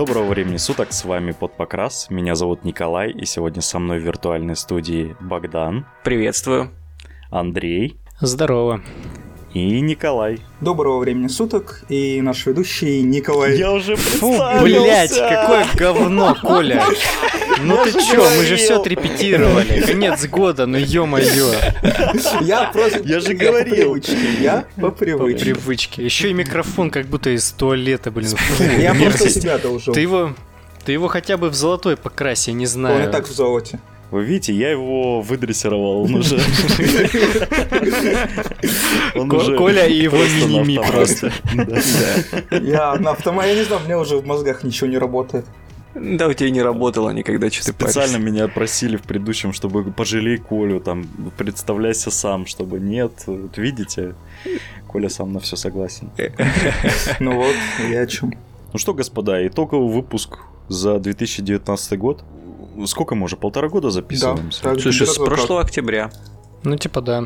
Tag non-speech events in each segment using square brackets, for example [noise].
Доброго времени суток, с вами Подпокрас, меня зовут Николай, и сегодня со мной в виртуальной студии Богдан, Приветствую. Андрей Здорово. И Николай. Доброго времени суток и наш ведущий Николай. Я уже Фу, блять, какое говно, Коля. Ну ты чё, мы же все отрепетировали. Конец года, ну ё-моё. Я просто... Я же говорил. привычке, Я по По привычке. привычке. Еще и микрофон как будто из туалета, блин. Фу, Я просто себя должен. Ты его... Ты его хотя бы в золотой покрась, я не Он и знаю. так в золоте. Вы видите, я его выдрессировал, он уже... Он Ко- уже Коля и его автомате. просто. Я на автомате, я не знаю, у меня уже в мозгах ничего не работает. Да, у тебя не работало никогда, что ты Специально меня просили в предыдущем, чтобы пожалей Колю, там, представляйся сам, чтобы нет. Вот видите, Коля сам на все согласен. [laughs] Ну вот, я о чем. Ну что, господа, итоговый выпуск за 2019 год. Сколько мы уже? Полтора года записываемся? так. Слушай, с Как? прошлого октября. Ну типа да.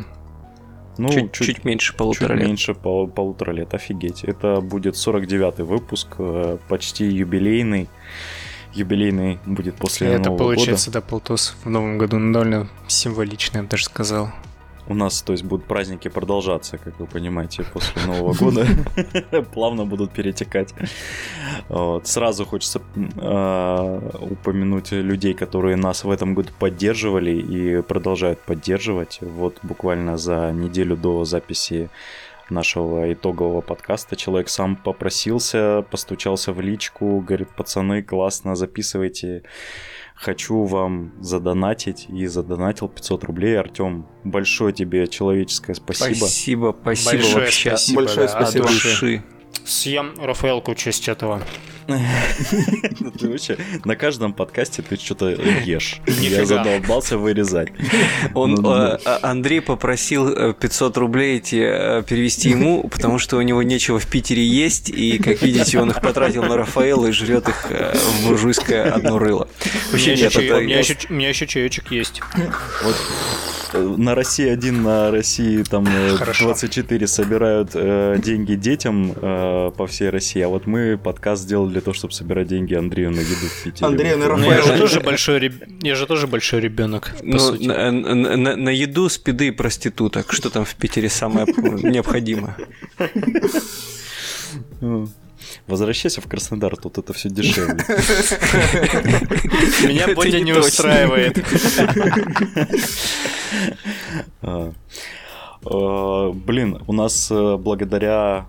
Ну, чуть, чуть, чуть меньше чуть полутора лет. меньше пол- полутора лет, офигеть. Это будет 49-й выпуск, э, почти юбилейный. Юбилейный будет после Это Нового получается, да, полтос в новом году. Ну, довольно символично, я бы даже сказал. У нас, то есть, будут праздники продолжаться, как вы понимаете, после Нового [laughs] года. Плавно будут перетекать. Вот. Сразу хочется э, упомянуть людей, которые нас в этом году поддерживали и продолжают поддерживать. Вот буквально за неделю до записи нашего итогового подкаста человек сам попросился, постучался в личку, говорит, пацаны, классно, записывайте, хочу вам задонатить, и задонатил 500 рублей. Артем, большое тебе человеческое спасибо. Спасибо, спасибо Большое вообще. спасибо, Большое да, спасибо. От души. Съем Рафаэлку в честь этого. Ты вообще на каждом подкасте ты что-то ешь. Я задолбался вырезать. Он, Ну-ну-ну. э, а- Андрей попросил э, 500 рублей эти э, перевести ему, потому что у него нечего в Питере есть, и, как видите, он их потратил на Рафаэла и жрет их э, в буржуйское одно рыло. Вообще У меня нет, у меня еще- чаечек есть. Вот э, на России 1, на России там э, Хорошо. 24 собирают э, деньги детям э, по всей России, а вот мы подкаст сделали для того, чтобы собирать деньги Андрею на еду в Питере. Андрею на Вот. Ну, я же тоже большой реб- я же тоже большой ребенок, по Ну, сути. на, на- на- на еду, спиды и проституток. Что там в Питере самое [laughs] необходимое? Ну, Возвращайся в Краснодар, тут это все дешевле. [laughs] Меня Бодя не устраивает. [laughs] А, э, Блин, у нас э, благодаря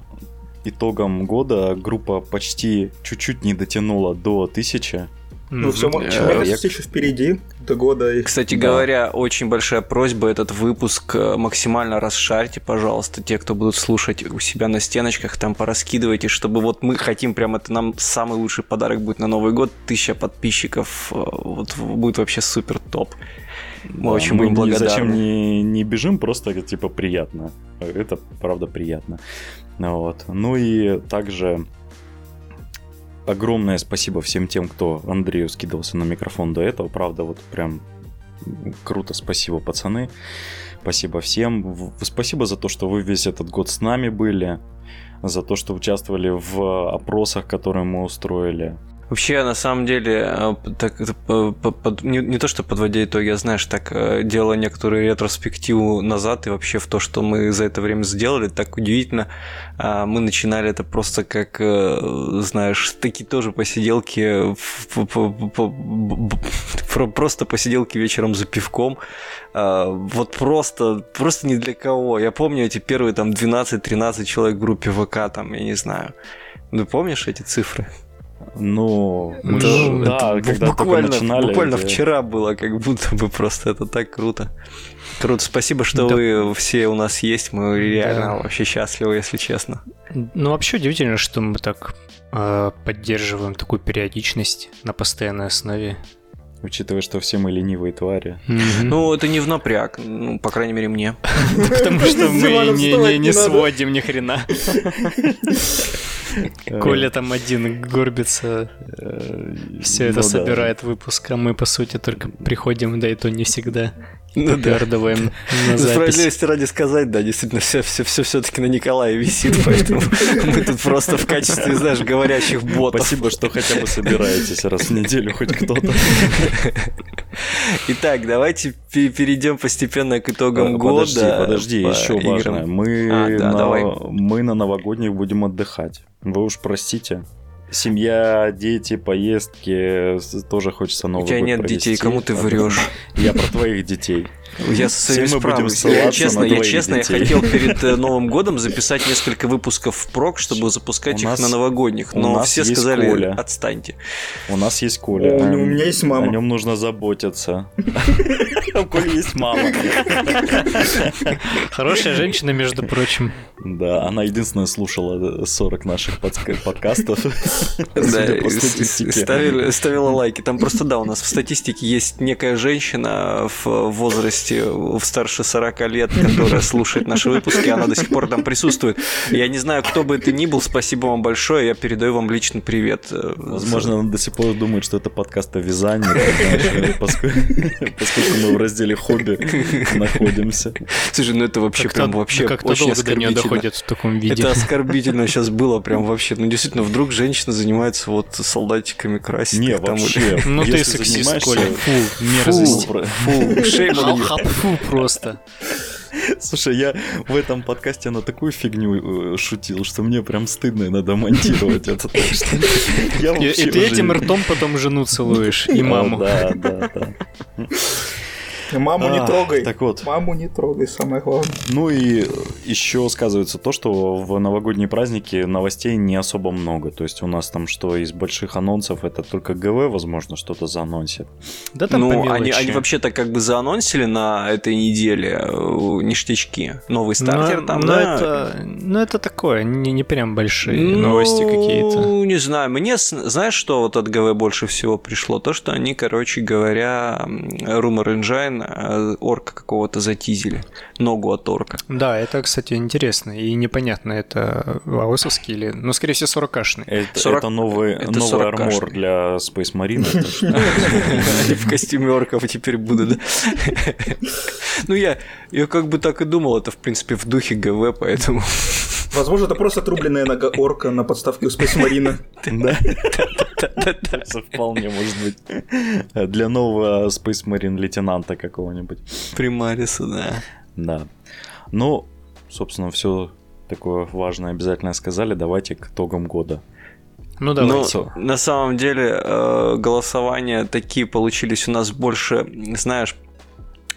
итогам года группа почти чуть-чуть не дотянула до тысячи. Ну все, Э, мне я- кажется, еще впереди до года. и- Кстати Да. говоря, очень большая просьба этот выпуск э, максимально расшарьте, пожалуйста, те, кто будут слушать у себя на стеночках, там пораскидывайте, чтобы вот мы хотим, прям это нам самый лучший подарок будет на Новый год, тысяча подписчиков, э, вот будет вообще супер топ. Мы Да, очень мы будем благодарны. Зачем не, не бежим, просто типа приятно. Это правда приятно. Ну Вот. Ну и также огромное спасибо всем тем, кто Андрею скидывался на микрофон до этого. Правда, вот прям круто, спасибо, пацаны. Спасибо всем. Спасибо за то, что вы весь этот год с нами были. За то, что участвовали в опросах, которые мы устроили. Вообще, на самом деле, э, так, под- не, не то, что подводя итоги, я, знаешь, так э, делая некоторую ретроспективу назад и вообще в то, что мы за это время сделали, так удивительно. А, Мы начинали это просто как, э, знаешь, такие тоже посиделки, просто посиделки вечером за пивком. А, Вот просто, просто ни для кого. Я помню эти первые там 12-13 человек в группе ВК, там, я не знаю. Ну, помнишь эти цифры? Ну, мы Это- ж- да, это когда буквально, начинали. буквально это- вчера было, как будто бы просто это так круто. Круто, спасибо, что Да. вы все у нас есть. Мы реально Да. вообще счастливы, если честно. Ну, вообще удивительно, что мы так э, поддерживаем такую периодичность на постоянной основе. Учитывая, что все мы ленивые твари. Ну, это не в напряг, ну, по крайней мере, мне. [laughs] потому что мы не, сводим ни хрена. [laughs] Коля там один горбится, Э, все это ну собирает выпуск, а мы, по сути, только приходим, да и то не всегда. Ну да. На запись. Справедливости ради сказать, да, действительно, все, все, все все-таки на Николае висит, поэтому мы тут просто в качестве, знаешь, говорящих ботов. Спасибо, что хотя бы собираетесь раз в неделю хоть кто-то. Итак, давайте пе- перейдем постепенно к итогам Э, года. Подожди, подожди, по еще играм. важное. Мы, А, да, на, давай. мы на новогодних будем отдыхать. Вы уж простите. Семья, дети, поездки, тоже хочется У Новый тебя год нет провести. детей, кому ты врешь? Я про твоих детей. Я со своими Все мы будем. Я честно, на я честно, я детей. хотел [laughs] перед э, Новым годом записать несколько выпусков в прок, чтобы запускать У их нас- на новогодних, у но нас все есть сказали, Коля. отстаньте. У нас есть Коля. У О меня есть мама. нем нужно заботиться. [laughs] У Коли есть мама. [laughs] Хорошая женщина, между прочим. Да, она единственная слушала 40 наших подска- подкастов. Да, ставила лайки. Там просто, да, у нас в статистике есть некая женщина в возрасте в старше 40 лет, которая слушает наши выпуски, она до сих пор там присутствует. Я не знаю, кто бы это ни был, спасибо вам большое, я передаю вам лично привет. Возможно, она до сих пор думает, что это подкаст о вязании, поскольку мы в разделе хобби находимся. Слушай, ну это вообще прям вообще как-то очень оскорбительно. доходит в таком виде. Это оскорбительно сейчас было прям вообще. Ну, действительно, вдруг женщина занимается вот солдатиками красить. Не, вообще. Ну ты сексист, Коля. Фу, мерзость. Фу, Фу, шейм on you. Хап, Фу, просто. Слушай, я в этом подкасте на такую фигню э, шутил, что мне прям стыдно надо монтировать это. И, ты этим ртом потом жену целуешь и маму. Да, да, да. Маму не А, трогай. Так вот, Маму не трогай, самое главное. Ну и еще сказывается то, что в новогодние праздники новостей не особо много. То есть у нас там что из больших анонсов это только ГВ, возможно, что-то заанонсит. Да там по Ну, они, они вообще-то как бы заанонсили на этой неделе э, ништячки. Новый стартер но, там, но да? это, ну это такое, не, не прям большие Ну, новости какие-то. не знаю. Мне, знаешь, что вот от ГВ больше всего пришло? То, что они, короче говоря, Rumor Engine э, орка какого-то затизили. Ногу от орка. Да, это, кстати, интересно и непонятно, это аосовский или... Ну, скорее всего, 40-шный. Это, 40 это новый, это новый 40 армор для Space Marine. [laughs] в костюме орков теперь будут, да? [laughs] Ну, я, я как бы так и думал, это, в принципе, в духе ГВ, поэтому... [laughs] Возможно, это просто отрубленная нога орка на подставке у Space Marine. Да. Это Вполне может быть. Для нового Space Marine лейтенанта какого-нибудь. Примариса, да. Да. Ну, собственно, все такое важное обязательно сказали. Давайте к итогам года. Ну, Ну, давайте. на самом деле, э, голосования такие получились у нас больше, знаешь,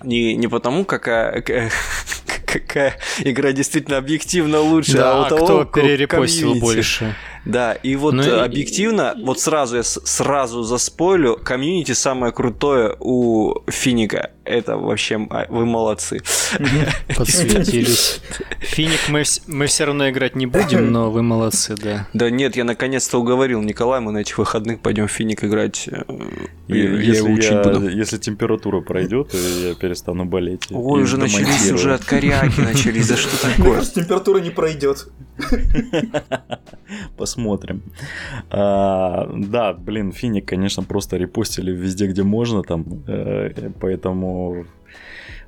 не, не потому, какая, [laughs] какая, игра действительно объективно лучше, да, а у того, кто перерепостил комьюнити. больше. Да, и вот Ну э, и- объективно, вот сразу я сразу заспойлю, комьюнити самое крутое у Финика. Это вообще а, вы молодцы. [laughs] Подсветились. Финик мы, мы все равно играть не будем, но вы молодцы, да. Да нет, я наконец-то уговорил Николая, мы на этих выходных пойдем в Финик играть. э, И Я, я его если, учить я- буду. если температура пройдет, я перестану болеть. и- Ой, и уже начались, уже от коряки начались, да что Мне такое? кажется, температура не пройдет. Посмотрим. А, да, блин, Финик, конечно, просто репостили везде, где можно там, э, поэтому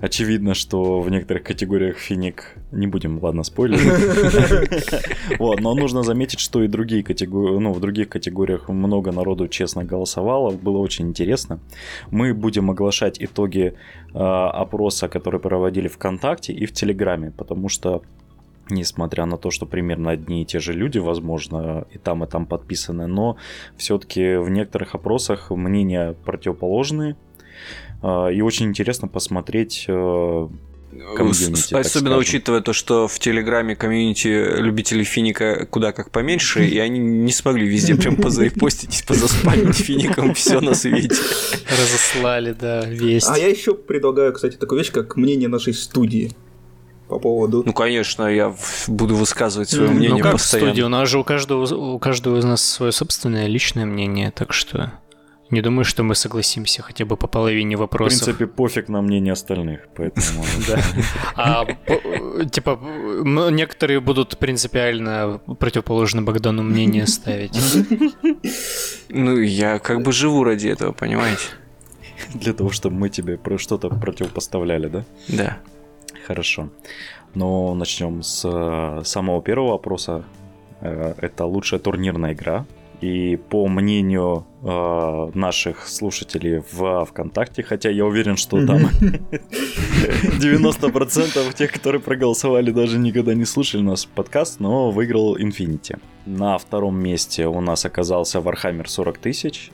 очевидно, что в некоторых категориях Финик не будем, ладно, спойлерить. [laughs] Вот, но нужно заметить, что и другие категории, ну, в других категориях много народу честно голосовало, было очень интересно. Мы будем оглашать итоги э, опроса, который проводили ВКонтакте и в Телеграме, потому что несмотря на то, что примерно одни и те же люди, возможно, и там, и там подписаны, но все-таки в некоторых опросах мнения противоположные. А, И очень интересно посмотреть э, комьюнити, С- так Особенно скажем. учитывая то, что в Телеграме комьюнити любителей Финика куда как поменьше, и они не смогли везде прям позарепостить, позаспамить Фиником все на свете. Разослали, да, весть. А я еще предлагаю, кстати, такую вещь, как мнение нашей студии по поводу... Ну, конечно, я в- буду высказывать свое Ну, мнение ну как в постоянно. студии, у нас же у каждого, у каждого из нас свое собственное личное мнение, так что Не думаю, что мы согласимся хотя бы по половине В вопросов. принципе, пофиг на мнение остальных, поэтому... [laughs] Да. А, типа, некоторые будут принципиально противоположно Богдану мнение ставить. Ну, я как бы живу ради этого, понимаете? Для того, чтобы мы тебе про что-то противопоставляли, да? Да. Хорошо. Ну, начнем с э, самого первого вопроса. Э, Это лучшая турнирная игра. И по мнению э, наших слушателей в ВКонтакте, хотя я уверен, что там [laughs] 90% тех, которые проголосовали, даже никогда не слушали наш подкаст, но выиграл Infinity. На втором месте у нас оказался Warhammer 40 тысяч.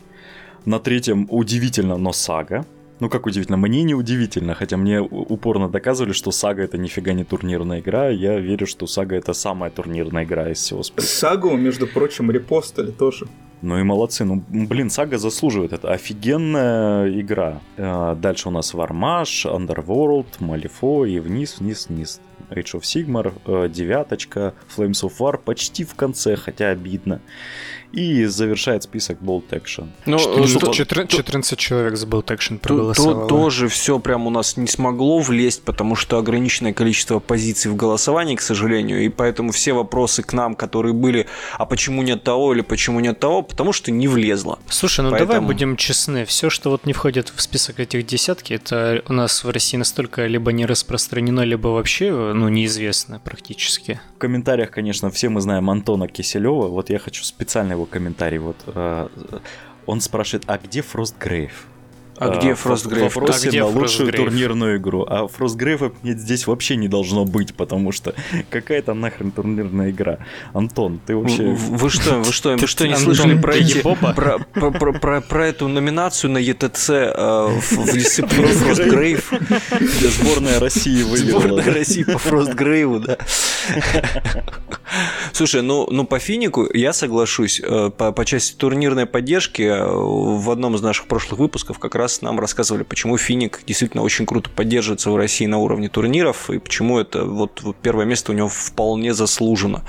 На третьем удивительно, но Сага. Ну как удивительно, мне не удивительно, хотя мне упорно доказывали, что Сага это нифига не турнирная игра. Я верю, что Сага это самая турнирная игра из всего списка. Сагу, между прочим, репостали тоже. Ну и молодцы. Ну, блин, Сага заслуживает. Это офигенная игра. Э, Дальше у нас Вармаш, Underworld, Малифо и вниз, вниз, вниз. Age of Sigmar, э, девяточка, Flames of War почти в конце, хотя обидно. И завершает список Bolt Action. Ну, Что- э, что- то- 14 человек с Bolt Action то- то- проголосовало. тоже все прям у нас не смогло влезть, потому что ограниченное количество позиций в голосовании, к сожалению, и поэтому все вопросы к нам, которые были, а почему нет того или почему нет того, потому что не влезло. Слушай, ну давай Поэтому- будем честны. Все, что вот не входит в список этих десятки, это у нас в России настолько либо не распространено, либо вообще, ну, неизвестно практически. В комментариях, конечно, все мы знаем Антона Киселева. Вот я хочу специально его комментарий. Вот э, он спрашивает, а где Frostgrave? А где Э, в- вопросе А где на лучшую турнирную игру. А Frostgrave нет, здесь вообще не должно быть, потому что [laughs] какая там нахрен турнирная игра? Антон, ты вообще... Вы что, вы что, вы Ты- что не слышали про, эти- про, про, про, про- эту номинацию на ЕТЦ э, в, дисциплине Frostgrave? Где сборная России выиграла. Сборная? России по Фростгрейву, да. Слушай, ну, ну по финику я соглашусь. Э, По, по части турнирной поддержки э, в одном из наших прошлых выпусков как раз нам рассказывали, почему финик действительно очень круто поддерживается в России на уровне турниров, и почему это вот, первое место у него вполне заслужено.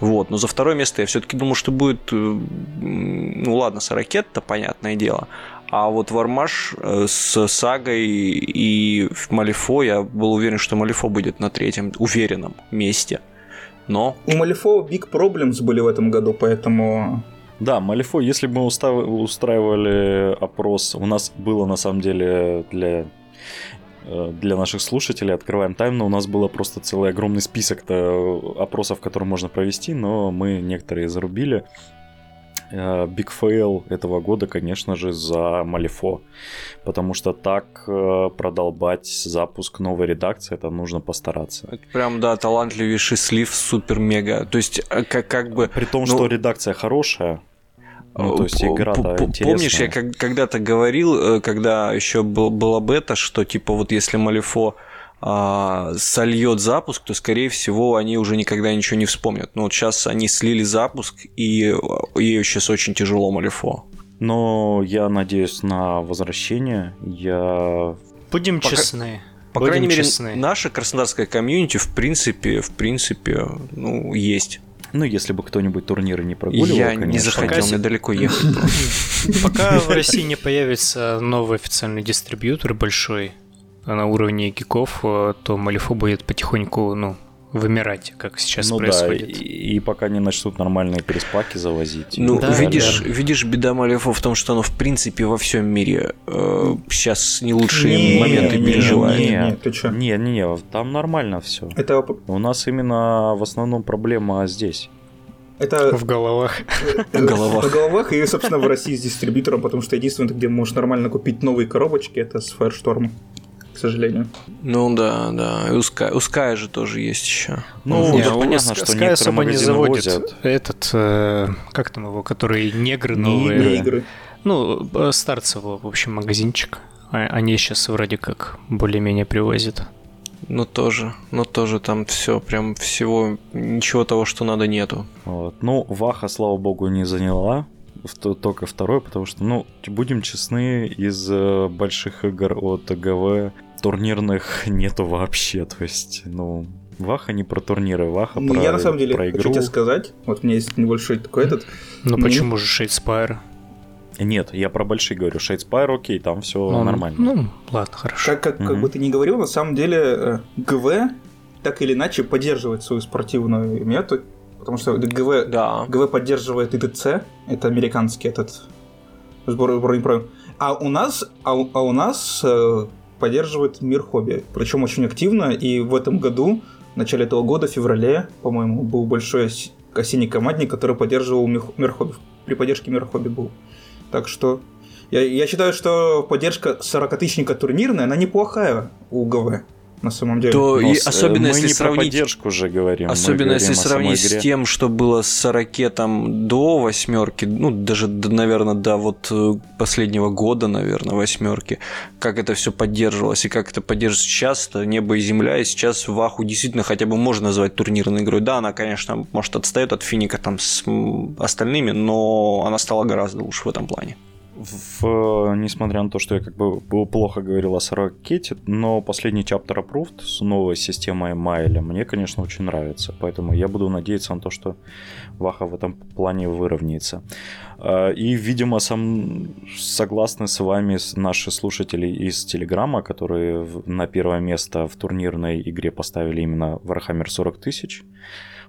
Вот. Но за второе место я все-таки думал, что будет, э, ну ладно, Сорокет-то понятное дело. А вот Вармаш э, с Сагой и Малифо, я был уверен, что Малифо будет на третьем уверенном месте. Но У Малифо Big Problems были в этом году, поэтому... Да, Малифо, если бы мы устраивали опрос, у нас было на самом деле для э, для наших слушателей, открываем тайм, но у нас было просто целый огромный список опросов, которые можно провести, но мы некоторые зарубили. Э, Big fail этого года, конечно же, за Малифо, потому что так э, продолбать запуск новой редакции, это нужно постараться. это прям, да, талантливейший слив супер-мега. То есть, э, как, как бы... При том, ну, что редакция хорошая, ну, то есть интересная. Помнишь, я когда-то говорил, э, когда еще был, была бета, что типа вот если Малифо а, сольет запуск, то скорее всего они уже никогда ничего не вспомнят. Но вот сейчас они слили запуск, и э, ей сейчас очень тяжело Малифо. Но я надеюсь на возвращение. Я Будем Пока- честны. По Будем крайней мере, честны. наша краснодарская комьюнити в принципе, в принципе, ну, есть. Ну, если бы кто-нибудь турниры не прогуливал, я не конечно. захотел, Пока мне далеко [laughs] ехать. Пока в России не появится новый официальный дистрибьютор большой на уровне гиков, э, то Малифо будет потихоньку, ну, вымирать, как сейчас ну да, происходит. и, и пока не начнут нормальные переспаки завозить. Ну, Да, видишь, далее. видишь, беда Малифо в том, что оно, в принципе, во всем мире э, сейчас не лучшие Не, моменты не, переживает. не, Не, не, ты чё? Не, не, не, там нормально все. Это, У нас именно в основном проблема здесь. это В головах. В головах. В головах и, собственно, в России с дистрибьютором, потому что единственное, где можешь нормально купить новые коробочки, это с Firestorm, к сожалению. Ну да, да. И у Sky, у Sky же тоже есть еще. Ну, Не, да понятно, что Sky особо не заводит. возят. Этот, э, как там его, который негры Не новые. игры. Не игры. Ну, э, Старцево, в общем, магазинчик. А- Они сейчас вроде как более-менее привозят. Но тоже, но тоже там все, прям всего, ничего того, что надо, нету. Вот. Ну, Ваха, слава богу, не заняла. Только второй, потому что, ну, будем честны, из э, больших игр от ГВ турнирных нету вообще. То есть, ну, Ваха не про турниры, Ваха Ну, про, я на самом деле про хочу игру. тебе сказать, вот у меня есть небольшой такой этот, Ну Мне- почему же Shadespire? Нет, я про большие говорю. Shadespire, окей, там все Ну, нормально. Ну, ладно, хорошо. Как, как, как Мгм. бы ты ни говорил, на самом деле э, ГВ так или иначе поддерживает свою спортивную мету, потому что ГВ, Да. ГВ поддерживает ИТЦ, это американский этот сбор, сборный правил. А у нас, а, у- а у нас э, поддерживает мир хобби, причем очень активно. И в этом году, в начале этого года, в феврале, по-моему, был большой ос- осенний командник, который поддерживал мир, мир хобби. При поддержке мира хобби был. Так что я, я считаю, что поддержка 40-тысячника турнирная, она неплохая у ГВ на самом деле. То Но и с- особенно мы если не про сравнить поддержку же говорим. Особенно если говорим сравнить с тем, что было с 40 там до восьмерки, ну даже, наверное, до вот э, последнего года, наверное, восьмерки, как это все поддерживалось и как это поддерживается сейчас, то небо и земля, и сейчас Ваху действительно хотя бы можно назвать турнирной игрой. Да, она, конечно, может отстает от Финика там с остальными, но она стала гораздо лучше в этом плане. В, несмотря на то, что я как бы плохо говорил о Сорокете, но последний чаптер Approved с новой системой Майля мне, конечно, очень нравится. Поэтому я буду надеяться на то, что Ваха в этом плане выровняется. А, И, видимо, сам, согласны с вами наши слушатели из Телеграма, которые на первое место в турнирной игре поставили именно Warhammer 40 тысяч.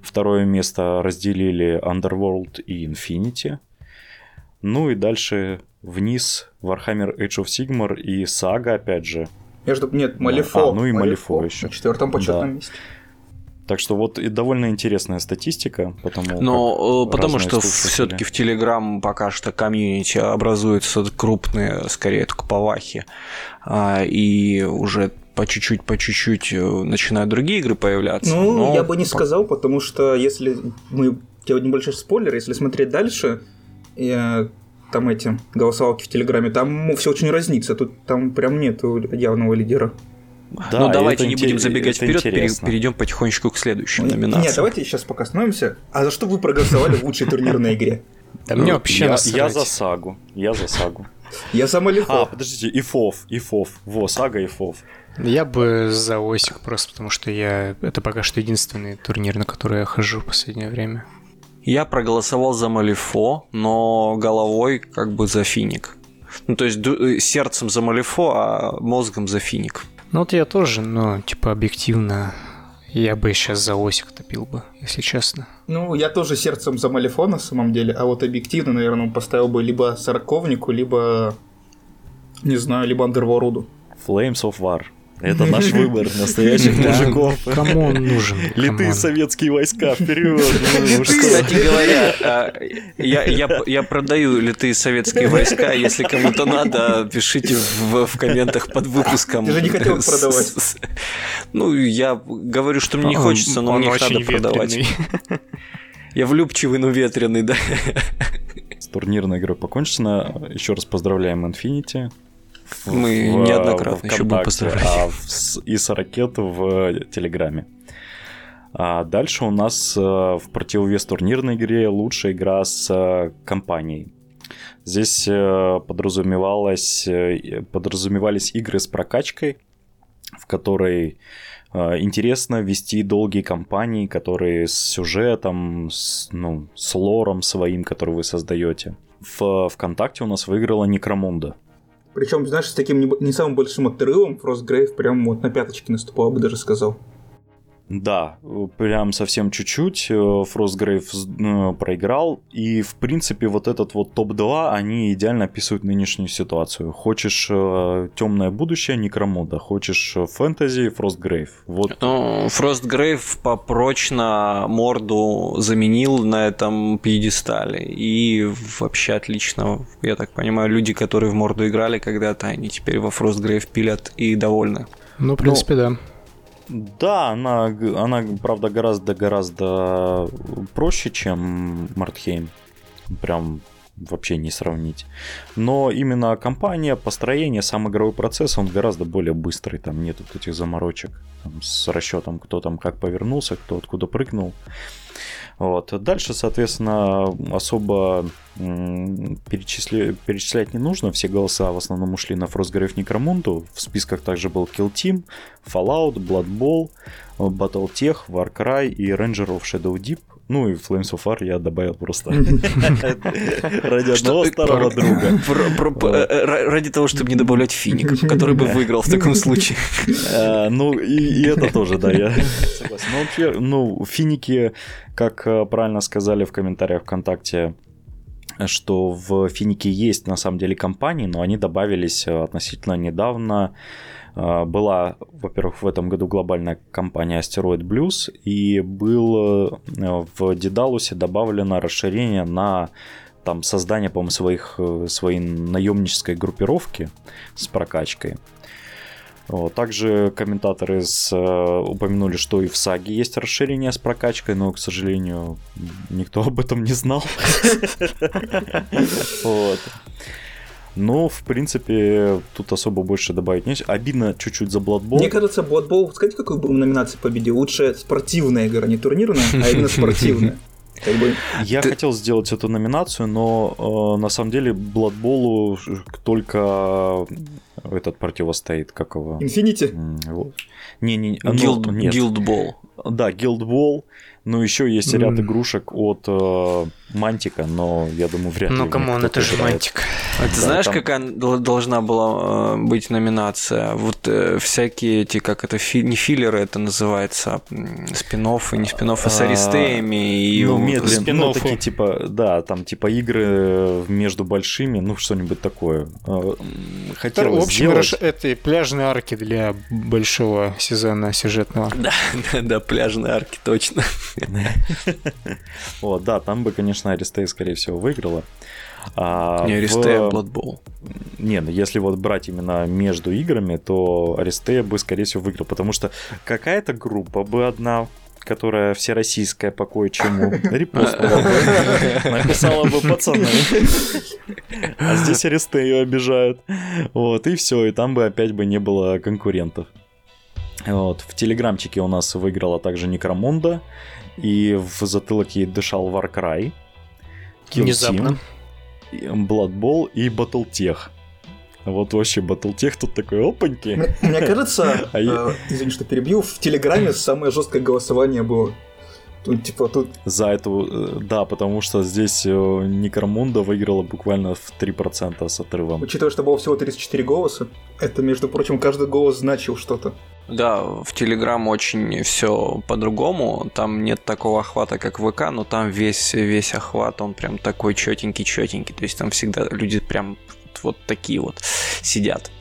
Второе место разделили Underworld и Infinity. Ну и дальше вниз Warhammer Age of Sigmar и Saga, опять же. Между... Нет, Малифо. А, ну и Малифо еще. На четвертом почетном Да. месте. Так что вот и довольно интересная статистика, потому Но как э, потому что слушатели. все-таки в Телеграм пока что комьюнити образуются крупные, скорее только по Вахе, а, и уже по чуть-чуть, по чуть-чуть э, начинают другие игры появляться. Ну, но я бы не сказал, потому что если мы делать небольшой спойлер, если смотреть дальше, э, там эти голосовалки в Телеграме, там все очень разнится. Тут там прям нету явного лидера. Да, ну давайте не будем забегать вперед, интересно. перейдем потихонечку к следующей номинации. Нет, давайте сейчас пока остановимся. А за что вы проголосовали в лучшей турнирной игре? Да мне Ну, вообще я, я за Сагу. Я за Сагу. Я за А, Малифо. подождите, Ифов, Ифов. Во, Сага Ифов. Я бы за Осик просто, потому что я... Это пока что единственный турнир, на который я хожу в последнее время. Я проголосовал за Малифо, но головой как бы за Финик. Ну, то есть э, сердцем за Малифо, а мозгом за Финик. Ну вот я тоже, но типа объективно я бы сейчас за Осик топил бы, если честно. Ну, я тоже сердцем за Малифо на самом деле, а вот объективно, наверное, поставил бы либо Сороковнику, либо, не знаю, либо Андерворуду. Flames of War. Это наш выбор настоящих мужиков. Кому он нужен? Литые советские войска, вперед! [laughs] Ну? Кстати говоря, а, я, я, я продаю литые советские войска. Если кому-то надо, пишите в, в комментах под выпуском. Ты же не хотел продавать. Ну, я говорю, что мне не хочется, но мне их надо продавать. Я влюбчивый, но ветреный, да. С турнирной игрой покончено. Еще раз поздравляем Infinity. Мы в- неоднократно в еще будем поздравлять. а в- и с ракет в Телеграме. А дальше у нас э, в противовес турнирной игре лучшая игра с э, компанией. Здесь э, подразумевалось, э, подразумевались игры с прокачкой, в которой э, интересно вести долгие кампании, которые с сюжетом, с, ну, с лором своим, который вы создаете. В ВКонтакте у нас выиграла Некромунда. Причем, знаешь, с таким не, не самым большим отрывом Фростгрейв прям вот на пяточке наступал, бы даже сказал. Да, прям совсем чуть-чуть. э, Фростгрейв э, проиграл. И, в принципе, вот этот вот топ-2, они идеально описывают нынешнюю ситуацию. Хочешь темное будущее, Некромуда. Хочешь э, фэнтези, Фростгрейв. Вот Ну, Фростгрейв попрочно морду заменил на этом пьедестале. И вообще отлично. Я так понимаю, люди, которые в морду играли когда-то, они теперь во Фростгрейв пилят и довольны. Ну, в принципе, да. Да, она, она правда, гораздо-гораздо проще, чем Мартхейм. Прям вообще не сравнить. Но именно компания, построение, сам игровой процесс, он гораздо более быстрый. Там нет вот этих заморочек там, с расчетом, кто там как повернулся, кто откуда прыгнул. Вот. Дальше, соответственно, особо перечисли- перечислять не нужно. Все голоса в основном ушли на Frostgrave Necromunda. В списках также был Kill Team, Fallout, Blood Bowl, Battletech, Warcry и Ranger of Shadow Deep. Ну и Flames of Fire я добавил просто [laughs] ради одного старого друга. [laughs] Ради того, чтобы не добавлять финик, [laughs] который бы выиграл в таком случае. Ну и это тоже, да, я согласен. Ну, вообще, ну, финики, как правильно сказали в комментариях ВКонтакте, что в Финике есть на самом деле компании, но они добавились относительно недавно. А, была, во-первых, в этом году глобальная компания Asteroid Blues, и был э, в Дедалусе добавлено расширение на там создание, по-моему, своих, э, своей наемнической группировки с прокачкой. Также комментаторы с, э, упомянули, что и в саге есть расширение с прокачкой, но, к сожалению, никто [laughs] об этом не знал. [laughs] Но, в принципе, тут особо больше добавить нечего. Обидно чуть-чуть за Blood Bowl. Мне кажется, Blood Bowl, сказать, какую бы номинацию победил? Лучше спортивная игра, не турнирная, а именно спортивная. [laughs] Как бы... Я Ты... хотел сделать эту номинацию, но э, на самом деле Bowl только этот противостоит, как его? Infinity? Не, не, Guild, ну, нет. Guild Ball. Да, Guild Ball. Но еще есть ряд mm. игрушек от э, Mantic а, но я думаю, вряд ли. Ну, come on, это же Mantic. А ты да, знаешь, там... какая должна была э, быть номинация? Вот э, всякие эти, как это, фи... не филлеры это называется, спин и не спин а с аристеями и ну, медленно, ну, такие типа, да, там типа игры между большими, ну, что-нибудь такое. Э, хотелось В общем, сделать... это пляжные арки для большого сезона сюжетного. Да, [laughs] да, да, пляжные арки, точно. [laughs] Вот, да, там бы, конечно, Аристея, скорее всего, выиграла. А не Аристея, в... Blood Bowl. Не, ну если вот брать именно между играми, то Аристея бы, скорее всего, выиграл, потому что какая-то группа бы одна которая всероссийская по кое-чему, [laughs] репостнула бы, [laughs] написала бы пацаны. А здесь Аристею обижают. Вот, и все, и там бы опять бы не было конкурентов. Вот, в телеграмчике у нас выиграла также Некромонда, и в затылок ей дышал Warcry, Kill Внезапно. Team, Blood Bowl и Battletech. Вот вообще Battletech тут такой опаньки. Мне, мне кажется, [laughs] а э, извини, что перебью, в Телеграме [clears throat] самое жесткое голосование было. Тут, типа, тут... За эту, э, да, потому что здесь э, Некромунда выиграла буквально в 3% с отрывом. Учитывая, что было всего 34 голоса, это, между прочим, каждый голос значил что-то. Да, в Телеграм очень все по-другому. Там нет такого охвата, как в ВК, но там весь, весь охват, он прям такой четенький-четенький. То есть там всегда люди прям вот такие вот сидят.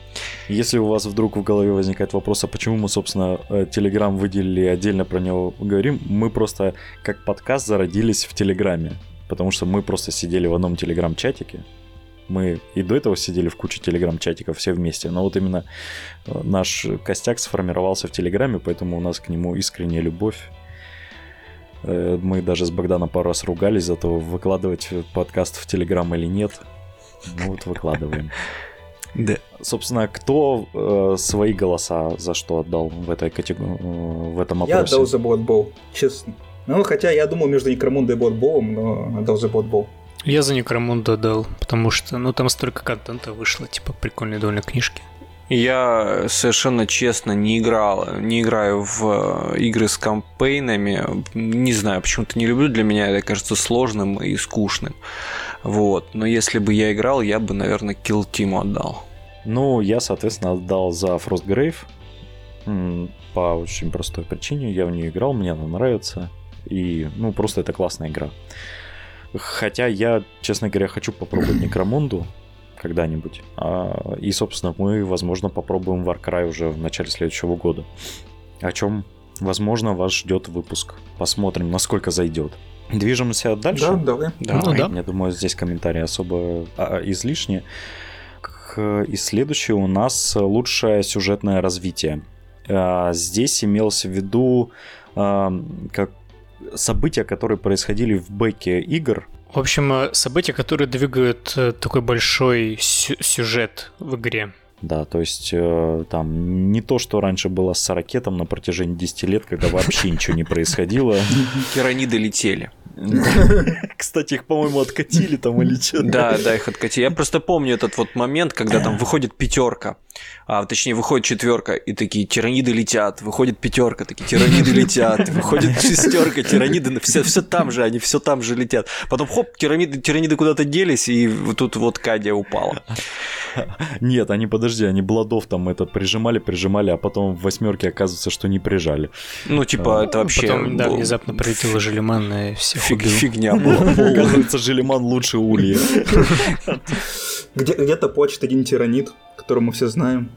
Если у вас вдруг в голове возникает вопрос, а почему мы, собственно, Телеграм выделили и отдельно про него говорим, мы просто как подкаст зародились в Телеграме, потому что мы просто сидели в одном Телеграм-чатике, мы и до этого сидели в куче телеграм-чатиков все вместе, но вот именно э, наш костяк сформировался в телеграме, поэтому у нас к нему искренняя любовь. Э, мы даже с Богданом пару раз ругались за то, выкладывать подкаст в Телеграм или нет. Ну вот выкладываем. [laughs] Да. Собственно, кто э, свои голоса за что отдал в этой категории, э, в этом опросе? Я отдал за Blood честно. Ну, хотя я думал между Некромундой и Blood но отдал за Blood. Я за Некромунду отдал, потому что, ну, там столько контента вышло, типа, прикольные довольно книжки. Я совершенно честно не играл, не играю в э, игры с кампейнами. Не знаю, почему-то не люблю. Для меня это кажется сложным и скучным. Вот. Но если бы я играл, я бы, наверное, Kill Team отдал. Ну, я, соответственно, отдал за Frostgrave. По очень простой причине. Я в нее играл, мне она нравится. И, ну, просто это классная игра. Хотя я, честно говоря, хочу попробовать Некромунду когда-нибудь. А, и, собственно, мы, возможно, попробуем Warcry уже в начале следующего года. О чем, возможно, вас ждет выпуск. Посмотрим, насколько зайдет. Движемся дальше? Да, давай. давай. Ну, да. Я думаю, здесь комментарии особо а, излишние. И следующее у нас лучшее сюжетное развитие. А, здесь имелся в виду как события, которые происходили в бэке игр. В общем, э, события, которые двигают э, такой большой сюжет в игре. Да, то есть э, там не то, что раньше было с ракетом на протяжении 10 лет, когда вообще ничего не происходило. Кераниды летели. Кстати, их, по-моему, откатили там или что Да, да, их откатили. Я просто помню этот вот момент, когда там выходит пятерка а точнее выходит четверка, и такие тираниды летят, выходит пятерка, такие тираниды летят, выходит шестерка, тираниды, все, все там же, они все там же летят. Потом хоп, тираниды, тираниды куда-то делись, и тут вот Кадия упала. [laughs] Нет, они, подожди, они Бладов там это прижимали, прижимали, а потом в восьмерке оказывается, что не прижали. Ну, типа, это вообще... Потом, да, внезапно прилетела Желеман и всех Фиг, убил. фигня [laughs] была. Оказывается, Желеман лучше Улья. [laughs] Где, где-то почт один тиранит, которого мы все знаем.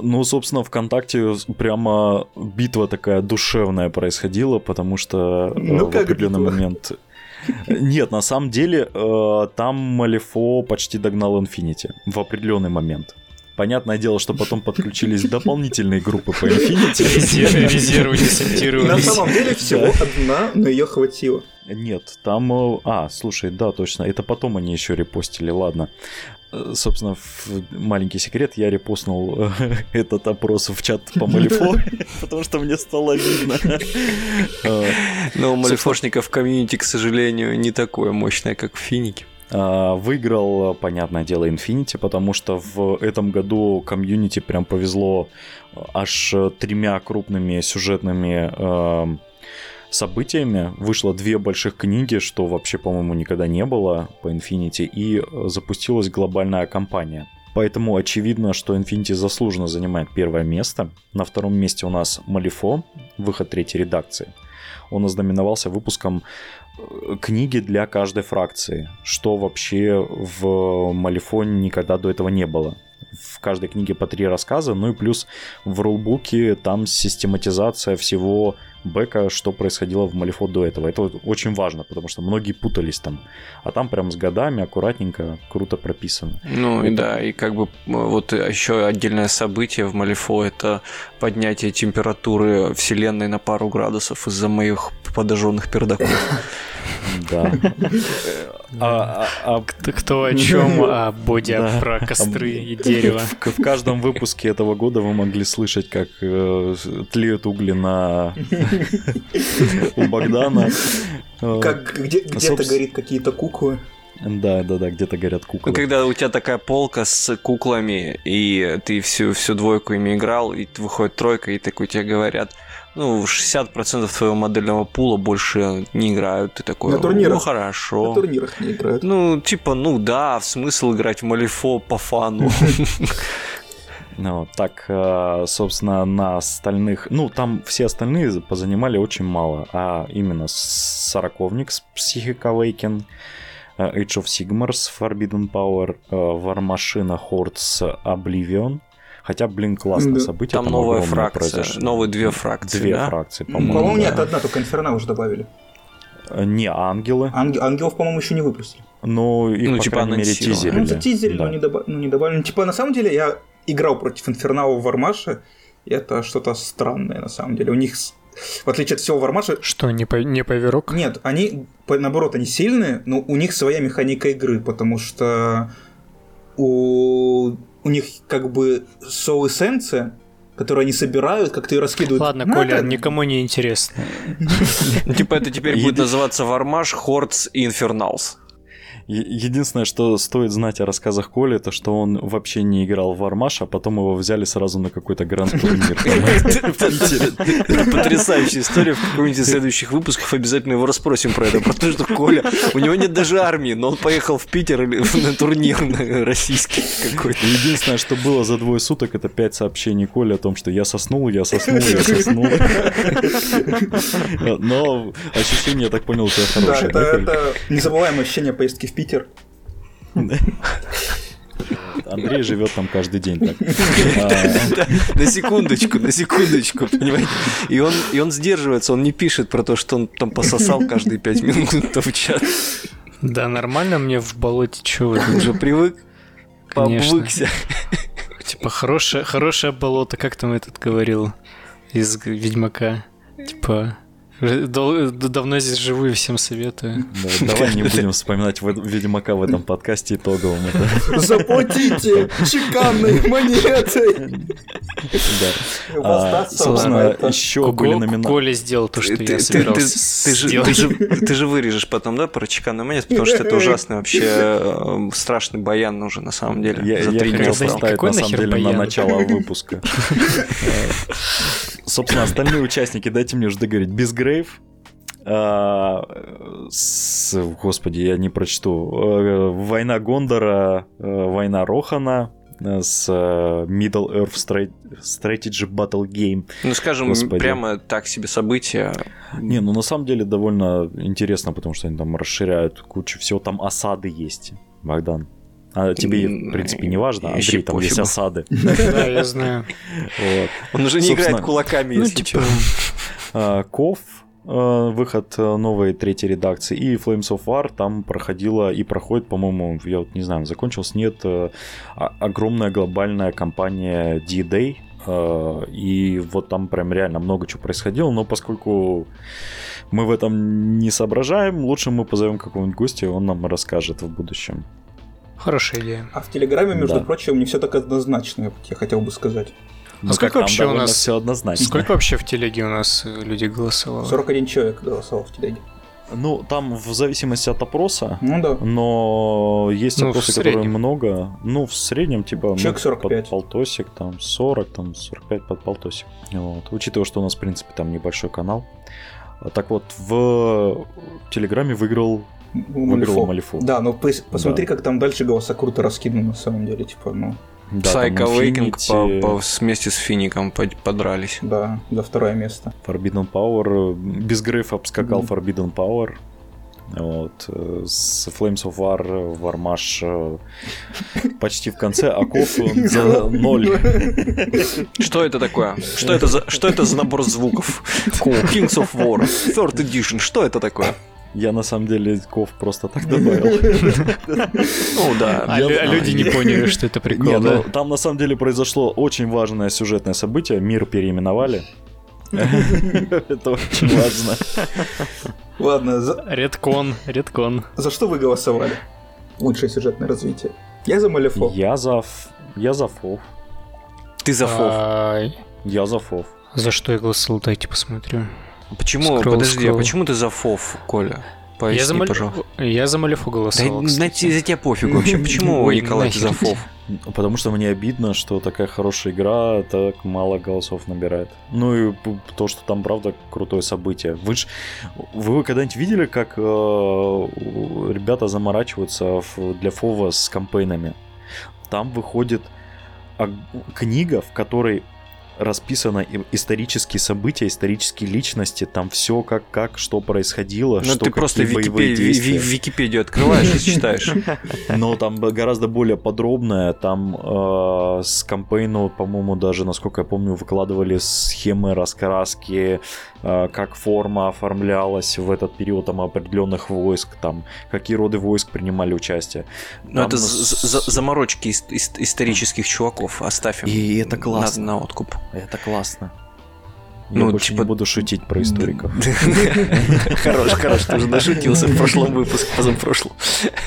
Ну, собственно, ВКонтакте прямо битва такая душевная происходила, потому что э, Ну, в определенный битва? момент... Нет, на самом деле, э, там Малифо почти догнал Инфинити в определенный момент. Понятное дело, что потом подключились дополнительные группы по Инфинити. Резервы, резервы На десантировались. самом деле всего одна, но ее хватило. Нет, там... э, А, слушай, да, точно. Это потом они еще репостили, ладно. Э, Собственно, в- маленький секрет, я репостнул э, [laughs] этот опрос в чат по Малифо, [laughs] потому что мне стало видно. [laughs] Э, Но у малифошников комьюнити, к сожалению, не такое мощное, как в Финике. а, Выиграл, понятное дело, Infinity, потому что в этом году комьюнити прям повезло э, аж э, тремя крупными сюжетными э, событиями. Вышло две больших книги, что вообще, по-моему, никогда не было по Infinity, и э, запустилась глобальная кампания. Поэтому очевидно, что Infinity заслуженно занимает первое место. На втором месте у нас Малифо, выход третьей редакции. Он ознаменовался выпуском э, книги для каждой фракции, что вообще в Малифоне никогда до этого не было. В каждой книге по три рассказа, ну и плюс в рулбуке там систематизация всего бэка, что происходило в Малифо до этого. Это очень важно, потому что многие путались там. А там прям с годами аккуратненько, круто прописано. Ну и да, и как бы м, вот еще отдельное событие в Малифо это поднятие температуры вселенной на пару градусов из-за моих подожженных пердаков. Да. А- а- а Кто, кто о чем, а Боди Да. про костры и дерево. В, в каждом выпуске этого года вы могли слышать, как э, тлеют угли на у Богдана. Как где, где-то собственно- горит какие-то куклы. Да, да, да, где-то горят Ну, куклы. когда у тебя такая полка с куклами, и ты всю, всю двойку ими играл, и выходит тройка, и такой тебе говорят, ну, 60% твоего модельного пула больше не играют. Ты такой, На турнирах. ну, хорошо. На турнирах не играют. Ну, типа, ну да, в смысл играть в Малифо по фану. Ну, так, э, собственно, на остальных... Ну, там все остальные позанимали очень мало, а именно Сороковник с Psychic Awaken, Age of Sigmars, Forbidden Power, э, War Machine, Hordes, Oblivion. Хотя, блин, классное Да. событие. Там новая огромное фракция, произошло. новые две фракции, Две да? фракции, по-моему. По-моему, да. нет, одна, только Инферна уже добавили. Э, Не, ангелы. Анге- ангелов, по-моему, еще не выпустили. Но их, Ну, по типа, крайней мере, тизерили. Ну, затизерили, Да. но не, доба- ну, не добавили. Ну, Типа, на самом деле, я играл против Инфернала в Вармаше, и это что-то странное, на самом деле. У них, в отличие от всего Вармаша, Что, не, по, не поверок? нет, они, по- наоборот, они сильные, но у них своя механика игры, потому что у, у них как бы соу-эссенция, которую они собирают, как-то ее раскидывают. Ладно, Ну, Коля, это- никому не интересно. Ну, Типа это теперь [laughs] будет называться Вармаш, Хордс и Инферналс. Е- Единственное, что стоит знать о рассказах Коли, это что он вообще не играл в Вармаш, а потом его взяли сразу на какой-то гранд-турнир. Это потрясающая история. В каком-нибудь из следующих выпусков обязательно его расспросим про это. Про то, что Коля, у него нет даже армии, но он поехал в Питер или на турнир российский какой-то. Единственное, что было за двое суток, это пять сообщений Коли о том, что я соснул, я соснул, я соснул. [laughs] Но ощущение, я так понял, у тебя хорошее. это, да, это незабываемое ощущение поездки в Питер. Андрей живет там каждый день так. На секундочку, на секундочку, понимаете? И он, и он сдерживается, он не пишет про то, что он там пососал каждые пять минут в чат. Да, нормально мне в болоте, чё вы? Уже привык, пообвыкся. Типа, хорошее, хорошее болото, как там этот говорил из Ведьмака. Типа, давно здесь живу и всем советую. да, Давай не [laughs] будем вспоминать в- Ведьмака в этом подкасте итоговом. это. [laughs] Заплатите чеканной монетой. Да. А, Собственно, это. еще Ко- были номинации. Коля сделал то, что Ты- я ты- ты- собирался ты же- сделать. Ты же ты же вырежешь потом, да, про чеканный момент, потому что это ужасный вообще э, страшный баян нужен на самом деле. Я, За я три дня хотел поставить на самом деле на баян? начало выпуска. [laughs] Собственно, остальные участники, дайте мне уже договорить. Безгрейв, а, с, господи, я не прочту. Э, Война Гондора, э, Война Рохана э, с Middle Earth Stra- Strategy Battle Game. Ну, скажем, Господи. прямо так себе события. Не, ну на самом деле довольно интересно, потому что они там расширяют кучу всего. Там осады есть, Богдан. А тебе, в принципе, не важно. Вообще Андрей, там есть пофигу. осады. [laughs] Да, я знаю. Он уже не играет кулаками, Ну, если типа, чё. [laughs] А, Ков, э, выход э, новой третьей редакции, и Flames of War там проходила и проходит, по-моему, я вот не знаю, закончился, нет, э, а- огромная глобальная компания D-Day, и вот там прям реально много чего происходило, но поскольку мы в этом не соображаем, лучше мы позовем какого-нибудь гостя, и он нам расскажет в будущем. Хорошая идея. А в Телеграме, между Да. прочим, не все так однозначно, я- хотел бы сказать. Ну, сколько как, там вообще у нас- все однозначно. Сколько вообще в телеге у нас э, людей голосовало? 41 человек голосовал в Телеге. Ну, там в зависимости от опроса, Ну да. Но есть Ну, опросы, которые много. Ну, в среднем, типа, Человек 45. под полтосик, там 40, там 45 под полтосик. Вот. Учитывая, что у нас, в принципе, там небольшой канал. А Так вот, в Телеграме выиграл, выиграл Малифу. Да, но пос- посмотри, как там дальше голоса круто раскиданы на самом деле, типа, ну, Да, Psycho Awakening Infinity, по- по- вместе с Фиником под- подрались. да, за второе место. Forbidden Power. Без грейфа обскакал Мгм. Forbidden Power. Вот. э, С Flames of War э, Вармаш э, почти в конце, а Ков он [laughs] за ноль. Что это такое? Что это за, что это за набор звуков? Kings of War, Third Edition, что это такое? Я на самом деле Ков просто так добавил. [laughs] Ну да. А а люди не поняли, что это прикол, ну, да? там на самом деле произошло очень важное сюжетное событие. Мир переименовали. [laughs] Это очень важно. Ладно, за, Редкон, редкон. за что вы голосовали? Лучшее сюжетное развитие. Я за Малефо. Я за... Я за Фов. Ты за фов. А, Я за Фов. За что я голосовал, дайте посмотрю. Почему? скролл, Подожди, а скролл. почему ты за фов, Коля? Поясни, я за, Маль- пожалуйста. я за Малефу Да, голосовал, на кстати. за тебя пофиг вообще. [laughs] Почему, Николай, ты за фов? Потому что мне обидно, что такая хорошая игра так мало голосов набирает. Ну и то, что там, правда, крутое событие. Вы ж... Вы когда-нибудь видели, как э, ребята заморачиваются в- для Фова с кампейнами? Там выходит а, книга, в которой расписано исторические события, исторические личности, там все как, как, что происходило, Ну что ты просто боевые Википедию, открываешь и читаешь. [laughs] Но там гораздо более подробное. Там э, с кампейну, по-моему, даже, насколько я помню, выкладывали схемы раскраски, э, как форма оформлялась в этот период там определенных войск, там какие роды войск принимали участие. Ну это с- заморочки ис- ис- исторических чуваков. Оставь им И это на- классно. На откуп. Это классно. Я Ну, больше типа- не буду шутить про историков. [laughs] Хорош, хорош, ты уже нашутился в прошлом выпуске, позапрошлом.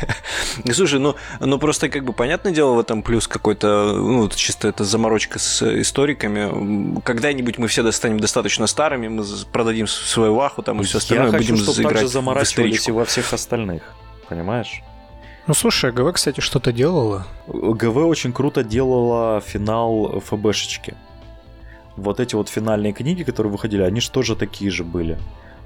[laughs] Слушай, ну, ну просто как бы понятное дело в этом плюс какой-то, ну, вот чисто это заморочка с историками. Когда-нибудь мы все достанем достаточно старыми, мы продадим свою ваху там и все остальное, Я хочу, будем чтобы так же заморачивались и во всех остальных. Понимаешь? Ну слушай, ГВ, кстати, что-то делала. ГВ очень круто делала финал ФБшечки. Вот эти вот финальные книги, которые выходили, они же тоже такие же были.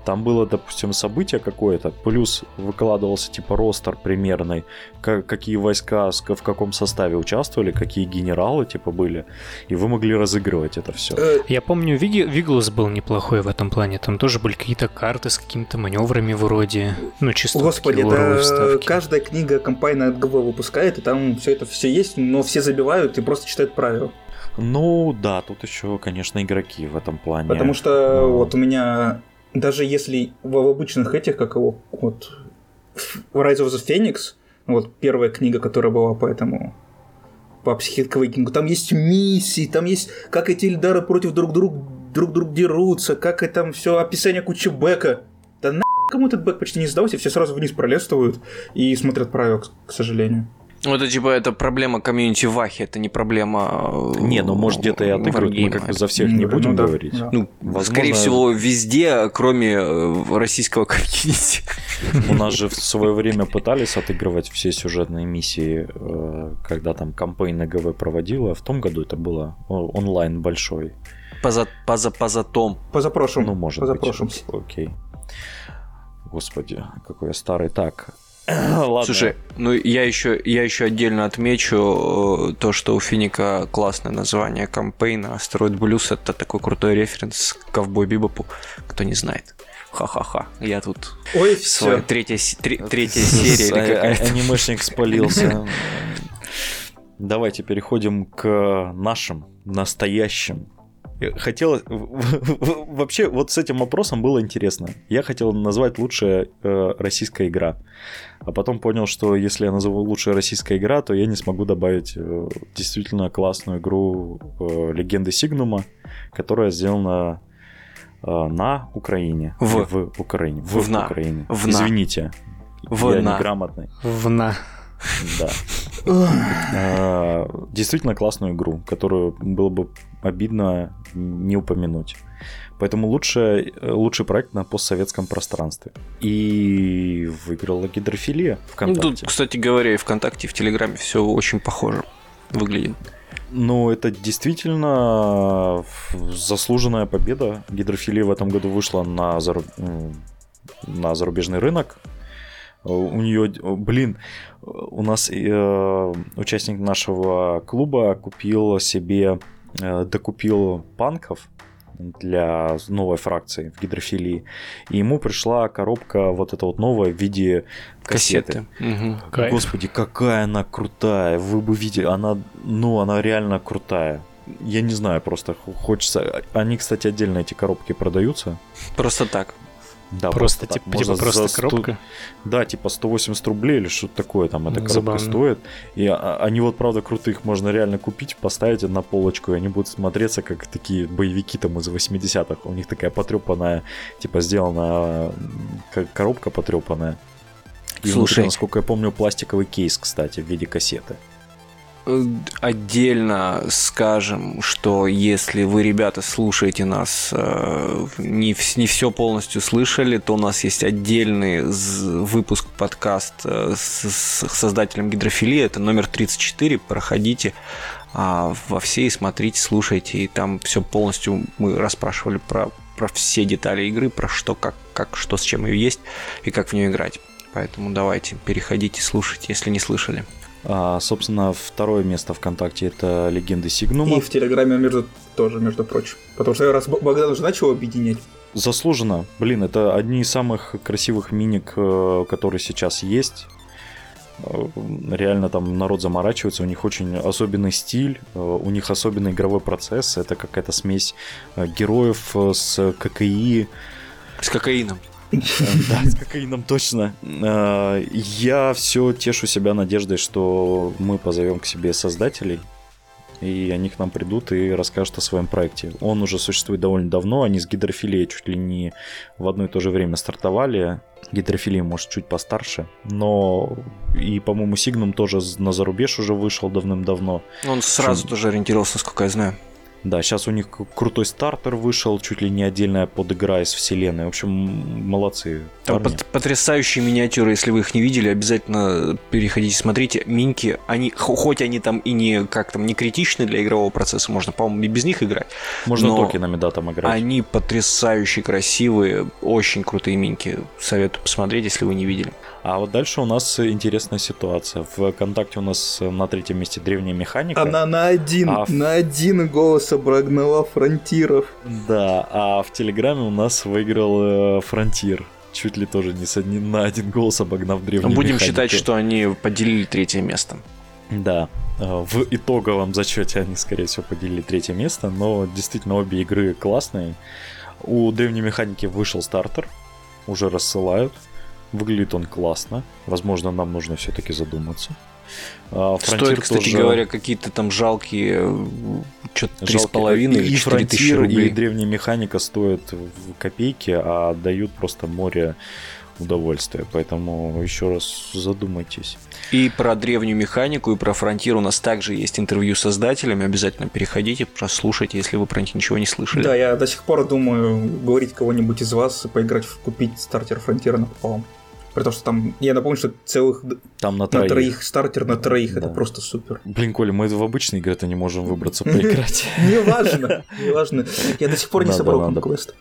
Там было, допустим, событие какое-то, плюс выкладывался типа ростер примерный, ка- какие войска в каком составе участвовали, какие генералы типа были, и вы могли разыгрывать это все. Э, Я помню, Виги- Виглас был неплохой в этом плане. Там тоже были какие-то карты с какими-то маневрами вроде. Ну, чисто Господи, да вставки. каждая книга компания от ГВ выпускает, и там все это все есть, но все забивают и просто читают правила. Ну да, тут еще, конечно, игроки в этом плане. Потому что Ну. вот у меня, даже если в, в обычных этих, как его, вот, в Rise of the Phoenix, вот первая книга, которая была по этому, по Psychic Awakening у, там есть миссии, там есть, как эти Эльдары против друг друга друг друг дерутся, как это там все описание кучи бэка. Да на кому этот бэк почти не сдался, все сразу вниз пролистывают и смотрят правила, к- к сожалению. Ну, это типа это проблема комьюнити Вахи, это не проблема. э, Не, ну может где-то и отыгрывают. Мы как бы за всех не Ну, будем да, говорить. да. Ну, Возможно- скорее всего, [laughs] везде, кроме э, российского комьюнити. У нас же в свое время пытались отыгрывать все сюжетные миссии, э, когда там campaign GW проводила. В том году это было онлайн большой. Поза, поза, позатом. Позапрошлым. Ну, может позапрошлым. быть. Окей. Господи, какой я старый. Так. Ладно. Слушай, ну я еще, я еще отдельно отмечу э, то, что у Финика классное название кампейна. Астероид Блюз это такой крутой референс к Ковбой Бибопу, кто не знает. Ха-ха-ха. Я тут Ой, своя все. третья, тре- третья серия или какая-то. Анимешник спалился. [laughs] Давайте переходим к нашим настоящим. Я Хотел... Вообще, вот с этим вопросом было интересно. Я хотел назвать лучшая э, российская игра. А потом понял, что если я назову лучшая российская игра, то я не смогу добавить э, действительно классную игру э, Легенды Сигнума, которая сделана э, на Украине. В. в Украине. В, В на. Украине. В на. Извините. В я на. неграмотный. Вна. Да. А, Действительно классную игру, которую было бы обидно не упомянуть. Поэтому лучше, лучший проект на постсоветском пространстве. И выиграла гидрофилия Ну, ВКонтакте. Тут, кстати говоря, и ВКонтакте, и в Телеграме все очень похоже выглядит. Ну, это действительно заслуженная победа. Гидрофилия в этом году вышла на, зару- м, на зарубежный рынок. У нее, блин, у нас э, участник нашего клуба купил себе, э, докупил панков для новой фракции в гидрофилии. И ему пришла коробка вот эта вот новая в виде кассеты. Кассеты. Кайф. Господи, какая она крутая. Вы бы видели, она, ну, она реально крутая. Я не знаю, просто хочется. Они, кстати, отдельно эти коробки продаются. Просто так. Да, Просто, так. типа, типа просто за сто- коробка. Да, типа 180 рублей или что-то такое там эта коробка Забавно. стоит. И а- они вот, правда, крутых можно реально купить, поставить на полочку, и они будут смотреться как такие боевики там из 80-х. У них такая потрепанная, типа сделана как коробка потрепанная. И внутри, Слушай. насколько я помню, пластиковый кейс, кстати, в виде кассеты. Отдельно скажем, что если вы, ребята, слушаете нас, э, не, не все полностью слышали, то у нас есть отдельный выпуск подкаст э, с, с создателем гидрофилии, это номер 34, проходите а, во все и смотрите, слушайте, и там все полностью мы расспрашивали про, про все детали игры, про что, как, как, что с чем ее есть и как в нее играть. Поэтому давайте, переходите, слушайте, если не слышали. А, собственно, второе место ВКонтакте это Легенды Сигнума. И в Телеграме между тоже, между прочим. Потому что раз Богдан уже начал объединять. Заслуженно. Блин, это одни из самых красивых миник, э, которые сейчас есть. Э, Реально там народ заморачивается, у них очень особенный стиль, э, у них особенный игровой процесс. Это какая-то смесь героев с ККИ, С кокаином. Да, с кокаином точно. Э, Я все тешу себя надеждой, что мы позовем к себе создателей, и они к нам придут и расскажут о своем проекте. Он уже существует довольно давно, они с гидрофилией чуть ли не в одно и то же время стартовали. Гидрофилия, может, чуть постарше, но и, по-моему, Сигнум тоже на зарубеж уже вышел давным-давно. Он сразу Чем- тоже ориентировался, насколько я знаю. Да, сейчас у них крутой стартер вышел, чуть ли не отдельная подыгра из вселенной. В общем, молодцы. Там парни. пот- потрясающие миниатюры, если вы их не видели, обязательно переходите, смотрите. Миньки, они, хо- хоть они там и не как там не критичны для игрового процесса, можно, по-моему, и без них играть. Можно но токенами, да, там играть. Они потрясающе красивые, очень крутые миньки. Советую посмотреть, если вы не видели. А вот дальше у нас интересная ситуация. В ВКонтакте у нас э, на третьем месте древняя механика. Она на один, А в- на один голос обогнала фронтиров. Да, а в Телеграме у нас выиграл э, Фронтир. Чуть ли тоже не, с одним, на один голос обогнав древнюю Будем механику. считать, что они поделили третье место. Да, э, в итоговом зачете они, скорее всего, поделили третье место, но действительно обе игры классные. У древней механики вышел стартер, уже рассылают. Выглядит он классно. Возможно, нам нужно все-таки задуматься. А, Стоит, Frontier кстати тоже говоря, какие-то там жалкие, что-то три с половиной или четыре тысячи рублей. И древняя механика стоит в копейки, а дают просто море удовольствие. Поэтому еще раз задумайтесь. И про древнюю механику, и про фронтир у нас также есть интервью с создателями. Обязательно переходите, прослушайте, если вы про них ничего не слышали. Да, я до сих пор думаю говорить кого-нибудь из вас и поиграть, купить стартер фронтира на пополам. При том, что там, я напомню, что целых Там на на троих. троих стартер на троих, это Да. просто супер. Блин, Коля, мы в обычные игры-то не можем выбраться [laughs] поиграть. Неважно, неважно. Я до сих пор не собрал конквест.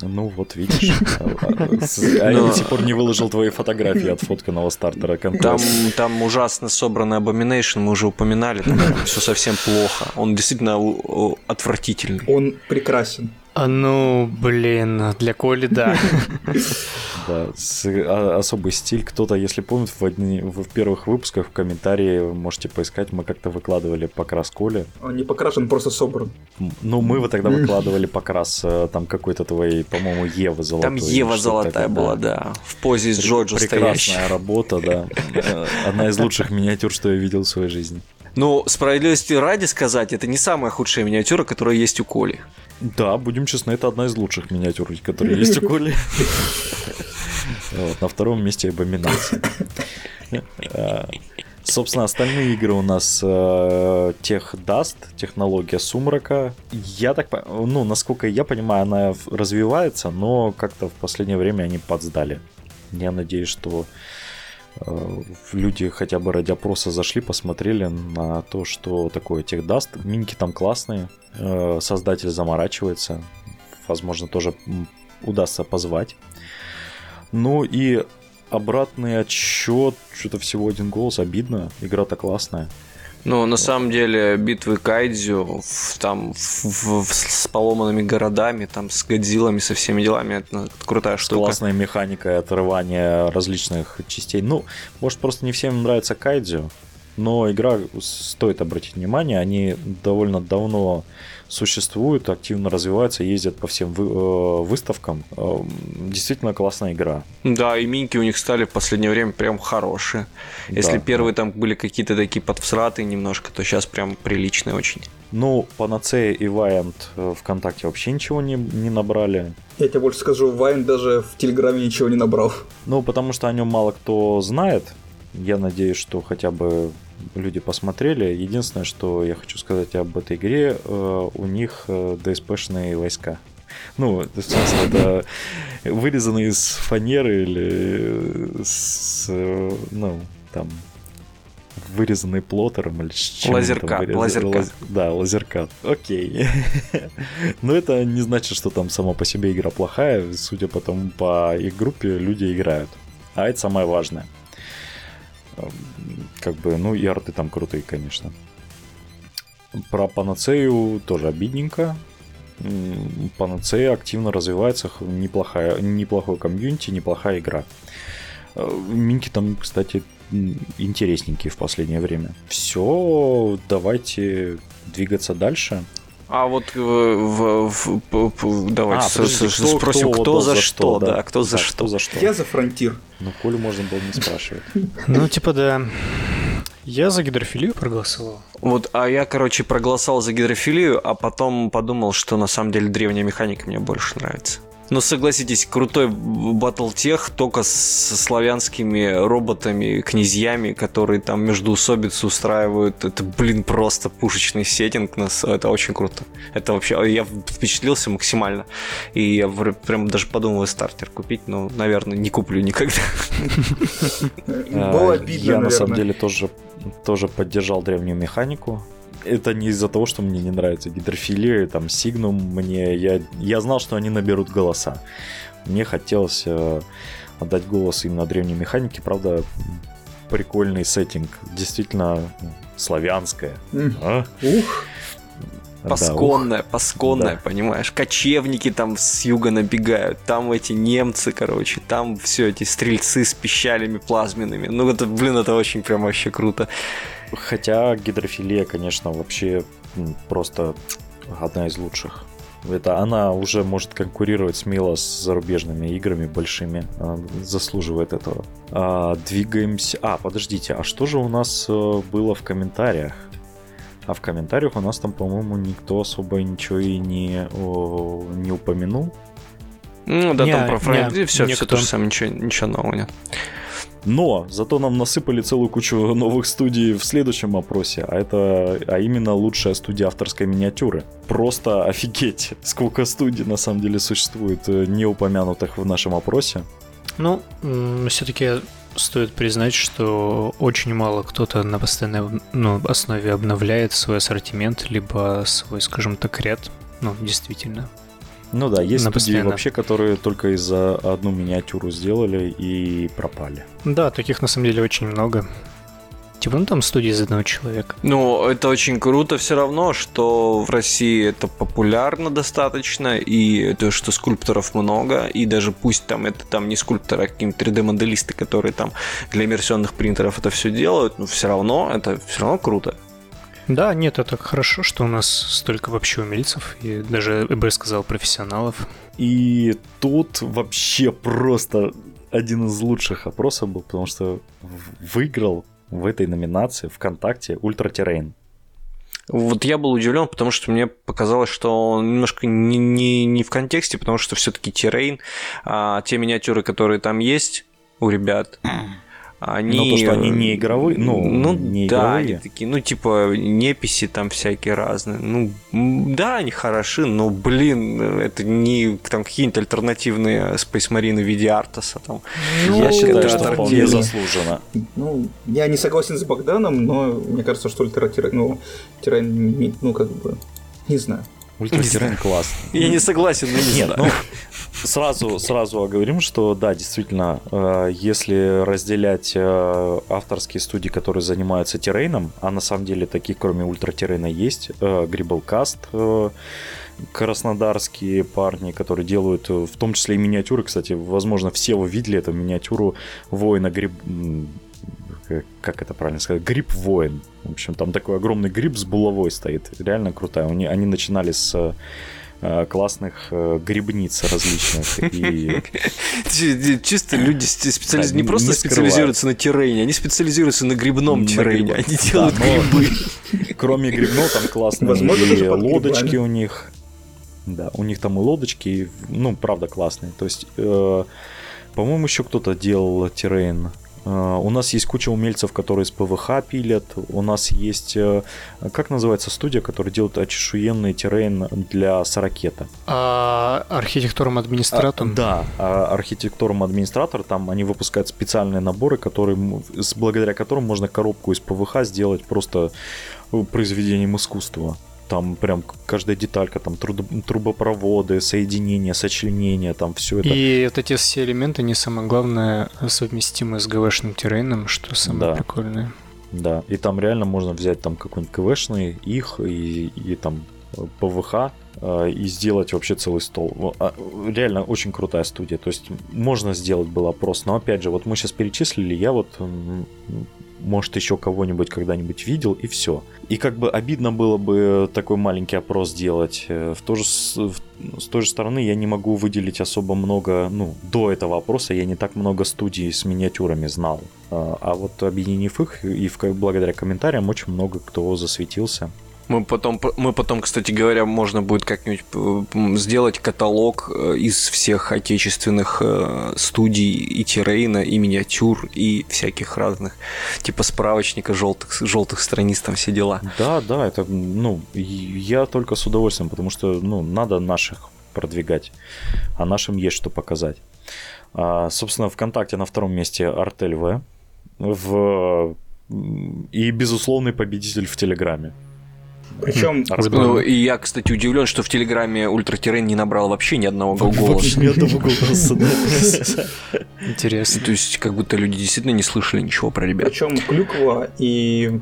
Ну, вот видишь. [laughs] А я до сих пор не выложил твои фотографии от фотканного стартера Там, там ужасно собранный Abomination, мы уже упоминали, там все совсем плохо. Он действительно отвратительный. Он прекрасен. А ну, блин, для Коли, да. [laughs] Да, с- а- особый стиль. Кто-то, если помнит, в, одни- в первых выпусках в комментарии можете поискать, мы как-то выкладывали покрас Коли. Он не покрашен, просто собран. Ну, мы вот тогда выкладывали покрас э, там какой-то твоей, по-моему, Евы золотой. Там Ева золотая была, да. В позе из Джоджо Прекрасная работа, да. [laughs] Э, Одна из лучших миниатюр, что я видел в своей жизни. Ну, справедливости ради сказать, это не самая худшая миниатюра, которая есть у Коли. Да, будем честны, это одна из лучших миниатюр, которые есть у Коли. На втором месте абоминация. Э, Собственно, остальные игры у нас э, Тех Даст, технология сумрака. Я так, ну, насколько я понимаю, она развивается, но как-то в последнее время они подсдали. Я надеюсь, что люди хотя бы ради опроса зашли, посмотрели на то, что такое Тех Даст. Минки там классные, э, создатель заморачивается, возможно, тоже удастся позвать. Ну и обратный отсчет, что-то всего один голос, обидно, игра-то классная. Ну, на самом деле, битвы Кайдзю, в- там, в- в- с поломанными городами, там, с Годзиллами, со всеми делами, это ну, крутая штука. классной механикой отрывания различных частей. Ну, может, просто не всем нравится Кайдзю, но игра стоит обратить внимание, они довольно давно существуют, активно развиваются, ездят по всем вы- э, выставкам. Э, Действительно классная игра. Да, и минки у них стали в последнее время прям хорошие. Если Да, первые там были какие-то такие подвсратые немножко, то сейчас прям приличные очень. Ну, Panacea и Valiant э, ВКонтакте вообще ничего не, не набрали. Я тебе больше скажу, Вайн даже в Телеграме ничего не набрал. Ну, потому что о нем мало кто знает. Я надеюсь, что хотя бы люди посмотрели. Единственное, что я хочу сказать об этой игре, э, у них э, ДСПшные войска. Ну, в смысле, это вырезанные из фанеры или с, э, ну, там, вырезанный плоттером или с чем вырезаны. лазеркат. Лаз- Да, лазеркат. Окей. [laughs] Но это не значит, что там сама по себе игра плохая. Судя по тому, по их группе люди играют. А это самое важное. Эм, Как бы, ну и арты там крутые, конечно. Про Панацею тоже обидненько. Панацея активно развивается, неплохая, неплохой комьюнити, неплохая игра. Э, Минки там, кстати, интересненькие в последнее время. Все, давайте двигаться дальше. А вот э, в, в- п- давайте А, с- подождите, с- спросим, кто, отдал за что, да, кто за Да, что. Кто за что. Я за фронтир. Ну, Колю можно было не спрашивать. [laughs] Ну, типа, да. Я за гидрофилию проголосовал. Вот, а я, короче, проголосовал за гидрофилию, а потом подумал, что на самом деле древняя механика мне больше нравится. Но согласитесь, крутой батлтех только с славянскими роботами, князьями, которые там междуусобицы устраивают. Это, блин, просто пушечный сеттинг. Это очень круто. Это вообще... Я впечатлился максимально. И я прям даже подумал стартер купить, но, наверное, не куплю никогда. Было А, обидно, Я на самом деле тоже, тоже поддержал древнюю механику. Это не из-за того, что мне не нравится гидрофилия, там, Сигнум, мне... Я, я знал, что они наберут голоса. Мне хотелось э, отдать голос именно древней механике, правда, прикольный сеттинг, действительно славянская. М, А? Ух, Да, Пасконная, пасконная, Да. понимаешь? Кочевники там с юга набегают, там эти немцы, короче, там все эти стрельцы с пищалями плазменными. Ну, это, блин, это очень прям вообще круто. Хотя гидрофилия, конечно, вообще просто одна из лучших. Это она уже может конкурировать смело с зарубежными играми большими. а, Заслуживает этого. А, двигаемся. А, подождите, а что же у нас э, было в комментариях? А в комментариях у нас там, по-моему, никто особо ничего и не, о, не упомянул. Ну да, Не, там про не, все, все то же самое, ничего, ничего нового нет. Но зато нам насыпали целую кучу [laughs] новых студий в следующем опросе, а это, а именно лучшая студия авторской миниатюры. Просто офигеть, [laughs] сколько студий на самом деле существует, э, не упомянутых в нашем опросе. Ну, все-таки стоит признать, что очень мало кто-то на постоянной ну, основе обновляет свой ассортимент, либо свой, скажем так, ряд. Ну, действительно. Ну да, есть На студии постоянно. вообще, которые только из-за одну миниатюру сделали и пропали. Да, таких на самом деле очень много. Типа, ну там студии из одного человека. Ну, это очень круто все равно, что в России это популярно достаточно, и то, что скульпторов много, и даже пусть там это там не скульпторы, а какие-нибудь 3D-моделисты, которые там для иммерсионных принтеров это все делают, но все равно это все равно круто. Да, нет, это хорошо, что у нас столько вообще умельцев, и даже, я бы сказал, профессионалов. И тут вообще просто один из лучших опросов был, потому что выиграл в этой номинации ВКонтакте Ультра Террейн. Вот я был удивлен, потому что мне показалось, что он немножко не, не, не в контексте, потому что все-таки террейн, а, те миниатюры, которые там есть у ребят, они... Ну, то, что они не игровые, ну, ну не да, они игровые. такие, ну, типа, неписи там всякие разные. Ну, да, они хороши, но, блин, это не там какие-нибудь альтернативные Space Marine в виде Артаса там. Я Ну, считаю, это что так вполне заслуженно. Ну, я не согласен с Богданом, но мне кажется, что ультра ну, тиран, ну, как бы, не знаю. Ультра Не Террейн классный. Я не согласен, но не Нет, знаю. ну, сразу, сразу оговорим, что да, действительно, э, если разделять э, авторские студии, которые занимаются террейном, а на самом деле таких, кроме ультра террейна, есть, э, Грибблкаст, э, краснодарские парни, которые делают, э, в том числе и миниатюры, кстати, возможно, все вы видели эту миниатюру воина гриб... Как это правильно сказать? Гриб-воин. В общем, там такой огромный гриб с булавой стоит. Реально крутая. Они, они начинали с классных э, грибниц различных. И Чи- Чисто люди специализ... Да, не просто специализируются на террейне, они специализируются на грибном террейне. Они делают грибы. кроме грибного там классные Возможно, и лодочки у них. Да, у них там и лодочки, и, ну, правда, классные. То есть, э, по-моему, еще кто-то делал террейн. Э, у нас есть куча умельцев, которые с ПВХ пилят. У нас есть, э, как называется студия, которая делает очешуенный террейн для Сорокета? А архитектуром администратом? А, да, а архитектуром администратор, там они выпускают специальные наборы, которые, благодаря которым можно коробку из ПВХ сделать просто э, произведением искусства. Там прям каждая деталька, там трубопроводы, соединения, сочленения, там все это. И вот эти все элементы, не самое главное, совместимы с ГВшным террейном, что самое Да. прикольное. Да, и там реально можно взять там какой-нибудь КВшный, их и, и там ПВХ э, и сделать вообще целый стол. А, Реально очень крутая студия. То есть можно сделать был опрос, но опять же, вот мы сейчас перечислили, я вот может еще кого-нибудь когда-нибудь видел и все. И как бы обидно было бы такой маленький опрос делать. Э, В, то же, в- с той же стороны я не могу выделить особо много, ну, до этого опроса я не так много студий с миниатюрами знал. А а вот объединив их и в- благодаря комментариям очень много кто засветился. Мы потом, мы потом, кстати говоря, можно будет как-нибудь сделать каталог э, из всех отечественных э, студий и террейна, и миниатюр, и всяких разных, типа справочника желтых, желтых страниц, там все дела. Да, да, это, ну, я только с удовольствием, потому что, ну, надо наших продвигать, а нашим есть что показать. А, собственно, ВКонтакте на втором месте Артель В. В... И безусловный победитель в Телеграме. Причем. Ну, и я, кстати, удивлен, что в Телеграме Ультра Террейн не набрал вообще ни одного голоса. Ни одного голоса. да. Интересно. То есть, как будто люди действительно не слышали ничего про ребят. Причем Клюква и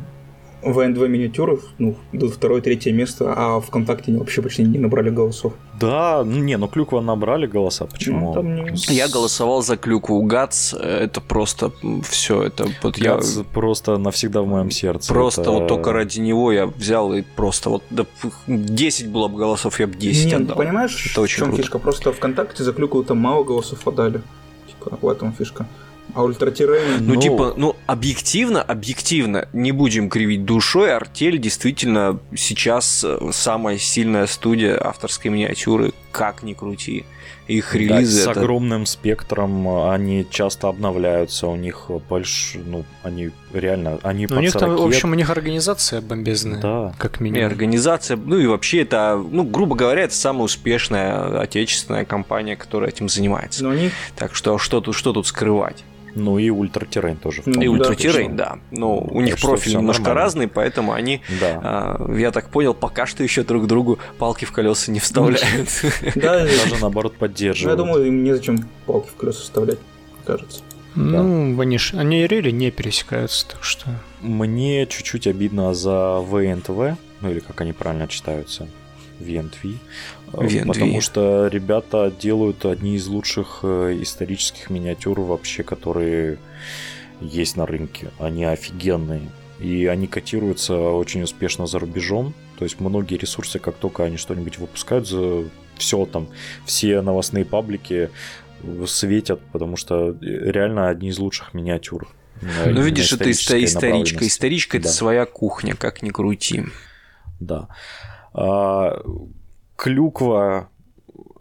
ВН2 миниатюры ну, идут второе, третье место, а ВКонтакте они вообще почти не набрали голосов. Да, ну, не, ну Клюква набрали голоса, почему? Ну, там не- Я голосовал за клюкву Гац, это просто все, это вот я Гац просто навсегда в моем сердце. просто Это- вот только ради него я взял и просто вот да, 10 было бы голосов, я бы 10 Нет, отдал. понимаешь, Это в очень чем круто. фишка? Просто ВКонтакте за Клюкву там мало голосов отдали. Типа, в этом фишка. А ультратирейн... Ну, ну, типа, ну, объективно, объективно, не будем кривить душой, Артель действительно сейчас э, самая сильная студия авторской миниатюры, как ни крути. Их релизы... Да, с это... огромным спектром, они часто обновляются, у них больше, ну, они реально, они ну, У них там, в общем, у них организация бомбезная, да. как минимум. И организация, ну и вообще это, ну, грубо говоря, это самая успешная отечественная компания, которая этим занимается. Но они... Так что что тут, что тут скрывать? Ну и ультратеррейн тоже. Ну, и ультратеррейн, да. Но ну, у них профиль немножко нормально. разный, поэтому они, да. а, я так понял, пока что еще друг другу палки в колеса не вставляют. [laughs] Да, даже наоборот поддерживают. Я думаю, им незачем палки в колеса вставлять, кажется. Ну, они, они рели не пересекаются, так что... Мне чуть-чуть обидно за ВНТВ, ну или как они правильно читаются. VNTV, VNTV. потому что ребята делают одни из лучших э, исторических миниатюр вообще, которые есть на рынке. Они офигенные. И они котируются очень успешно за рубежом. То есть многие ресурсы, как только они что-нибудь выпускают, все там, все новостные паблики светят, потому что реально одни из лучших миниатюр. Ну, видишь, это историчка. Историчка да. это своя кухня, как ни крути. Да. А, клюква,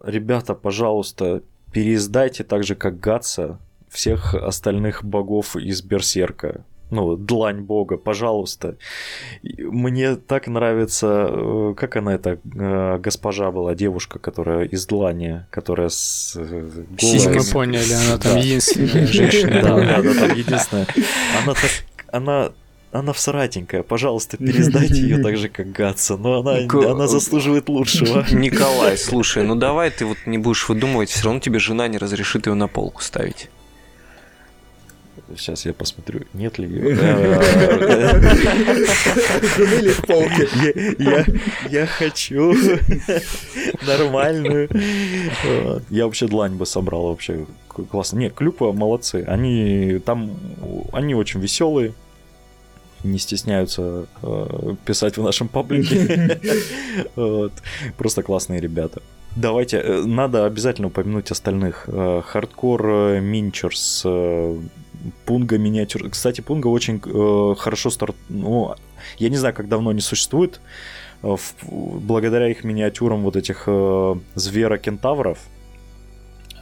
ребята, пожалуйста, переиздайте так же, как Гатса, всех остальных богов из Берсерка. Ну, длань бога, пожалуйста. Мне так нравится, э, как она эта э, госпожа была, девушка, которая из длани, которая с э, голой... Мы поняли, она там единственная женщина. Да, да, да, там единственная. Она так, она она всратенькая, пожалуйста, пересдайте ее [laughs] так же, как Гатса, но она, К... она заслуживает лучшего. [laughs] Николай, [laughs] слушай, ну давай ты вот не будешь выдумывать, все равно тебе жена не разрешит ее на полку ставить. Сейчас я посмотрю, нет ли ее. Я хочу нормальную. Я вообще длань бы собрал вообще классно. Не, клюква молодцы. Они там, они очень веселые, не стесняются э, писать в нашем паблике. [laughs] Просто классные ребята. Давайте, э, надо обязательно упомянуть остальных. Э, хардкор Минчерс, Пунга миниатюр. Кстати, Пунга очень хорошо старт... Ну, я не знаю, как давно они существуют. Благодаря их миниатюрам вот этих звера-кентавров,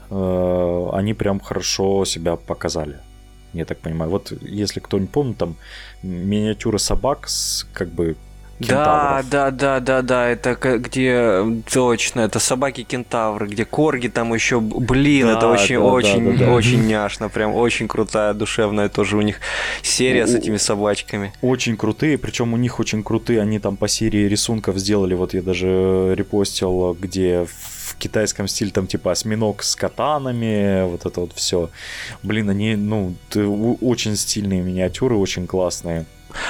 они прям хорошо себя показали я так понимаю. Вот если кто не помнит, там миниатюры собак с как бы да, да, да, да, да, это где точно, это собаки-кентавры, где корги там еще, блин, да, это очень, да, очень, да, да, да. очень няшно, прям очень крутая, душевная тоже у них серия у, с этими собачками. Очень крутые, причем у них очень крутые, они там по серии рисунков сделали, вот я даже репостил, где в китайском стиле там типа осьминог с катанами, вот это вот все. Блин, они, ну, очень стильные миниатюры, очень классные.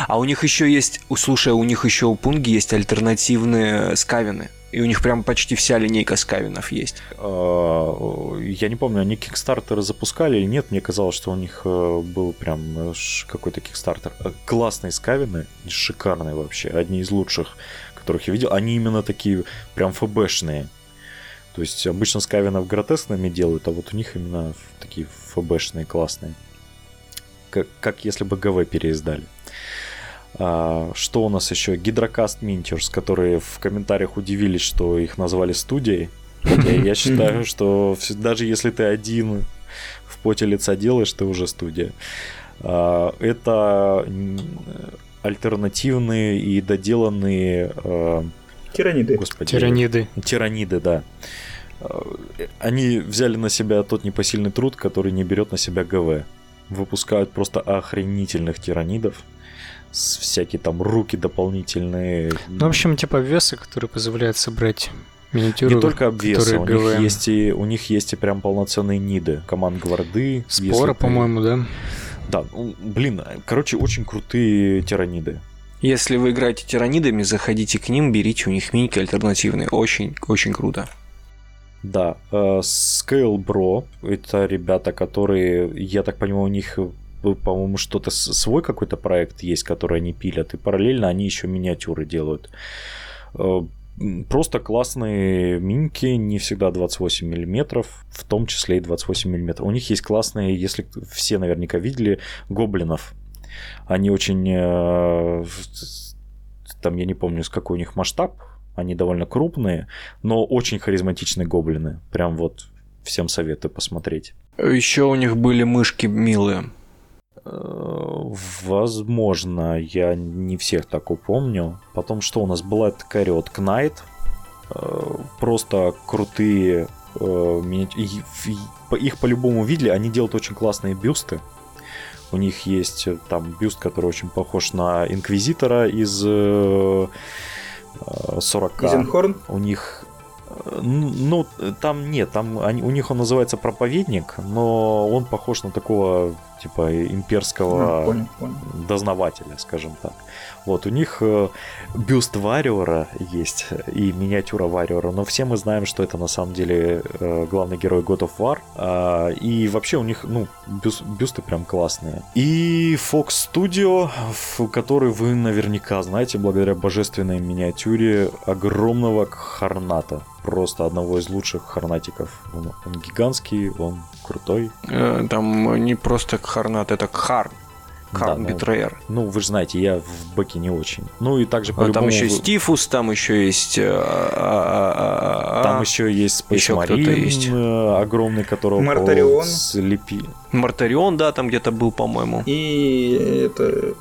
А у них еще есть, слушай, у них еще у Пунги есть альтернативные скавины. И у них прям почти вся линейка скавинов есть. А, я не помню, они кикстартеры запускали или нет. Мне казалось, что у них э, был прям э, какой-то кикстартер. Э, классные скавины, шикарные вообще. Одни из лучших, которых я видел. Они именно такие прям ФБшные. То есть обычно скавинов гротескными делают, а вот у них именно такие ФБшные классные. Как, как если бы ГВ переиздали. А, что у нас еще? Гидрокаст Минтерс, которые в комментариях удивились, что их назвали студией. Хотя я считаю, что даже если ты один в поте лица делаешь, ты уже студия. А, это альтернативные и доделанные... Тираниды. Господи. Тираниды. Тираниды, да. Они взяли на себя тот непосильный труд, который не берет на себя ГВ. Выпускают просто охренительных тиранидов всякие там руки дополнительные. Ну, в общем, типа обвесы, которые позволяют собрать миниатюры. Не только обвесы, у них, есть и, у них есть и прям полноценные ниды. Команд гварды. Спора, по-моему, да? Да, ну, блин, короче, очень крутые тираниды. Если вы играете тиранидами, заходите к ним, берите у них миньки альтернативные. Очень, очень круто. Да, э, Scale Bro, это ребята, которые, я так понимаю, у них по-моему, что-то свой какой-то проект есть, который они пилят, и параллельно они еще миниатюры делают. Э, просто классные миньки, не всегда 28 миллиметров, в том числе и 28 миллиметров. У них есть классные, если все наверняка видели, гоблинов. Они очень... Э, там я не помню, с какой у них масштаб. Они довольно крупные, но очень харизматичные гоблины. Прям вот всем советую посмотреть. Еще у них были мышки милые. Э, возможно, я не всех так упомню. Потом что у нас была такая вот Knight. Э, просто крутые их по-любому видели, они делают очень классные бюсты. У них есть там бюст, который очень похож на Инквизитора из 40. Изенхорн? У них ну, там нет, там они, у них он называется проповедник, но он похож на такого типа имперского а, понял, понял. дознавателя, скажем так. Вот, у них э, бюст Вариора есть и миниатюра Вариора, но все мы знаем, что это на самом деле э, главный герой God of War. Э, и вообще у них, ну, бюст, бюсты прям классные. И Fox Studio, в который вы наверняка знаете благодаря божественной миниатюре огромного Харната. Просто одного из лучших харнатиков. Он, он гигантский, он крутой. Э, там не просто Харнат, это Харн. Харн да, Битрейер. Ну, ну, вы же знаете, я в бэке не очень. Ну и также по а Там еще есть Стифус, там еще есть... А, а, там еще есть Space еще Marine, есть. Э, огромный, которого Мартарион. слепи. Мартарион, да, там где-то был, по-моему. И это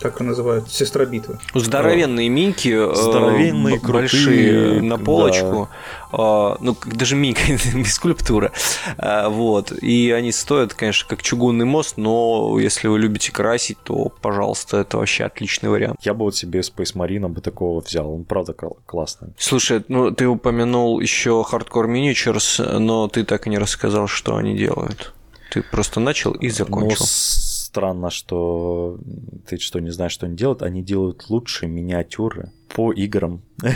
как называют, сестра битвы. Здоровенные миньки, э, здоровенные, большие крутые, на полочку, да. ну даже минька, [laughs] без скульптуры, а, вот. И они стоят, конечно, как чугунный мост, но если вы любите красить, то, пожалуйста, это вообще отличный вариант. Я бы вот себе Space Marine бы такого взял, он правда классный. Слушай, ну ты упомянул еще Hardcore Miniatures, но ты так и не рассказал, что они делают. Ты просто начал и закончил. Но странно, что ты что, не знаешь, что они делают. Они делают лучшие миниатюры по играм. [laughs]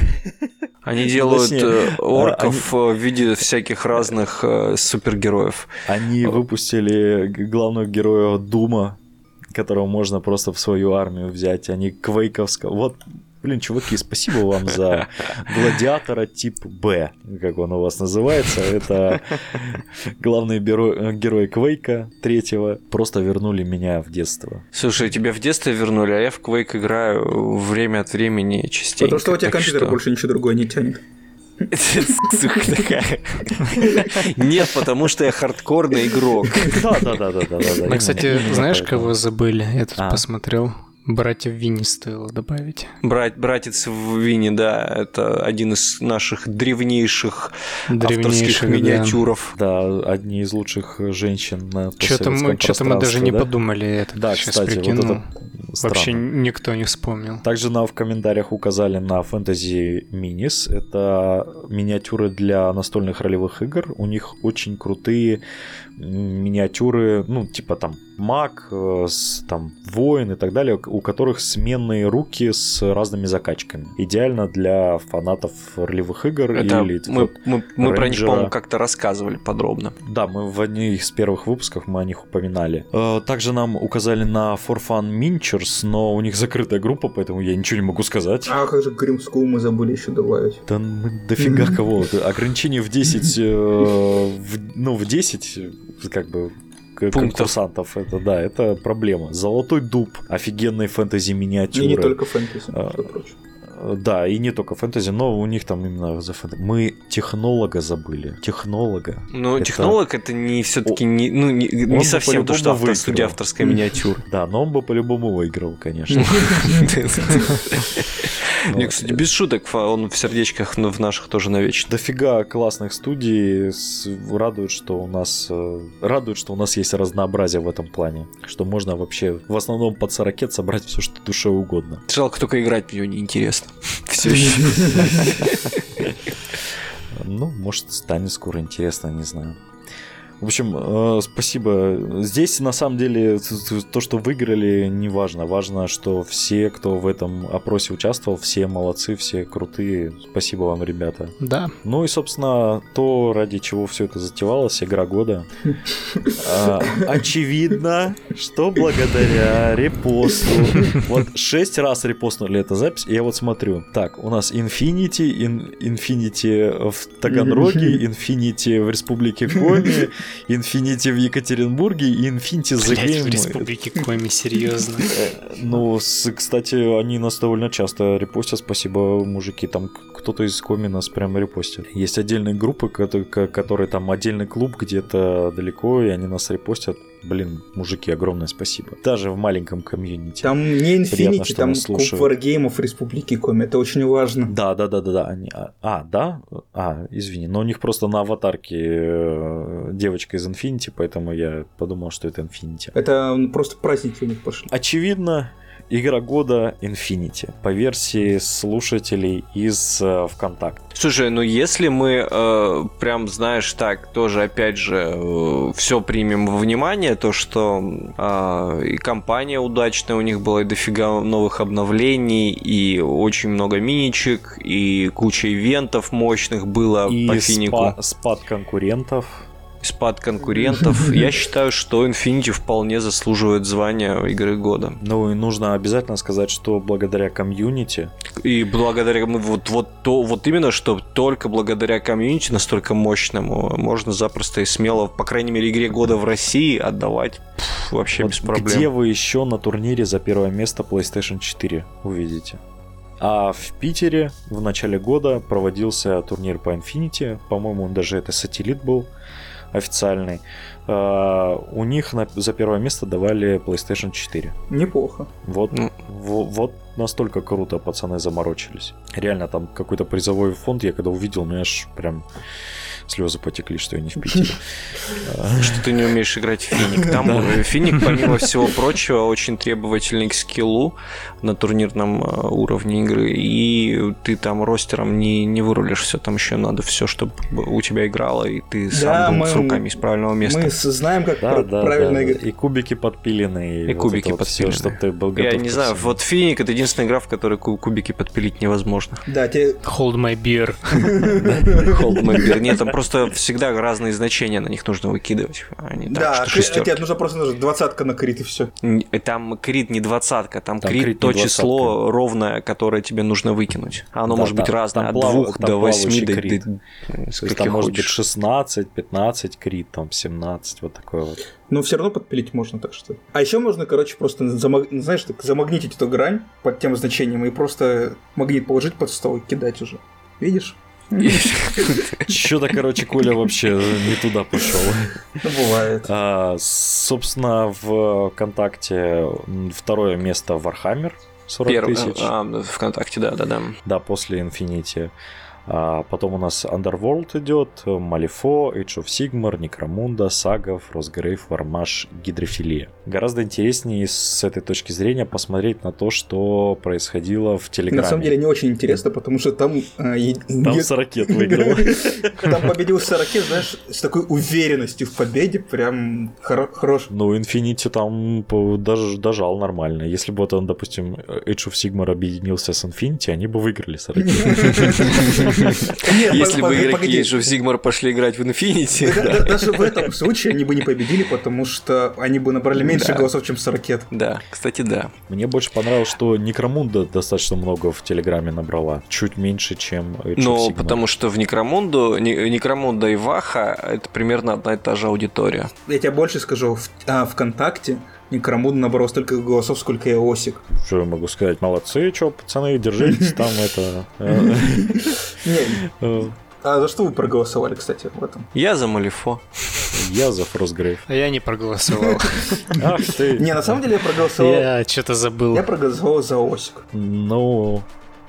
Они делают э, орков они... в виде всяких разных э, супергероев. Они выпустили главного героя Дума, которого можно просто в свою армию взять. Они квейковского. Вот Блин, чуваки, спасибо вам за гладиатора тип Б, как он у вас называется. Это главный герой, герой Квейка третьего. Просто вернули меня в детство. Слушай, тебя в детство вернули, а я в Квейк играю время от времени частенько. Потому что у тебя компьютер что... больше ничего другое не тянет. Нет, потому что я хардкорный игрок. Да, да, да, да, да. Мы, кстати, знаешь, кого забыли? Я тут а. посмотрел. Братья Винни стоило добавить. Брат, братец в Винни, да, это один из наших древнейших, древнейших авторских миниатюров. Да. да, одни из лучших женщин на Что-то мы, что мы даже да? не подумали это. Да, сейчас кстати, прикинул. вот это Вообще никто не вспомнил. Также нам в комментариях указали на Fantasy Minis. Это миниатюры для настольных ролевых игр. У них очень крутые миниатюры, ну, типа там маг, э, там воин и так далее, у которых сменные руки с разными закачками. Идеально для фанатов ролевых игр Это или мы, мы, мы про них, по-моему, как-то рассказывали подробно. Да, мы в одних из первых выпусков мы о них упоминали. Э, также нам указали на For Fun Minchers, но у них закрытая группа, поэтому я ничего не могу сказать. А как же Grim School мы забыли еще добавить? Да мы дофига кого. Ограничение в 10, э, ну, в 10 как бы конкурсантов. Это да, это проблема. Золотой дуб, офигенные фэнтези миниатюры. И не только фэнтези, а, прочее. Да, и не только фэнтези, но у них там именно за фэнтези. Мы технолога забыли. Технолога. Ну, это... технолог это не все-таки не, ну, не, не совсем то, что автор, судья авторская миниатюра. Да, но он бы по-любому выиграл, конечно. [laughs] Не, кстати, без шуток, он в сердечках в наших тоже навечно. Дофига классных студий радует, что у нас э, радует, что у нас есть разнообразие в этом плане, что можно вообще в основном под 40 собрать все, что душе угодно. Жалко только играть в нее неинтересно. Все еще. Ну, может, станет скоро интересно, не знаю. В общем, э, спасибо. Здесь, на самом деле, то, что выиграли, не важно. Важно, что все, кто в этом опросе участвовал, все молодцы, все крутые. Спасибо вам, ребята. Да. Ну и, собственно, то, ради чего все это затевалось, игра года. А, очевидно, что благодаря репосту. Вот шесть раз репостнули эту запись, и я вот смотрю. Так, у нас Infinity, Infinity в Таганроге, [laughs] Infinity в Республике Коми, Infinity в Екатеринбурге и Infinity за Game. в Республике Коми, серьезно. Э, ну, кстати, они нас довольно часто репостят, спасибо, мужики. Там кто-то из Коми нас прямо репостит. Есть отдельные группы, которые, которые там отдельный клуб где-то далеко, и они нас репостят. Блин, мужики, огромное спасибо. Даже в маленьком комьюнити. Там не Infinity, там Куб Wargames Республики Коми, это очень важно. Да, да, да, да, да. Они... А, а, да? А, извини, но у них просто на аватарке э, девочка из Infinity, поэтому я подумал, что это Infinity. Это просто праздники у них пошли. Очевидно, Игра года Infinity по версии слушателей из э, ВКонтакте. Слушай, ну если мы э, прям, знаешь, так, тоже опять же э, все примем во внимание, то что э, и компания удачная, у них было и дофига новых обновлений, и очень много миничек, и куча ивентов мощных было и по финику. Спа- спад конкурентов спад конкурентов. [laughs] Я считаю, что Infinity вполне заслуживает звания игры года. Ну и нужно обязательно сказать, что благодаря комьюнити. И благодаря вот, вот, то, вот именно, что только благодаря комьюнити настолько мощному можно запросто и смело, по крайней мере, игре года в России отдавать пфф, вообще вот без проблем. Где вы еще на турнире за первое место PlayStation 4 увидите? А в Питере в начале года проводился турнир по Infinity. По-моему, даже это сателлит был официальный, э, у них на, за первое место давали PlayStation 4. Неплохо. Вот, mm. в, вот настолько круто пацаны заморочились. Реально там какой-то призовой фонд я когда увидел, мне аж прям слезы потекли, что я не в [laughs] Питере. Что ты не умеешь играть в Финик. Там Финик, помимо всего прочего, очень требовательный к скиллу на турнирном э, уровне игры, и ты там ростером не, не вырулишь все, там еще надо все, чтобы у тебя играло, и ты сам был с руками из правильного места. Мы знаем, как правильно играть. И кубики подпиленные. И кубики подпиленные. чтобы ты был готов. Я не знаю, вот Финик это единственная игра, в которой кубики подпилить невозможно. Да, тебе... Hold my beer. [laughs] Hold my beer. Нет, там просто всегда разные значения на них нужно выкидывать. Они да, тебе нужно просто двадцатка на крит и все. Там крит не двадцатка, там крит то число ровное, которое тебе нужно выкинуть. Оно может быть разное, от двух до восьми до там может быть 16, 15 крит, там 17, вот такое вот. Но все равно подпилить можно, так что. А еще можно, короче, просто замаг... знаешь, так замагнитить эту грань под тем значением и просто магнит положить под стол и кидать уже. Видишь? [laughs] Что-то, короче, Коля вообще не туда пошел. Ну, бывает. А, собственно, в ВКонтакте второе место Вархаммер. 40 тысяч. А, ВКонтакте, да, да, да. Да, после Infinity. А потом у нас Underworld идет, Malifaux, Age of Sigmar, Некромунда, Сагов, Frostgrave, Вармаш, Гидрофилия. Гораздо интереснее с этой точки зрения посмотреть на то, что происходило в Телеграме. На самом деле не очень интересно, потому что там... Э, там Сорокет выиграл. [laughs] Там победил Сорокет, знаешь, с такой уверенностью в победе, прям хорош. Ну, Infinity там даже дожал нормально. Если бы вот он, допустим, Age of Sigmar объединился с Infinity, они бы выиграли Сорокет. [laughs] Если бы игроки Age of Sigmar пошли играть в Infinity. Даже в этом случае они бы не победили, потому что они бы набрали меньше голосов, чем Сорокет. Да, кстати, да. Мне больше понравилось, что Некромунда достаточно много в Телеграме набрала. Чуть меньше, чем of Ну, потому что в Некромунду, Некромунда и Ваха это примерно одна и та же аудитория. Я тебе больше скажу, в а, ВКонтакте Некромуд набрал столько голосов, сколько и Осик. Что я могу сказать? Молодцы, что, пацаны, держитесь [laughs] там, это... Э. А за что вы проголосовали, кстати, в этом? Я за Малифо. Я за Фростгрейв. А я не проголосовал. [laughs] Ах ты. Не, на самом деле я проголосовал... Я что-то забыл. Я проголосовал за Осик. Ну,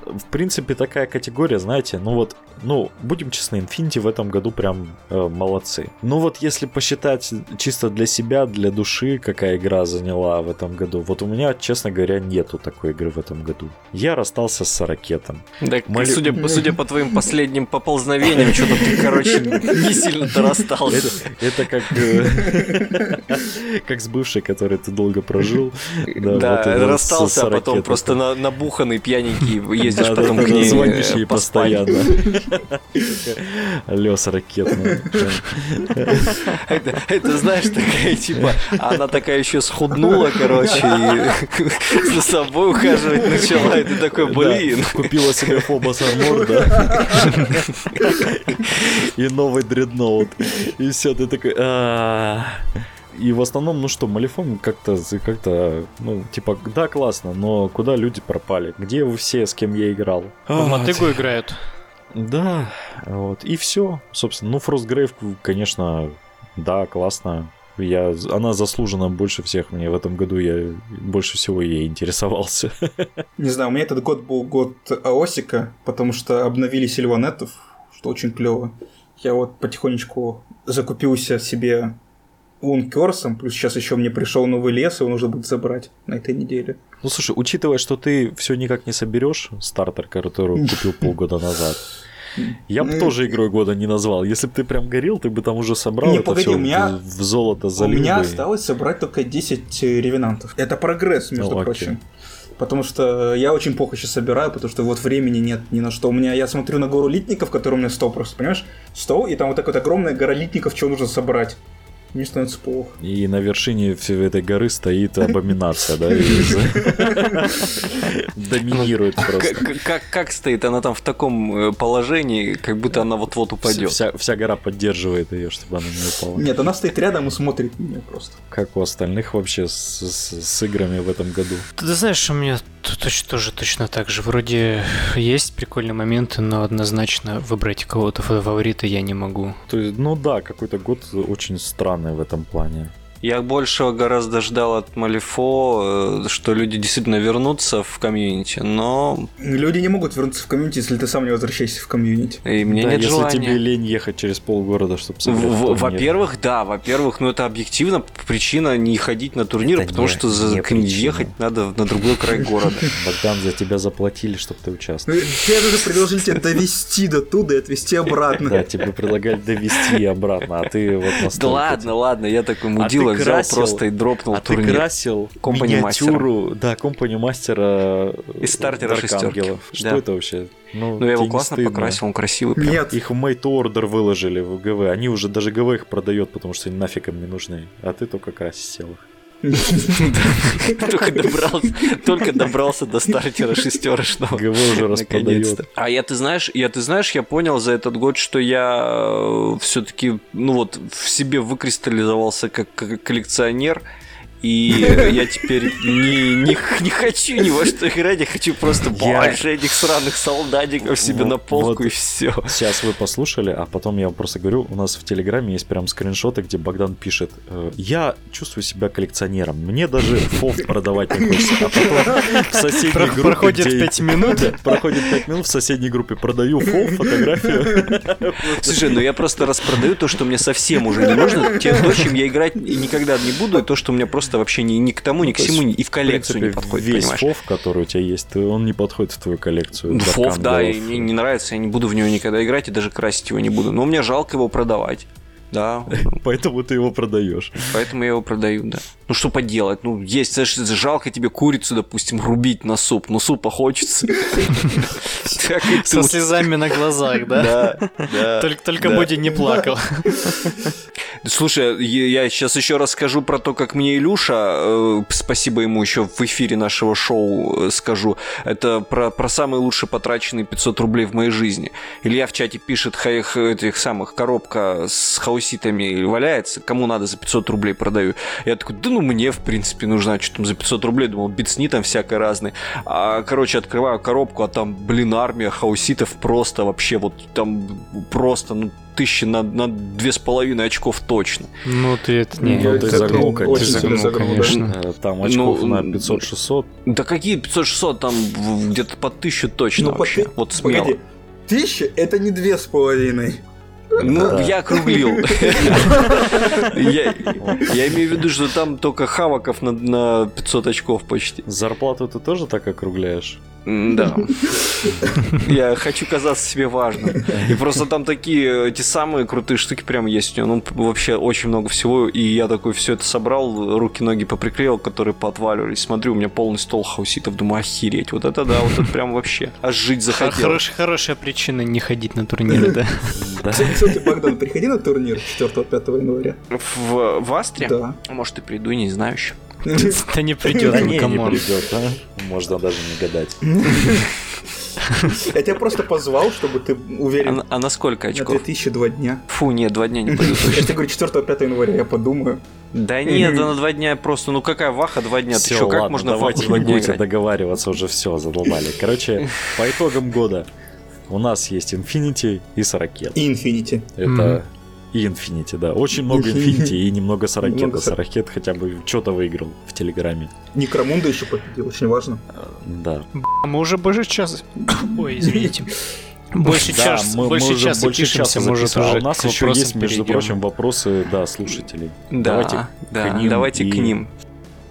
в принципе, такая категория, знаете, ну вот, ну, будем честны, Infinity в этом году прям э, молодцы. Ну вот, если посчитать чисто для себя, для души, какая игра заняла в этом году, вот у меня, честно говоря, нету такой игры в этом году. Я расстался с ракетом. Да, Моли... судя, судя по твоим последним поползновениям, что-то ты, короче, не сильно-то расстался. Это, это как, э, [laughs] как с бывшей, которой ты долго прожил. Да, да расстался, а потом просто на, набуханный, пьяненький ездишь потом к ней Звонишь ей постоянно. Лес ракетный. Это, знаешь, такая, типа, она такая еще схуднула, короче, и за собой ухаживать начала, и ты такой, блин. Купила себе Фобос Армор, да? И новый дредноут. И все, ты такой... И в основном, ну что, Малифон как-то, как-то, ну, типа, да, классно, но куда люди пропали? Где вы все, с кем я играл? В Мотыгу играют. Да, вот, и все, собственно. Ну, Frostgrave, конечно, да, классно. Я, она заслужена больше всех мне в этом году, я больше всего ей интересовался. [laughs] Не знаю, у меня этот год был год Аосика, потому что обновили Сильванетов, что очень клево. Я вот потихонечку закупился себе Лункерсом, плюс сейчас еще мне пришел новый лес, его нужно будет забрать на этой неделе. Ну слушай, учитывая, что ты все никак не соберешь стартер, который [laughs] купил полгода назад, я бы тоже игрой года не назвал. Если бы ты прям горел, ты бы там уже собрал не, это погоди, все у меня, в золото залил У меня осталось собрать только 10 э, ревенантов. Это прогресс, между ну, прочим. Потому что я очень плохо сейчас собираю, потому что вот времени нет ни на что. У меня, я смотрю на гору литников, которые у меня 100 просто, понимаешь? 100, и там вот такая вот огромная гора литников, чего нужно собрать мне становится плохо. И на вершине всей этой горы стоит абоминация, да? [laughs] Доминирует просто. Как стоит? Она там в таком э, положении, как будто она вот-вот упадет. Вся гора поддерживает ее, чтобы она не упала. Нет, она стоит рядом и смотрит на меня просто. Как у остальных вообще с играми в этом году? Ты знаешь, у меня точно, тоже точно так же. Вроде есть прикольные моменты, но однозначно выбрать кого-то фаворита я не могу. То есть, ну да, какой-то год очень странный в этом плане. Я большего гораздо ждал от Малифо, э, что люди действительно вернутся в комьюнити, но... Люди не могут вернуться в комьюнити, если ты сам не возвращаешься в комьюнити. И мне да, нет если желания. тебе лень ехать через полгорода, чтобы Во-первых, да, во-первых, ну это объективно причина не ходить на турнир, да потому не, что за ехать надо на другой край [laughs] города. Богдан, за тебя заплатили, чтобы ты участвовал. Тебе же предложили тебя довести до туда и отвезти обратно. Да, тебе предлагали довести обратно, а ты вот Да ладно, ладно, я такой мудила взял красил, просто и дропнул а турнир. ты красил Компани миниатюру, мастера. да, компанию мастера из стартера шестерки. Что да. это вообще? Ну, ну я его классно стыдно. покрасил, он красивый. Прям. Нет. Их в Made Order выложили в ГВ. Они уже даже ГВ их продает, потому что нафиг им не нужны. А ты только красил их. Только добрался, только добрался до стартера шестерочного. ГВ уже распродает. А я, ты знаешь, я, ты знаешь, я понял за этот год, что я э, все-таки, ну вот, в себе выкристаллизовался как коллекционер и [laughs] я теперь не, не, не хочу ни во что играть, я хочу просто больше этих сраных солдатиков себе на полку и все. Сейчас вы послушали, а потом я просто говорю, у нас в Телеграме есть прям скриншоты, где Богдан пишет, «Э, я чувствую себя коллекционером, мне даже фов продавать не хочется, а потом в [laughs] соседней группе... Проходит 5 минут. [laughs] Проходит 5 минут, в соседней группе продаю фов, фотографию. Слушай, ну я просто распродаю то, что мне совсем уже не нужно, тем, чем я играть никогда не буду, и то, что у меня просто просто вообще ни, ни к тому, ни ну, к всему, и в коллекцию в принципе, не подходит, весь понимаешь? фов, который у тебя есть, он не подходит в твою коллекцию. Фов, да, и мне не нравится, я не буду в него никогда играть и даже красить его не буду. Но мне жалко его продавать. Да. [laughs] Поэтому ты его продаешь. Поэтому я его продаю, да. Ну что поделать? Ну, есть, жалко тебе курицу, допустим, рубить на суп. Ну, супа хочется. Со слезами на глазах, да? Да. Только Боди не плакал. Слушай, я сейчас еще расскажу про то, как мне Илюша, э, спасибо ему еще в эфире нашего шоу э, скажу, это про, про самые лучшие потраченные 500 рублей в моей жизни. Илья в чате пишет этих самых коробка с хаус хауситами валяется, кому надо за 500 рублей продаю. Я такой, да ну мне, в принципе, нужно, а что там за 500 рублей, думал, битсни там всякое разные. А, короче, открываю коробку, а там, блин, армия хауситов просто вообще вот там просто, ну, тысячи на, на две с половиной очков точно. Ну, ты это не... Ну, ты это загнул, конечно. сильно Загнул, загнул, конечно. Э, Там очков Ну, на м, 500-600. Да какие 500-600, там где-то по тысячу точно Ну, по вообще. ты- Вот смело. Погоди, тысяча это не две с половиной. Ну, Да. я округлил. [laughs] Я имею в виду, что там только хаваков на- на 500 очков почти. Зарплату ты тоже так округляешь? Да. Я хочу казаться себе важным. И просто там такие, эти самые крутые штуки прям есть у него. Ну, вообще очень много всего. И я такой все это собрал, руки-ноги поприклеил, которые поотваливались. Смотрю, у меня полный стол хауситов. Думаю, охереть. Вот это да, вот это прям вообще. Аж жить захотел. Хорош- хорошая причина не ходить на турниры, да? [laughs] Да. Кстати, Богдан, приходи на турнир 4-5 января. В, в Астре? Да. Может, и приду, не знаю еще. Да не придет, ну не, не come on. придет, а? Можно даже не гадать. Я тебя просто позвал, чтобы ты А, уверен на- а на сколько на очков? 2000 2 дня. Фу, нет, два дня не [laughs] пойду Я тебе говорю 4-5 января, я подумаю. Да нет, да на два дня просто, ну какая ваха два дня? Ты что, как ладно, можно давайте не будете договариваться уже все, задолбали. Короче, по итогам года у нас есть Infinity и Сорокет. И Infinity. Это и Infinity, да. Очень много Infinity. И немного Сорокета. Сорокет хотя бы что-то выиграл в Телеграме. Некромунда еще победил, очень важно. Да. А Мы уже больше часа... Ой, извините. Больше Да, часа, мы, мы больше уже часа больше пишемся, часа может записываем. уже А у нас еще есть, между перейдем. прочим, вопросы, да, слушателей. Да, Давайте да, к ним давайте и- к ним.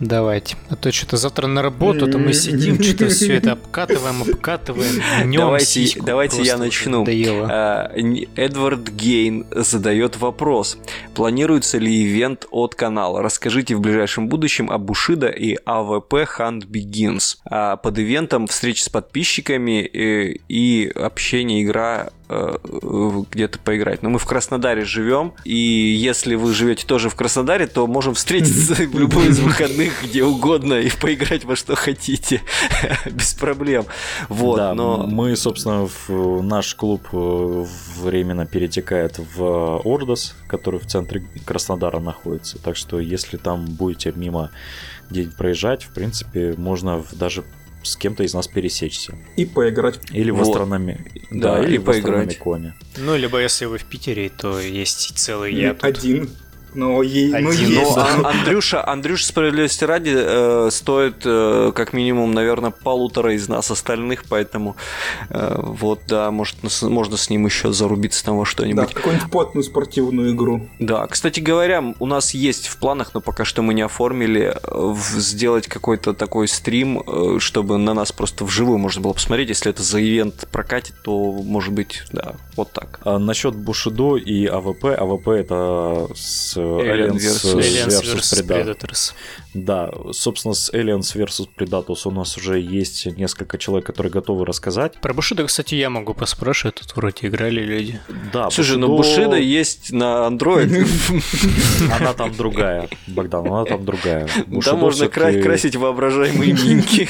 Давайте. А то что-то завтра на работу, то мы сидим, что-то все это [laughs] обкатываем, обкатываем, мнем Давайте- сиську. давайте я начну. Надоело. А, Эдвард Гейн задает вопрос. Планируется ли ивент от канала? Расскажите в ближайшем будущем о Bushido и AVP Hunt Begins. А под ивентом встречи с подписчиками э, и общение, игра э, э, где-то поиграть. Но мы в Краснодаре живем, и если вы живете тоже в Краснодаре, то можем встретиться [laughs] в любой из выходных где угодно и поиграть во что хотите. [laughs] Без проблем. Вот, да, но... мы, собственно, в, наш клуб э, временно перетекает в Ордос, который в центре Краснодара находится. Так что, если там будете мимо где-нибудь проезжать, в принципе, можно даже с кем-то из нас пересечься. И поиграть. Или в Вот. астрономе. Да, или и в поиграть. астрономиконе. Ну, либо если вы в Питере, то есть целый я тут. Но, е- ну, Один. есть. Ну, да. а- Андрюша, Андрюша, справедливости ради, э, стоит э, как минимум, наверное, полутора из нас остальных, поэтому э, вот, да, может, нас- можно с ним еще зарубиться там во Да, что-нибудь. какую-нибудь потную спортивную игру. Да, кстати говоря, у нас есть в планах, но пока что мы не оформили, э, сделать какой-то такой стрим, э, чтобы на нас просто вживую можно было посмотреть. Если это за ивент прокатит, то, может быть, да, вот так. А насчет Бушидо и АВП. АВП это с Aliens versus- Aliens versus vs. Predator. Predators. Да, собственно, с Aliens vs. Predators у нас уже есть несколько человек, которые готовы рассказать. Про Бушида, кстати, я могу поспрашивать, тут вроде играли люди. Да, Слушай, ну Bushido- Бушида есть на Android. [laughs] Она там другая, Богдан, она там другая. Там Bushido можно красить воображаемые [laughs] минки.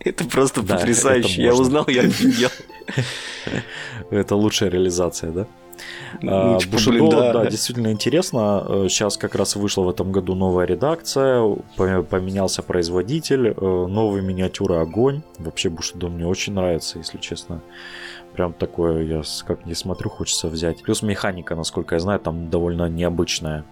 Это просто Да, потрясающе. Я узнал, я офигел. Это лучшая реализация, да? А, блин, да, да. действительно интересно. Сейчас как раз вышла в этом году новая редакция, пом- поменялся производитель, э, новые миниатюры огонь. Вообще Bushido мне очень нравится, если честно. Прям такое, я как не смотрю, хочется взять. Плюс механика, насколько я знаю, там довольно необычная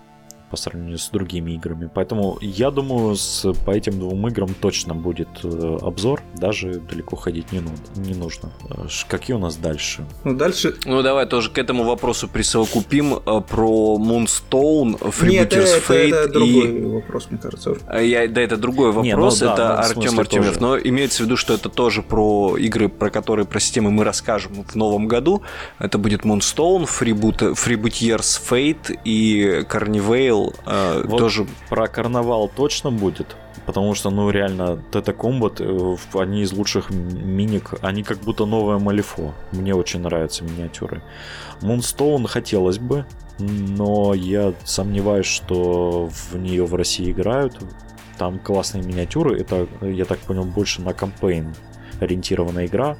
по сравнению с другими играми. Поэтому я думаю, с, по этим двум играм точно будет э, обзор. Даже далеко ходить не, ну- не нужно. Э, Какие у нас дальше? Ну, дальше... Ну, давай тоже к этому вопросу присовокупим э, про Moonstone, Нет, это, Freebooters это, Fate это и... другой вопрос, мне кажется. Я, да, это другой Не, вопрос, ну да, это ну, Артем Артемьев. тоже. Но имеется в виду, что это тоже про игры, про которые, про системы мы расскажем в новом году. Это будет Moonstone, Freeboot, Freebooters Fate и Carnivale. Э, Вот тоже Про карнавал точно будет, потому что, ну, реально, Тета Комбат, они из лучших миник, они как будто новое Малифо. Мне очень нравятся миниатюры. Moonstone хотелось бы, но я сомневаюсь, что в нее в России играют. Там классные миниатюры, это, я так понял, больше на кампейн ориентированная игра.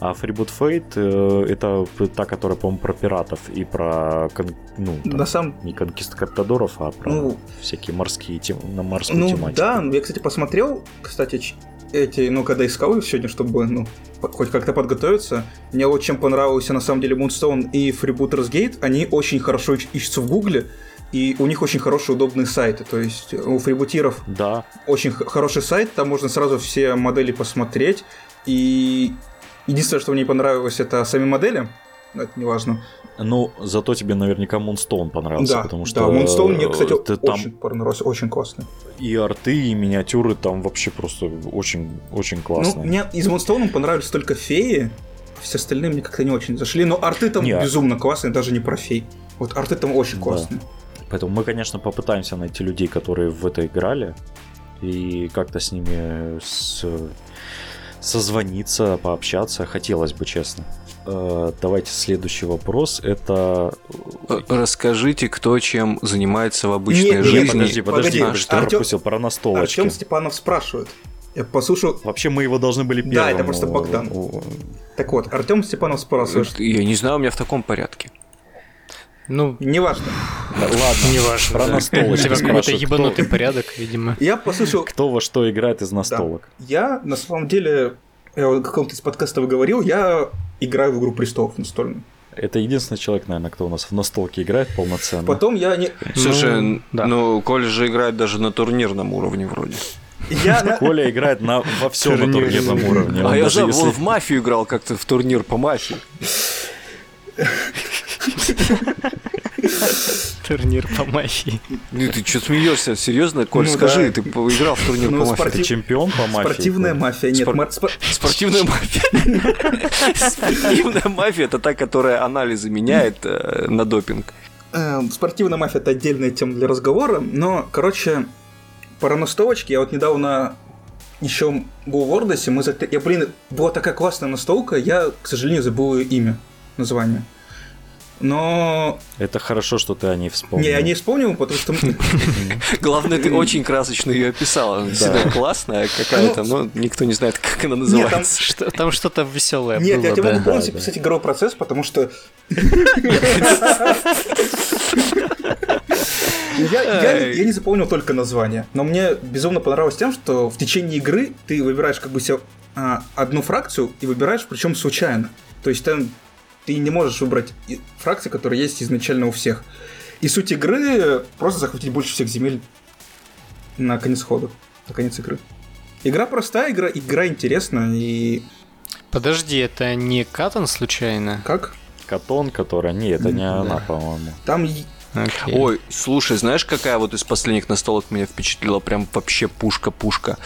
А Freeboot Fate э, это та, которая, по-моему, про пиратов и про кон- ну, там, На самом не конкистадоров, а про Ну, всякие морские тем... на морскую Ну тематику. да, я, кстати, посмотрел, кстати, эти, ну, когда искал их сегодня, чтобы, ну, хоть как-то подготовиться, мне чем понравился, на самом деле, Moonstone и Freebooters Gate, они очень хорошо ищ- ищутся в Гугле, и у них очень хорошие удобные сайты, то есть у фрибутиров Да, очень хороший сайт, там можно сразу все модели посмотреть, и единственное, что мне не понравилось, это сами модели, но это не важно. ну зато тебе наверняка Moonstone понравился, да, потому да, что Moonstone мне, кстати, ты там очень понравился, очень классный. и арты, и миниатюры там вообще просто очень, очень классные. Ну, мне из Moonstone понравились только феи, все остальные мне как-то не очень зашли. Но арты там Не, а- безумно классные, даже не про фей. Вот арты там очень Да. классные. Поэтому мы, конечно, попытаемся найти людей, которые в это играли, и как-то с ними с- созвониться, пообщаться. Хотелось бы, честно. Э, Давайте следующий вопрос. Это... Э, Расскажите, кто чем занимается в обычной Нет, нет, жизни. Подожди, подожди, погоди, что Артём- пропустил про настолочки. Артем Степанов спрашивает. Я послушал. Вообще мы его должны были Да, первым. это просто Богдан. у- Так вот, Артем Степанов спрашивает. Я не знаю, у меня в таком порядке. Ну, Неважно. Да, Ладно, неважно. Про да. настолочки У тебя какой-то ебанутый кто- порядок, видимо. Я послушал. кто во что играет из Да. настолок. Я на самом деле, я вот в каком-то из подкастов говорил, я играю в игру престолов настольную. Это единственный человек, наверное, кто у нас в настолке играет полноценно. Потом я не. Слушай, Ну, да. ну, Коля же играет даже на турнирном уровне вроде. Я [laughs] Коля играет на, во всем на Турнир. турнирном уровне. А я забыл, если- в мафию играл как-то в турнир по мафии. [laughs] Турнир по мафии. Ну ты что смеешься? Серьезно, Коль, Ну скажи, да. ты поиграл в турнир Ну, по мафии? Ты чемпион по мафии? Спортивная мафия. Нет, Спор- мар- спор- Спортивная мафия. [laughs] Спортивная мафия это та, которая анализы меняет э, на допинг. Э, Спортивная мафия это отдельная тема для разговора, но, короче, про настолочки я вот недавно еще был в Вордосе, мы зат- я, блин, была такая классная настолка, я, к сожалению, забыл ее имя, название. Но Это хорошо, что ты о ней вспомнил. не, я не вспомнил, потому что [laughs] Главное, ты очень красочно ее описала. Она Всегда классная какая-то, но никто не знает, как она называется. [laughs] Там что-то веселое нет, я было, тебе могу полностью писать игровой процесс, потому что [laughs] Я, я, не- я не запомнил только название, но мне безумно понравилось тем, что в течение игры ты выбираешь как бы себе а, одну фракцию и выбираешь причем случайно. То есть там ты не можешь выбрать фракции, которые есть изначально у всех. И суть игры просто захватить больше всех земель на конец хода, на конец игры. Игра простая, игра, игра интересная и Подожди, это не Катан случайно? как? Катон, которая... Не, это не Да. она, по-моему. Там Окей. Ой, слушай, знаешь, какая вот из последних настолок меня впечатлила? Прям вообще пушка-пушка.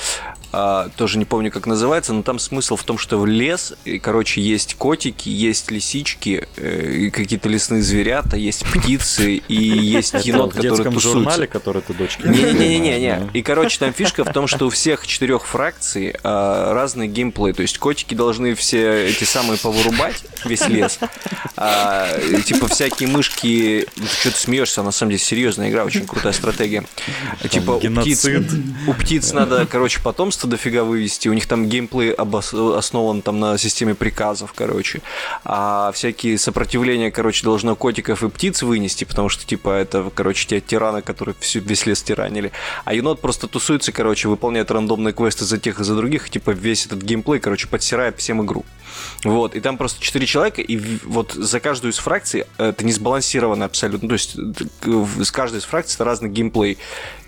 А, тоже не помню, как называется, но там смысл в том, что в лес, и, короче, есть котики, есть лисички, э, и какие-то лесные зверята, есть птицы, и есть енот, в который тусуется. журнале, который ты дочке... Не-не-не-не-не. И, короче, там фишка в том, что у всех четырех фракций а, разный геймплей. То есть котики должны все эти самые повырубать, весь лес. А, типа всякие мышки... Ну, ты смеешься, на самом деле серьезная игра, очень крутая стратегия. Типа у птиц надо, короче, потомство дофига вывести. У них там геймплей основан там на системе приказов, короче. А всякие сопротивления, короче, должно котиков и птиц вынести, потому что, типа, это, короче, те тираны, которые всю, весь лес тиранили. А енот просто тусуется, короче, выполняет рандомные квесты за тех и за других, и, типа, весь этот геймплей, короче, подсирает всем игру. Вот, и там просто четыре человека, и вот за каждую из фракций это не сбалансировано абсолютно. То есть с каждой из фракций это разный геймплей.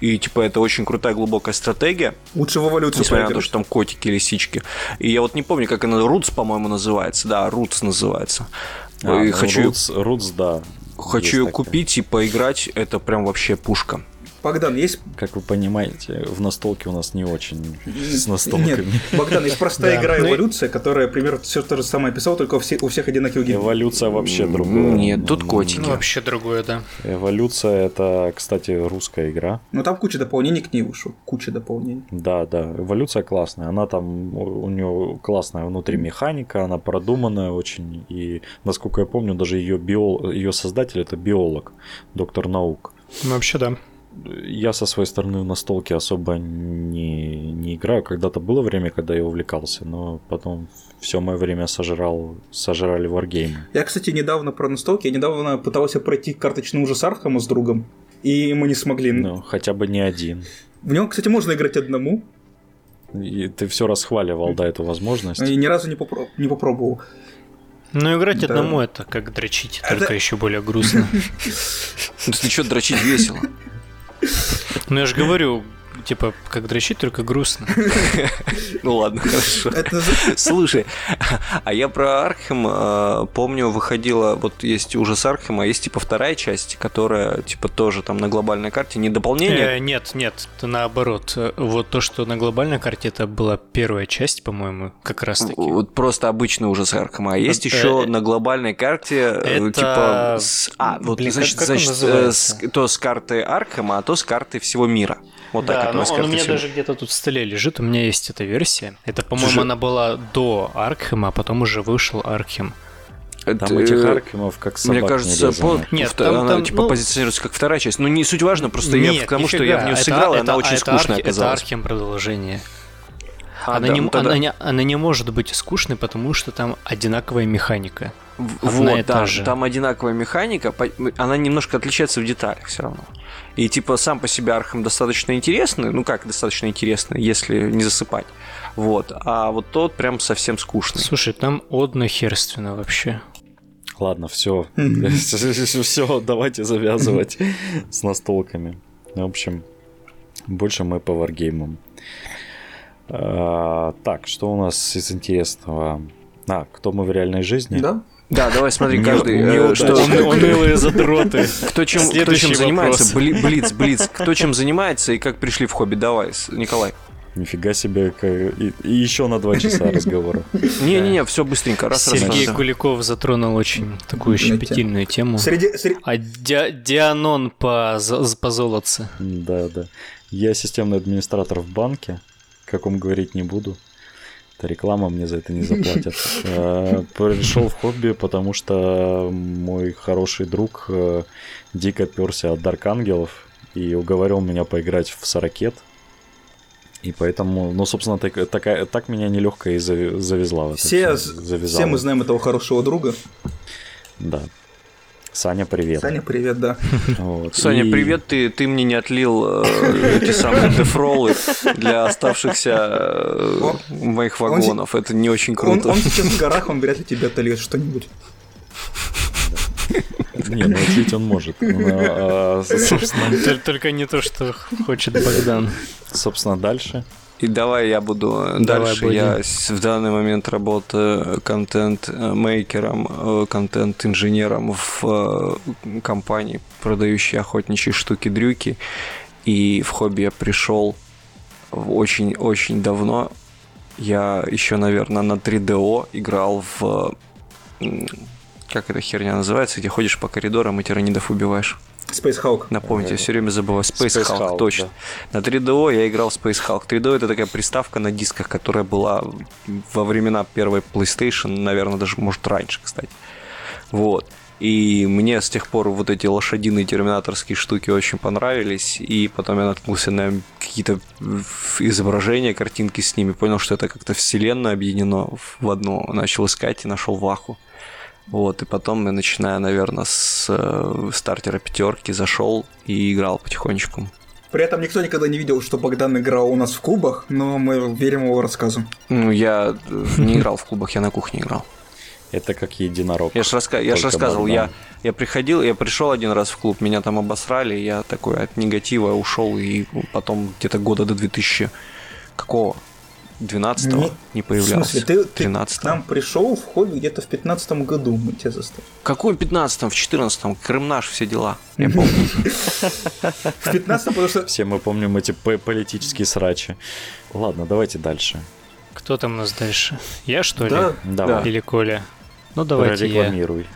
И типа это очень крутая глубокая стратегия. лучше в эволюцию Несмотря на то, что там котики, лисички. И я вот не помню, как она Рутс, по-моему, называется. Да, Рутс называется. А, и ну, хочу, Рутс, Рутс, да. хочу ее купить и поиграть. Это прям вообще пушка. Богдан, есть Как вы понимаете, в настолке у нас не очень с Нет, настолками. Богдан, есть простая игра Ну эволюция, которая примерно все то же самое описал, только у всех, одинаковый геймплей. Эволюция вообще другое. Нет, тут Ну, котики. Ну, вообще другое, да. Эволюция это, кстати, русская игра. Но там куча дополнений к ней вышло. Куча дополнений. Да, да, эволюция классная. Она там, у нее классная внутри механика, она продуманная очень. И, насколько я помню, даже ее, биол... ее создатель это биолог, доктор наук. Ну, вообще, да. Я со своей стороны на столке особо не, не играю. Когда-то было время, когда я увлекался, но потом все мое время сожрал, сожрали варгеймы. Я, кстати, недавно про настолки, я недавно пытался пройти карточный ужас Архама с другом, и мы не смогли. Ну, хотя бы не один. В него, кстати, можно играть одному. И ты все расхваливал, да, эту возможность. И ни разу не, попро- не попробовал. Ну, играть Да. одному это как дрочить, Это- только еще более грустно. [laughs] Ты что, дрочить весело. Ну, я же говорю, типа, как дрочить, только грустно. [laughs] Ну ладно, хорошо. Слушай, а я про Архем э, помню, выходила, вот есть ужас Архема, а есть типа вторая часть, которая типа тоже там на глобальной карте, не дополнение. Э, Нет, нет, это наоборот. Э, Вот то, что на глобальной карте, это была первая часть, по-моему, как раз таки. Вот просто обычный ужас Архема. А есть еще на глобальной карте это- типа а вот значит, то с карты Архема, а то с карты всего мира. Вот так да, ну, раз он у меня всего даже где-то тут в столе лежит, у меня есть эта версия. Это, по-моему, она была до Аркхема, а потом уже вышел Аркхем. Там Это, этих аркемов как собак Мне кажется, по, нерезанных. Нет, вто- там- она там, типа ну- позиционируется как вторая часть. Ну, не суть важно, просто я Нет, к тому, что я в нее это- сыграл, это- она очень это скучная Арки- Это оказалась. Аркхем продолжение. А, она, да, не, ну тогда- она, не, она не может быть скучной, потому что там одинаковая механика. В- Вот, та да, же. там одинаковая механика, по- она немножко отличается в деталях все равно. И типа сам по себе Архам достаточно интересный, ну как достаточно интересный, если не засыпать. Вот, а вот тот прям совсем скучный. Слушай, там однохерственно вообще. Ладно, все. [laughs] Все, давайте завязывать с настолками. В общем, больше мы по варгеймам. А, Так, что у нас из интересного? А, кто мы в реальной жизни? Да? Да, давай смотри, Не- каждый, э, что, Он- Унылые [laughs] задроты. кто чем, кто чем занимается. Бли- Блиц, Блиц, кто чем занимается и как пришли в хобби, давай, Николай. Нифига себе, ка- и, еще на два часа разговора. Не-не-не, все быстренько, раз, Сергей раз. Куликов затронул очень такую щепетильную тему. Среди, среди- А Ди- Дианон по, по золотце. Да, да. Я системный администратор в банке. Как вам говорить не буду. Это реклама, мне за это не заплатят. [laughs] Э, Пришел в хобби, потому что мой хороший друг э, дико перся от Дарк Ангелов и уговорил меня поиграть в Сорокет. И поэтому, ну, собственно, так, такая, так меня нелегко и завезла. все, завязала. все мы знаем этого хорошего друга. Да. Саня, привет. Саня, привет, да. [laughs] Вот. Саня, И- привет, ты, ты мне не отлил э, эти самые дефролы для оставшихся э, Он- моих он вагонов. Это не очень Он, круто. он сейчас в горах, он вряд ли тебе отольет что-нибудь. Не, ну отлить он может. А, [laughs] собственно, Тол- Только не то, что хочет Богдан. собственно, дальше. И давай я буду Давай, дальше. Боди. Я в данный момент работаю контент-мейкером, э, контент-инженером в э, компании, продающей охотничьи штуки-дрюки. И в хобби я пришел очень-очень давно. Я еще, наверное, на 3DO играл в... Как эта херня называется, где ходишь по коридорам и тиранидов убиваешь? Space Hulk. Напомните, я все время забываю. Space, Space Hulk, Hulk, точно. На 3DO я играл в Space Hulk. 3DO это такая приставка на дисках, которая была во времена первой PlayStation, наверное, даже, может, раньше, кстати. Вот. И мне с тех пор вот эти лошадиные терминаторские штуки очень понравились. И потом я наткнулся на какие-то изображения, картинки с ними. Понял, что это как-то вселенная объединено в одну. Начал искать и нашел Ваху. Вот, и потом я начиная, наверное, с э, стартера пятерки зашел и играл потихонечку. При этом никто никогда не видел, что Богдан играл у нас в клубах, но мы верим его рассказу. Ну, я э, не играл в клубах, я на кухне играл. Это как единорог. Я же раска... я ж рассказывал, я, я приходил, я пришел один раз в клуб, меня там обосрали, я такой от негатива ушел, и потом где-то года до 2000 какого? 12 Не- не В появлялся. смысле, ты, ты 13 к нам пришел в хобби где-то в 15 году, мы тебя заставили. Какой 15 в 14 Крым наш, все дела. Я помню. [laughs] В 15 потому что Все мы помним эти политические срачи. Ладно, давайте дальше. Кто там у нас дальше? Я, что ли? Да, Или Коля? Ну, давайте я. прорекламируй.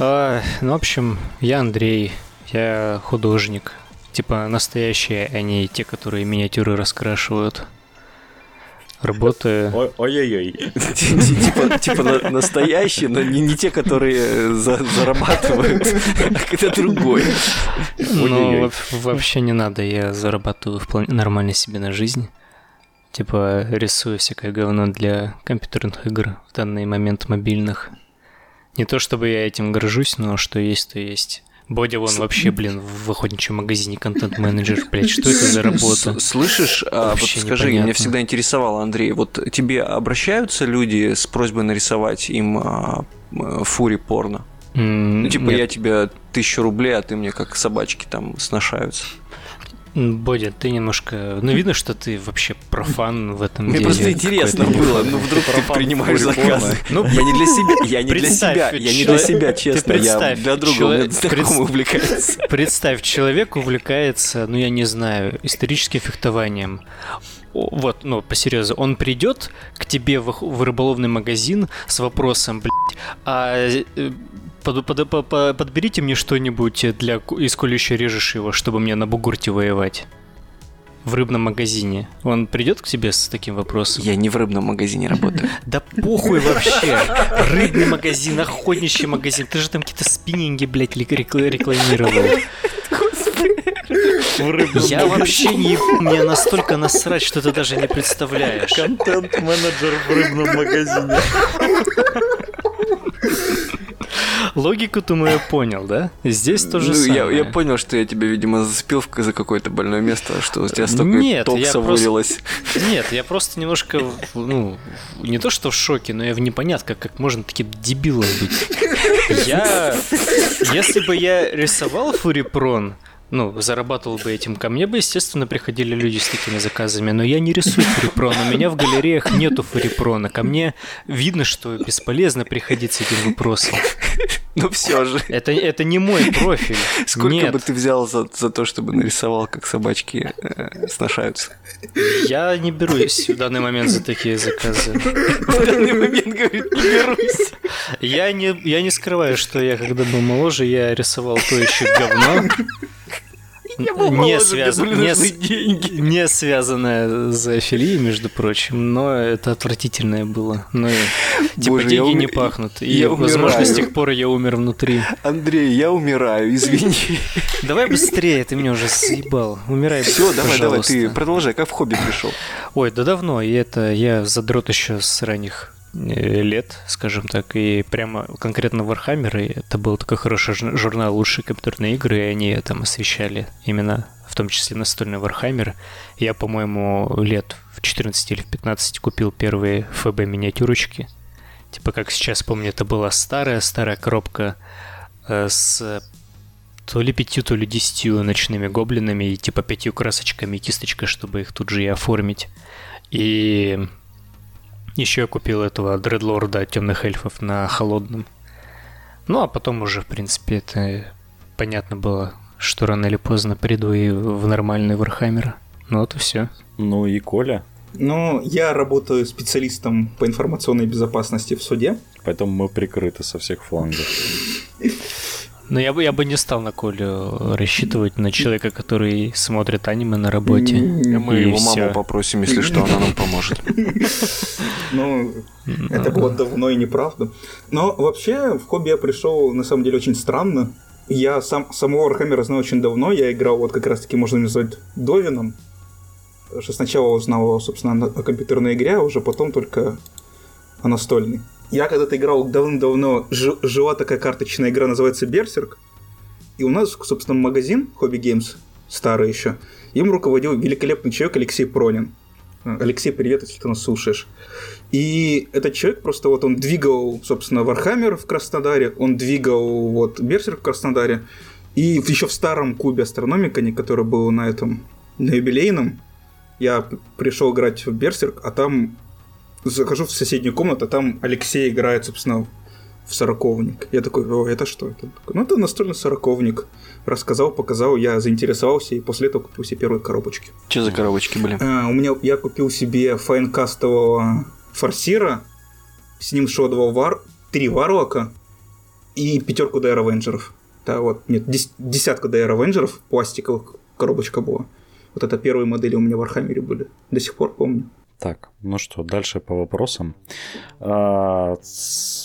А, ну, в общем, я Андрей, я художник. Типа настоящие, а не те, которые миниатюры раскрашивают. Работаю. Ой-ой-ой. Типа, типа настоящие, но не те, которые зарабатывают, а это другой. Ну, вообще не надо, я зарабатываю нормально себе на жизнь. Типа рисую всякое говно для компьютерных игр в данный момент мобильных. Не то чтобы я этим горжусь, но что есть, то есть. Бодя вон вообще, блин, в охотничьем магазине контент-менеджер, блядь, что это за работа? Слышишь, а, вот скажи, непонятно. меня всегда интересовало, Андрей, вот тебе обращаются люди с просьбой нарисовать им а, фури порно? Mm, ну, типа, нет. я тебе тысячу рублей, а ты мне как собачки там сношаются. Бодя, ты немножко... Ну, видно, что ты вообще профан в этом Мне деле. просто интересно было, ну, вдруг ты принимаешь заказы. Ну, я не для себя, я не для себя, я не для себя, честно, я для друга, знакомый увлекается. Представь, человек увлекается, ну, я не знаю, историческим фехтованием вот, ну, по серьезу, он придет к тебе в, в рыболовный магазин с вопросом, блядь, а э, под, под, под, подберите мне что-нибудь для из колющей режешь его, чтобы мне на бугурте воевать. В рыбном магазине. Он придет к тебе с таким вопросом? Я не в рыбном магазине работаю. [laughs] Да похуй вообще. Рыбный магазин, охотничий магазин. Ты же там какие-то спиннинги, блядь, рекламировал. Я вообще не... Мне настолько насрать, что ты даже не представляешь. Контент-менеджер в рыбном магазине. Логику-то мы понял, да? Здесь тоже ну, самое. Я, я понял, что я тебя, видимо, зацепил за какое-то больное место, что у тебя столько Нет, токса вылилось. Просто... Нет, я просто немножко, ну, не то что в шоке, но я в непонятках, как можно таким дебилом быть. Я, если бы я рисовал Фурипрон, ну, зарабатывал бы этим, ко мне бы, естественно, приходили люди с такими заказами, но я не рисую фурипрон, у меня в галереях нету фурипрона, ко мне видно, что бесполезно приходить с этим вопросом. Ну все же. Это, это не мой профиль. Сколько Нет. бы ты взял за, за то, чтобы нарисовал, как собачки э, сношаются? Я не берусь в данный момент за такие заказы. В данный момент, говорит, не берусь. Я не, я не скрываю, что я, когда был моложе, я рисовал то еще говно. Не, связ... не, деньги. не связанное с зоофилией, между прочим, но это отвратительное было. Но типа Боже, деньги ум... не пахнут. И, я возможно, умираю. с тех пор я умер внутри. Андрей, я умираю, извини. Давай быстрее, ты меня уже съебал. Умирай, Все, давай, давай, ты продолжай, как в хобби пришел. Ой, да давно, и это я задрот еще с ранних лет, скажем так, и прямо конкретно Warhammer, это был такой хороший журнал «Лучшие компьютерные игры», и они там освещали именно в том числе настольный Warhammer. Я, по-моему, лет в 14 или в 15 купил первые ФБ миниатюрочки. Типа, как сейчас помню, это была старая-старая коробка э, с то ли пятью, то ли десятью ночными гоблинами и типа пятью красочками и кисточкой, чтобы их тут же и оформить. И еще я купил этого дредлорда темных эльфов на холодном. Ну, а потом уже, в принципе, это понятно было, что рано или поздно приду и в нормальный Вархаммер. Ну вот и все. Ну и Коля? Ну, я работаю специалистом по информационной безопасности в суде. Поэтому мы прикрыты со всех флангов. [laughs] Но я бы, я бы не стал на Колю рассчитывать на человека, который смотрит аниме на работе. Мы его маму попросим, если что, она нам поможет. [laughs] Ну, это было давно и неправда. Но вообще в хобби я пришел, на самом деле, очень странно. Я сам самого Warhammer знаю очень давно. Я играл, вот как раз-таки можно назвать Довином. Что сначала узнал, собственно, о компьютерной игре, а уже потом только о настольной. Я когда-то играл давно-давно, жила такая карточная игра, называется Берсерк. И у нас, собственно, магазин Hobby Games, старый еще, им руководил великолепный человек Алексей Пронин. Алексей, привет, если ты нас слушаешь. И этот человек просто вот он двигал, собственно, Вархаммер в Краснодаре, он двигал вот Берсерк в Краснодаре, и еще в старом клубе Астрономикан, который был на этом, на юбилейном, я пришел играть в Берсерк, а там захожу в соседнюю комнату, а там Алексей играет, собственно, в сороковник. Я такой, о, это что? Это? Ну, это настольный сороковник. Рассказал, показал, я заинтересовался, и после этого купил себе первые коробочки. Что за коробочки были? А, у меня, я купил себе файнкастового форсира, с ним два вар, три варлока и пятерку DR Авенджеров. Да, вот, нет, дес, десятка DR Авенджеров, пластиковых коробочка была. Вот это первые модели у меня в Архамере были. До сих пор помню. Так, ну что, дальше по вопросам. А,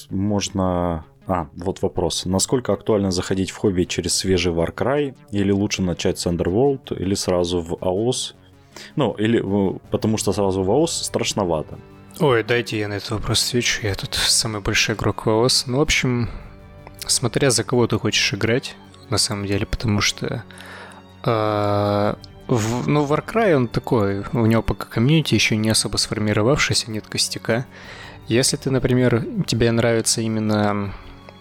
можно... А, вот вопрос. Насколько актуально заходить в хобби через свежий Warcry? Или лучше начать с Underworld? Или сразу в AOS? Ну, или потому что сразу в AOS страшновато. Ой, дайте я на этот вопрос отвечу. Я тут самый большой игрок в AOS. Ну, в общем, смотря за кого ты хочешь играть, на самом деле, потому что э, в, ну, Warcry он такой, у него пока комьюнити еще не особо сформировавшийся, нет костяка. Если ты, например, тебе нравится именно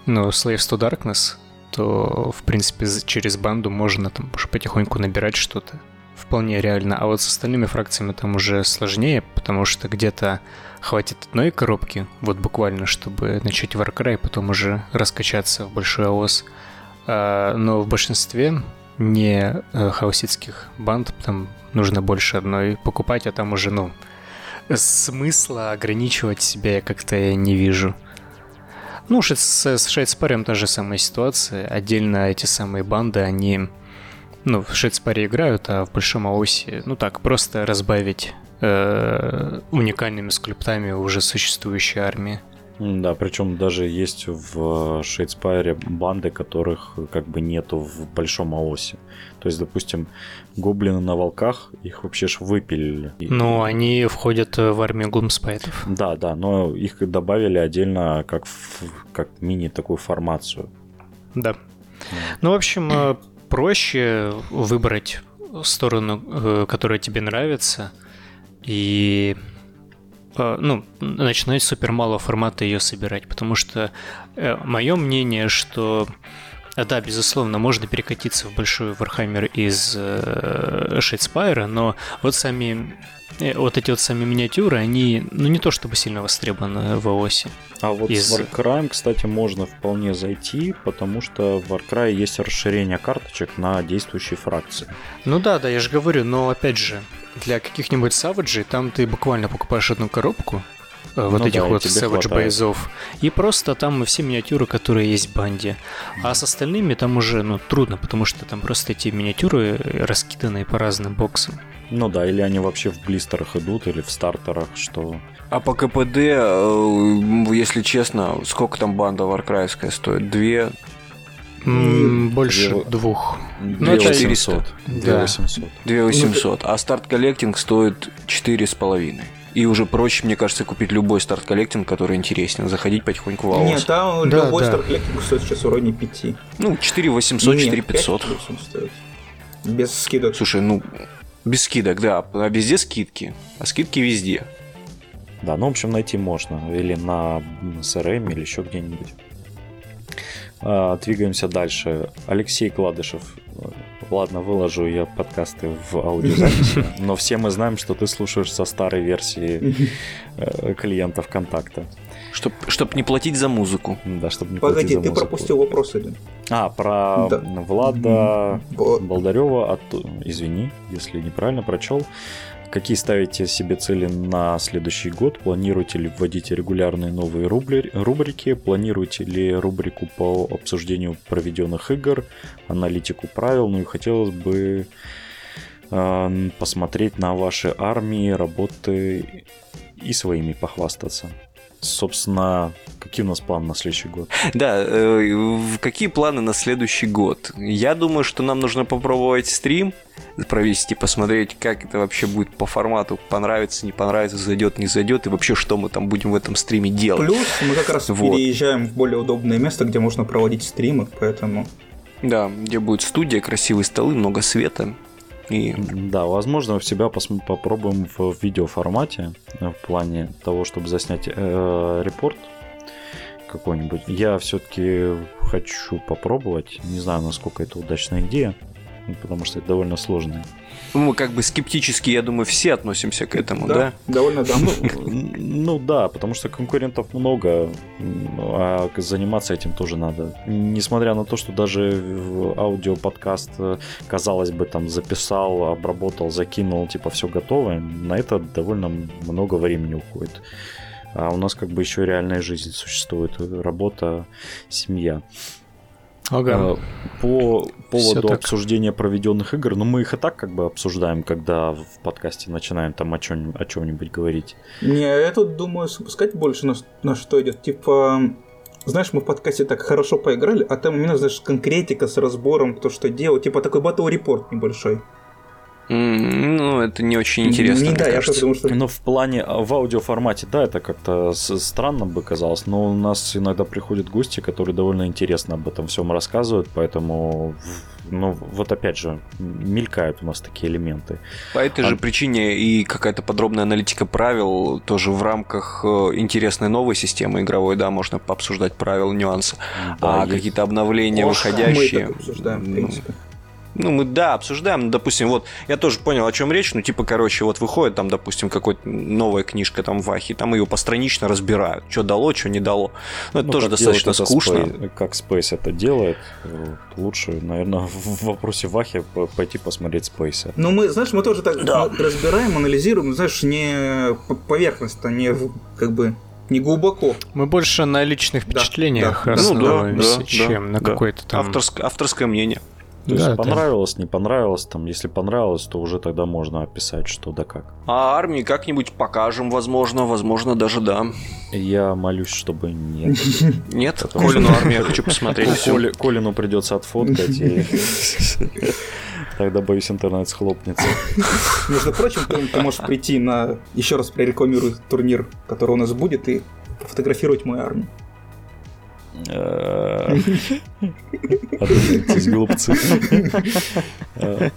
ну, Slaves to Darkness, то, в принципе, через банду можно там уже потихоньку набирать что-то. Вполне реально. А вот с остальными фракциями там уже сложнее, потому что где-то хватит одной коробки, вот буквально, чтобы начать Warcry, потом уже раскачаться в большой АОС. А, но в большинстве не э, хаоситских банд, там нужно больше одной покупать, а там уже, ну, смысла ограничивать себя я как-то не вижу. Ну, с, с Шейдспарем та же самая ситуация. Отдельно эти самые банды, они, ну, в Шейдспаре играют, а в Большом Аосе, ну так, просто разбавить э, уникальными скульптами уже существующей армии. Да, причем даже есть в Шейдспайре банды, которых как бы нету в большом АОСе. То есть, допустим, гоблины на волках, их вообще ж выпилили. Ну, они входят в армию глумспайтов. Да, да, но их добавили отдельно как, в, как мини такую формацию. Да. Ну, в общем, э, проще выбрать сторону, э, которая тебе нравится, и ну, начинать супер мало формата ее собирать, потому что э, мое мнение, что э, да, безусловно, можно перекатиться в большой Warhammer из э, Shadespire, но вот сами э, вот эти вот сами миниатюры, они, ну, не то чтобы сильно востребованы в ООСе. А вот из... с Warcry, кстати, можно вполне зайти, потому что в Warcry есть расширение карточек на действующие фракции. Ну да, да, я же говорю, но опять же, для каких-нибудь саваджей там ты буквально покупаешь одну коробку, вот ну этих да, вот Savage бойзов. И просто там все миниатюры, которые есть в банде. А с остальными там уже ну, трудно, потому что там просто эти миниатюры раскиданы по разным боксам. Ну да, или они вообще в блистерах идут, или в стартерах, что... А по КПД, э, если честно, сколько там банда варкрайская стоит? Две, больше Две... двух. Ну, 400. 2800. 2800. А Start Collecting стоит четыре с половиной. И уже проще, мне кажется, купить любой Start Collecting, который интересен. Заходить потихоньку в АОС. Нет, там да, любой да. Start Collecting стоит сейчас районе 5. Ну, 4 800, 4 500. Без скидок. Слушай, ну, без скидок, да. А везде скидки. А скидки везде. Да, ну, в общем, найти можно. Или на CRM, или еще где-нибудь. А, двигаемся дальше. Алексей Кладышев. Ладно, выложу я подкасты в аудиозаписи, [laughs] но все мы знаем, что ты слушаешь со старой версии [laughs] э, клиента ВКонтакта. Чтоб, чтоб не платить за музыку. Да, чтобы не Погоди, платить за ты музыку. пропустил вопрос один. А, про да. Влада Болдарева. От... Извини, если неправильно прочел. Какие ставите себе цели на следующий год? Планируете ли вводить регулярные новые рубрики? Планируете ли рубрику по обсуждению проведенных игр, аналитику правил? Ну и хотелось бы э, посмотреть на ваши армии, работы и своими похвастаться. Собственно, какие у нас планы на следующий год? Да, э, какие планы на следующий год? Я думаю, что нам нужно попробовать стрим провести, посмотреть, как это вообще будет по формату, понравится, не понравится, зайдет, не зайдет, и вообще, что мы там будем в этом стриме делать. Плюс мы как раз вот. переезжаем в более удобное место, где можно проводить стримы, поэтому... Да, где будет студия, красивые столы, много света. И... Да, возможно, в себя пос- попробуем в видеоформате, в плане того, чтобы заснять э- репорт какой-нибудь. Я все-таки хочу попробовать. Не знаю, насколько это удачная идея потому что это довольно сложно. Ну, мы как бы скептически, я думаю, все относимся к этому, да? Да, довольно да. Ну, [laughs] ну да, потому что конкурентов много, а заниматься этим тоже надо. Несмотря на то, что даже аудиоподкаст, казалось бы, там записал, обработал, закинул, типа все готово, на это довольно много времени уходит. А у нас как бы еще реальная жизнь существует, работа, семья. Ага. По Всё поводу так. обсуждения проведенных игр, ну мы их и так как бы обсуждаем, когда в подкасте начинаем там о чем о чем-нибудь говорить. Не, я тут думаю спускать больше на, на что идет. Типа, знаешь, мы в подкасте так хорошо поиграли, а там именно, знаешь, конкретика с разбором, кто что делал. Типа такой батл репорт небольшой. Ну, это не очень интересно, Не, да, я тоже думаю, что... Но в плане а, в аудиоформате, да, это как-то странно бы казалось, но у нас иногда приходят гости, которые довольно интересно об этом всем рассказывают, поэтому, ну, вот опять же, мелькают у нас такие элементы. По этой А- же причине и какая-то подробная аналитика правил тоже в рамках э, интересной новой системы игровой, да, можно пообсуждать правила, нюансы. Да, а есть- какие-то обновления Ох, выходящие. Мы так обсуждаем, в принципе. Ну, мы, да, обсуждаем, ну, допустим, вот, я тоже понял, о чем речь, ну, типа, короче, вот выходит там, допустим, какая-то новая книжка там в Ахе, там ее постранично разбирают, что дало, что не дало. Ну, это Ну, тоже достаточно это скучно. Space- как Space это делает, вот, лучше, наверное, [laughs] в вопросе Вахи по- пойти посмотреть Space. Ну, мы, знаешь, мы тоже так разбираем, анализируем, знаешь, не по- поверхностно, не как бы не глубоко. Мы больше на личных Да, впечатлениях да. Ну, да, основываемся, да, чем на да. какой-то там... Авторск- авторское мнение. То есть Да, да. понравилось, не понравилось, там, если понравилось, то уже тогда можно описать, что да как. А армии как-нибудь покажем, возможно, возможно, даже да. Я молюсь, чтобы [laughs] нет. Нет, Колину армию я хочу посмотреть. [laughs] Колину придется отфоткать, и [laughs] тогда, боюсь, интернет схлопнется. Между прочим, ты, ты можешь прийти на, еще раз прорекламирую турнир, который у нас будет, и фотографировать мою армию. Э, Одумайтесь, глупцы. Э,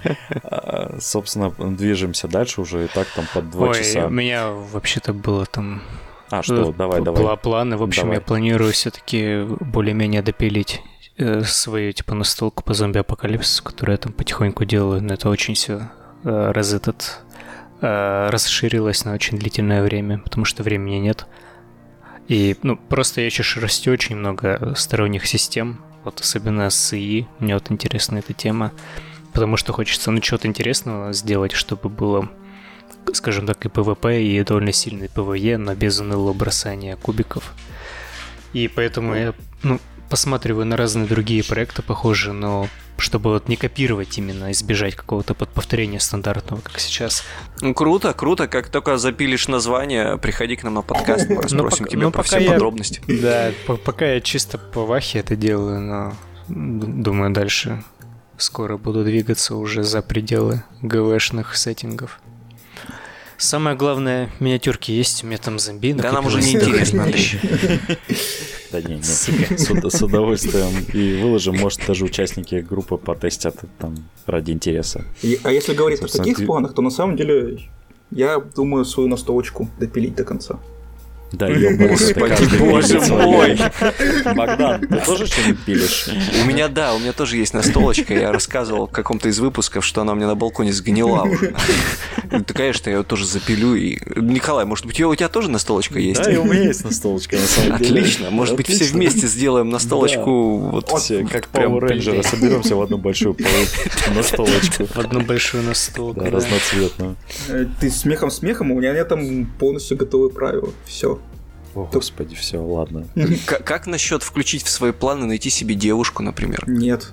Собственно, движемся дальше уже, и так там под два часа. у меня вообще-то было там А, что, э, давай, давай. планы. В общем, я планирую все-таки более-менее допилить свою типа настолку по зомби-апокалипсису, которую я там потихоньку делаю, но это очень все раз этот расширилось на очень длительное время, потому что времени нет. И, ну, просто я еще растю очень много сторонних систем, вот особенно с ИИ, мне вот интересна эта тема, потому что хочется, ну, чего-то интересного сделать, чтобы было скажем так, и ПВП, и довольно сильный ПВЕ, но без унылого бросания кубиков. И поэтому я ну, посматриваю на разные другие проекты похожие, но чтобы вот не копировать именно, избежать какого-то подповторения стандартного, как сейчас. Ну, круто, круто. Как только запилишь название, приходи к нам на подкаст, мы расспросим пока- тебя ну, по пока всем я- подробностям. Да, по- пока я чисто по вахе это делаю, но думаю, дальше скоро буду двигаться уже за пределы ГВшных сеттингов. Самое главное, миниатюрки есть, у меня там зомби Да нам уже не интересно, [laughs] [laughs] Андрей. Да не, не, с, с удовольствием и выложим, может, даже участники группы потестят там ради интереса. И- а если говорить о Собственно, таких ты- планах, то на самом деле я думаю свою настолочку допилить до конца. Да, Господи, боже мой. Богдан, ты тоже что-нибудь пилишь? У меня, да, у меня тоже есть настолочка. Я рассказывал в каком-то из выпусков, что она у меня на балконе сгнила уже. Ты, конечно, я ее тоже запилю. И... Николай, может быть, у тебя тоже настолочка есть? Да, и у меня есть настолочка, на самом деле. Отлично. Может быть, все вместе сделаем настолочку. Вот Все, как прям Power Rangers, соберемся в одну большую [laughs] настолочку. В одну большую настолку. Да, разноцветную. Э, Ты смехом смехом, у меня там полностью готовые правила. Все. О, господи, все, ладно. К- Как насчет включить в свои планы найти себе девушку, например? Нет.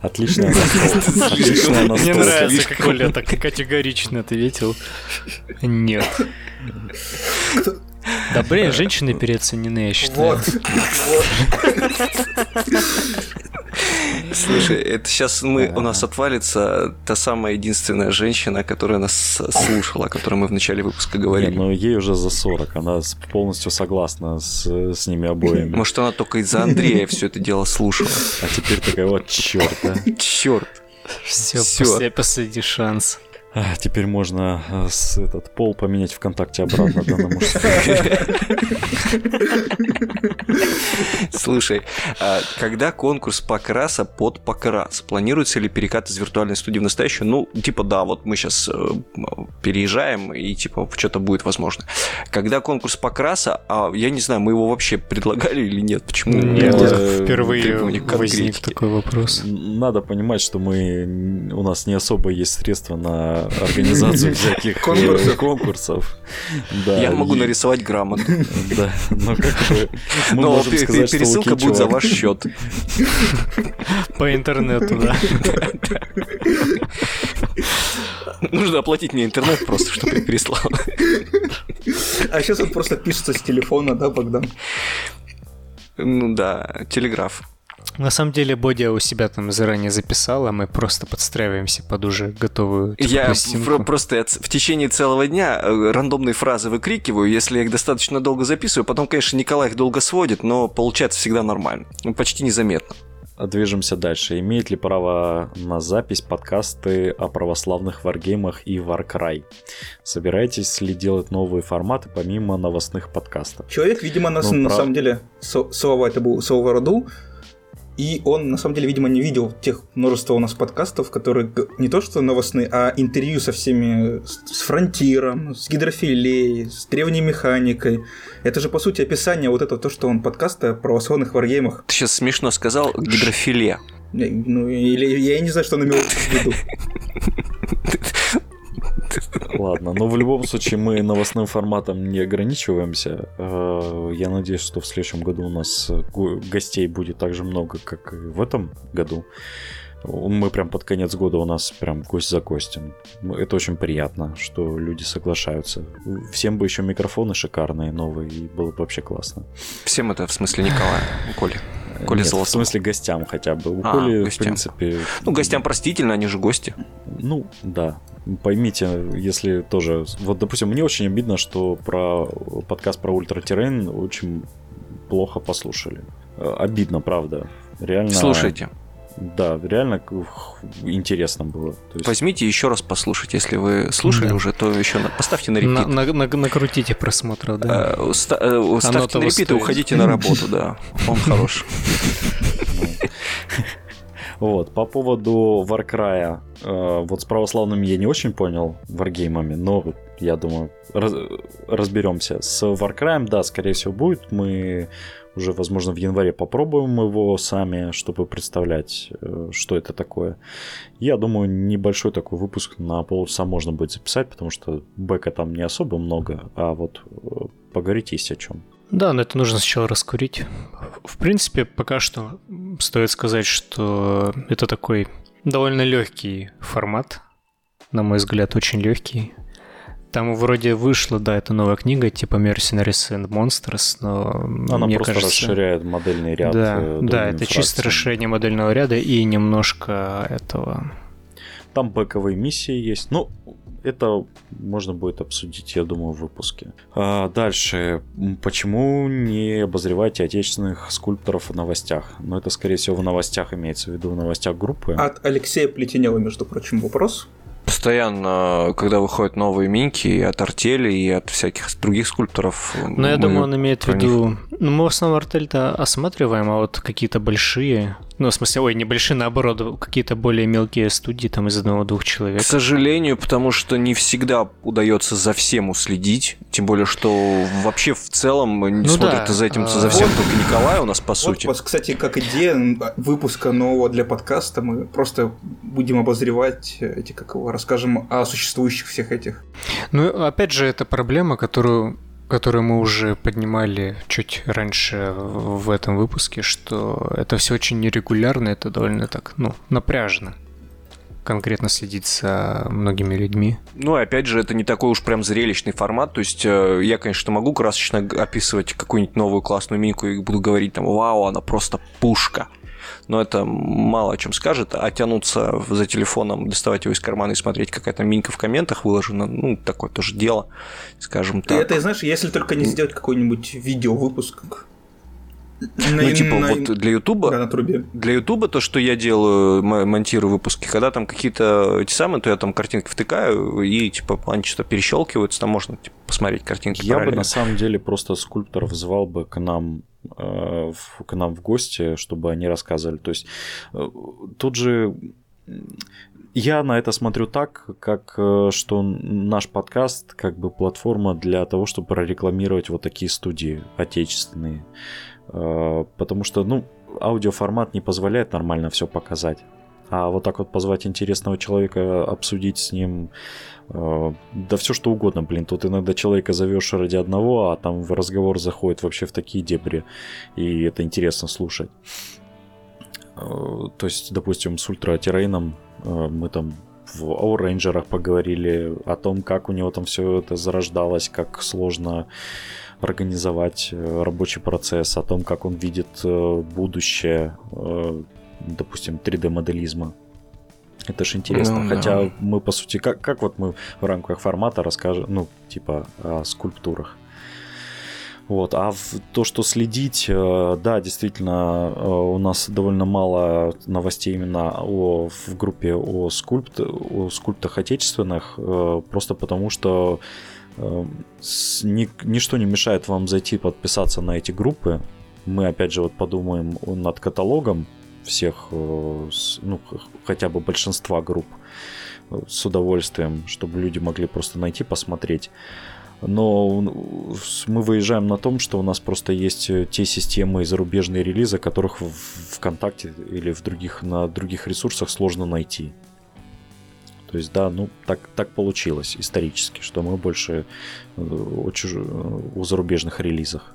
Отличная настолка. Отличная Мне нравится, как Коля так категорично ответил. Нет. Да блин, женщины переоценены, я считаю. Вот. Слушай, это сейчас мы, у нас отвалится та самая единственная женщина, которая нас слушала, о которой мы в начале выпуска говорили. ну ей уже за 40, она полностью согласна с, с ними обоими. Может, она только из-за Андрея все это дело слушала. А теперь такая вот черт, да. Черт. Все, после, последний шанс. А, теперь можно э, с, этот пол поменять ВКонтакте обратно да, на мужской. Слушай, а когда конкурс покраса под покрас? Планируется ли перекат из виртуальной студии в настоящую? Ну, типа, да, вот мы сейчас переезжаем, и типа что-то будет возможно. Когда конкурс покраса, а я не знаю, мы его вообще предлагали или нет? Почему? Нет, нет э, впервые возник такой вопрос. Надо понимать, что мы у нас не особо есть средства на [laughs] организацию всяких Конкурсов. конкурсов. Да, Я могу и- нарисовать грамоту. [laughs] Да, но как бы мы Но можем сказать, Пересылка будет за ваш счет. [laughs] По интернету, да. Нужно оплатить мне интернет просто, чтобы я переслал. А сейчас он просто пишется с телефона, да, Богдан? Ну да, телеграф. На самом деле Бодя у себя там заранее записал, а мы просто подстраиваемся под уже готовую типа, Я пластинку. про- просто в течение целого дня э, рандомные фразы выкрикиваю, если я их достаточно долго записываю, потом, конечно, Николай их долго сводит, но получается всегда нормально. Ну, Почти незаметно. Движемся дальше. Имеет ли право на запись подкасты о православных варгеймах и Warcry? Собираетесь ли делать новые форматы помимо новостных подкастов? Человек, видимо, нас Ну, на прав- самом деле, Сова это был Сова роду, и он, на самом деле, видимо, не видел тех множества у нас подкастов, которые не то что новостные, а интервью со всеми, с, фронтиром, с гидрофилей, с древней механикой. Это же, по сути, описание вот этого, то, что он подкаст о православных варгеймах. Ты сейчас смешно сказал гидрофиле. Ну, или я не знаю, что он имел в виду. [laughs] Ладно, но в любом случае мы новостным форматом не ограничиваемся. Э, Я надеюсь, что в следующем году у нас го- гостей будет так же много, как и в этом году. Мы прям под конец года у нас прям гость за гостем. Это очень приятно, что люди соглашаются. Всем бы еще микрофоны шикарные, новые, и было бы вообще классно. Всем это в смысле Николая, Коли. Нет, в смысле гостям хотя бы. У А, Коли, в гостям. принципе... Ну, гостям простительно, они же гости. Ну, да. Поймите, если тоже... Вот, допустим, мне очень обидно, что про подкаст про Ультра Террейн очень плохо послушали. Э, Обидно, правда. Реально... Слушайте, Да, реально интересно было. То есть- возьмите еще раз послушать. Если вы слушали Да. уже, то еще на- поставьте на На- репит. на- на- накрутите просмотров, да. Э, ста- э, Ставьте на репит и стоит. уходите на работу, да. [laughs] Он хорош. Вот, по поводу Варкрая. Вот с православными я не очень понял, варгеймами, но я думаю, раз- разберемся. С Варкраем, да, скорее всего, будет. Мы уже, возможно, в январе попробуем его сами, чтобы представлять, э, что это такое. Я думаю, небольшой такой выпуск на полчаса можно будет записать, потому что бэка там не особо много, а вот э, поговорить есть о чем. Да, но это нужно сначала раскурить. В принципе, пока что стоит сказать, что это такой довольно легкий формат. На мой взгляд, очень легкий. Там вроде вышла, да, это новая книга, типа Mercenaries and Monsters, но Она мне просто кажется... расширяет модельный ряд. Да, э, да, другими это чисто расширение модельного ряда и немножко этого... Там бэковые миссии есть. Ну, это можно будет обсудить, я думаю, в выпуске. А, дальше. Почему не обозреваете отечественных скульпторов в новостях? Ну, это, скорее всего, в новостях имеется в виду, в новостях группы. От Алексея Плетенева, между прочим, вопрос. Постоянно, когда выходят новые минки и от артели, и от всяких других скульпторов. Но я мы думаю, он имеет в виду... Ну, мы в основном артель-то осматриваем, а вот какие-то большие... Ну, в смысле, ой, не большие, наоборот, какие-то более мелкие студии, там, из одного-двух К человек. сожалению, потому что не всегда удается за всем уследить. Тем более, что вообще в целом не Ну смотрит да, за этим а, за всем вот- только Николай у нас, по Вот, сути. вот, кстати, как идея выпуска нового для подкаста, мы просто будем обозревать эти, как его, расскажем о существующих всех этих. Ну, опять же, это проблема, которую которую мы уже поднимали чуть раньше в этом выпуске, что это все очень нерегулярно, это довольно так, ну, напряжно конкретно следить за многими людьми. Ну, опять же, это не такой уж прям зрелищный формат. То есть, э, я, конечно, могу красочно описывать какую-нибудь новую классную миньку и буду говорить там, вау, она просто пушка. Но это мало о чем скажет. А тянуться за телефоном, доставать его из кармана и смотреть, какая то минька в комментах выложена, ну, такое тоже дело, скажем так. это знаешь, если только не сделать какой-нибудь видеовыпуск. Ну, типа, вот для Ютуба Да, на трубе. Для Ютуба то, что я делаю, монтирую выпуски, когда там какие-то эти самые, то я там картинки втыкаю, и типа они что-то перещелкиваются, там можно типа, посмотреть картинки. Я бы на самом деле просто скульпторов звал бы к нам э, к нам в гости, чтобы они рассказывали. То есть э, тут же я на это смотрю так, как э, что наш подкаст как бы платформа для того, чтобы прорекламировать вот такие студии отечественные. Потому что, ну, аудиоформат не позволяет нормально все показать. А вот так вот позвать интересного человека, обсудить с ним да все что угодно, блин. Тут иногда человека зовешь ради одного, а там в разговор заходит вообще в такие дебри. И это интересно слушать. Э, то есть, допустим, с Ультра Террейном э, мы там в Оуренджерах поговорили о том, как у него там все это зарождалось, как сложно организовать э, рабочий процесс, о том, как он видит будущее, допустим, 3D-моделизма. Это ж интересно. Ну, Хотя да. мы, по сути, как, как вот мы в рамках формата расскажем, ну, типа, о скульптурах. Вот. А в то, что следить, э, да, действительно, э, у нас довольно мало новостей именно о, в группе о, скульпт, о скульптах отечественных, э, просто потому что ни, ничто не мешает вам зайти подписаться на эти группы. Мы, опять же, вот подумаем над каталогом всех, ну, хотя бы большинства групп с удовольствием, чтобы люди могли просто найти, посмотреть но мы выезжаем на том, что у нас просто есть э, те системы и зарубежные релизы, которых в ВКонтакте или в других, на других ресурсах сложно найти. То есть, да, ну, так, так получилось исторически, что мы больше э, о, чуж... о зарубежных релизах.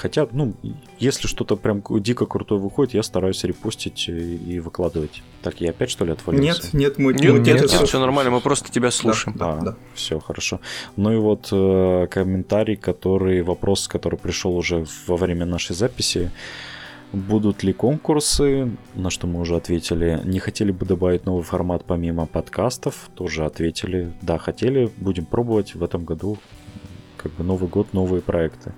Хотя, ну, если что-то прям дико крутое выходит, я стараюсь репостить и выкладывать. Так, я опять что ли отвалился? Нет, нет, мы нет, нет, нет, нет, все нормально, мы просто тебя слушаем. Да, да, да. Все хорошо. Ну и вот э, комментарий, который, вопрос, который пришел уже во время нашей записи. Будут ли конкурсы, на что мы уже ответили. Не хотели бы добавить новый формат помимо подкастов, тоже ответили. Да, хотели, будем пробовать в этом году. Как бы Новый год, новые проекты.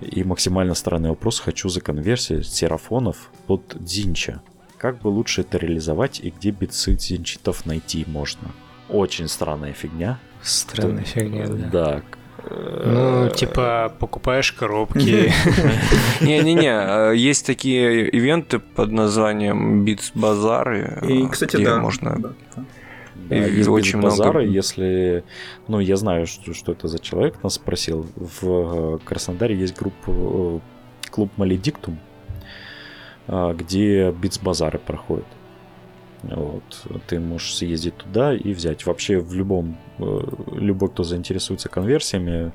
И максимально странный вопрос. Хочу за конверсию серафонов под Дзинча. Как бы лучше это реализовать и где битсы дзинчитов найти можно? Очень странная фигня. Странная Что... фигня, да. Да, ну, типа, покупаешь коробки. [laughs] Не-не-не, есть такие ивенты под названием Beats Базары. И, кстати, да. Можно и есть очень базары, много... если... Ну, я знаю, что, что это за человек нас спросил. В э, Краснодаре есть группа, э, клуб Маледиктум, э, где битс-базары проходят. Вот. Ты можешь съездить туда и взять. Вообще в любом, э, любой, кто заинтересуется конверсиями,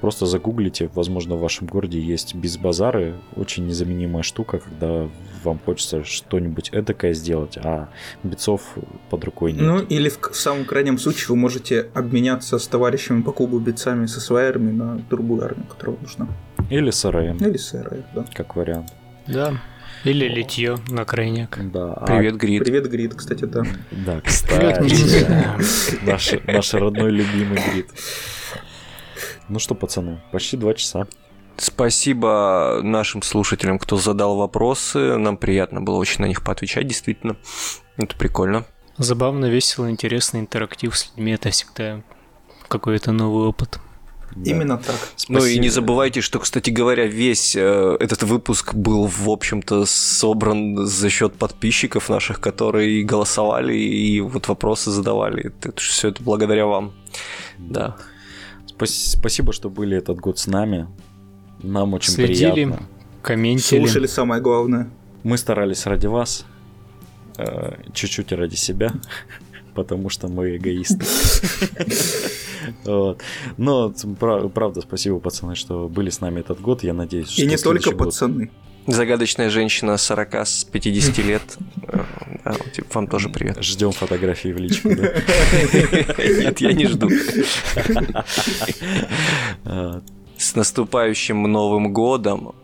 просто загуглите. Возможно, в вашем городе есть базары. Очень незаменимая штука, когда вам хочется что-нибудь эдакое сделать, а битцов под рукой нет. Ну, или в, в самом крайнем случае вы можете обменяться с товарищами по клубу битцами со своей армией на другую армию, которая нужна. Или с РМ. Или с РМ, да. Как вариант. Да. Или литье на крайняк. Да. Привет, Грид. Привет, Грид, кстати, да. Да, кстати. Наш родной любимый Грид. Ну что, пацаны, почти два часа. Спасибо нашим слушателям, кто задал вопросы. Нам приятно было очень на них поотвечать, действительно. Это прикольно. Забавно, весело, интересно, интерактив с людьми. Это всегда какой-то новый опыт. Да. Именно так. Спасибо. Ну и не забывайте, что, кстати говоря, весь э, этот выпуск был, в общем-то, собран за счет подписчиков наших, которые голосовали и вот вопросы задавали. Это, все это благодаря вам. Да. Спасибо, что были этот год с нами. Нам очень Следили, приятно. комментили. Слушали самое главное. Мы старались ради вас, э, чуть-чуть ради себя, [laughs] потому что мы эгоисты. [laughs] Вот. Но, правда, спасибо, пацаны, что были с нами этот год. Я надеюсь, что И не только пацаны. Загадочная женщина 40 с 50 [laughs] лет. Да, типа, вам тоже привет. Ждем фотографии в личку, да? Нет, я не жду. С наступающим Новым годом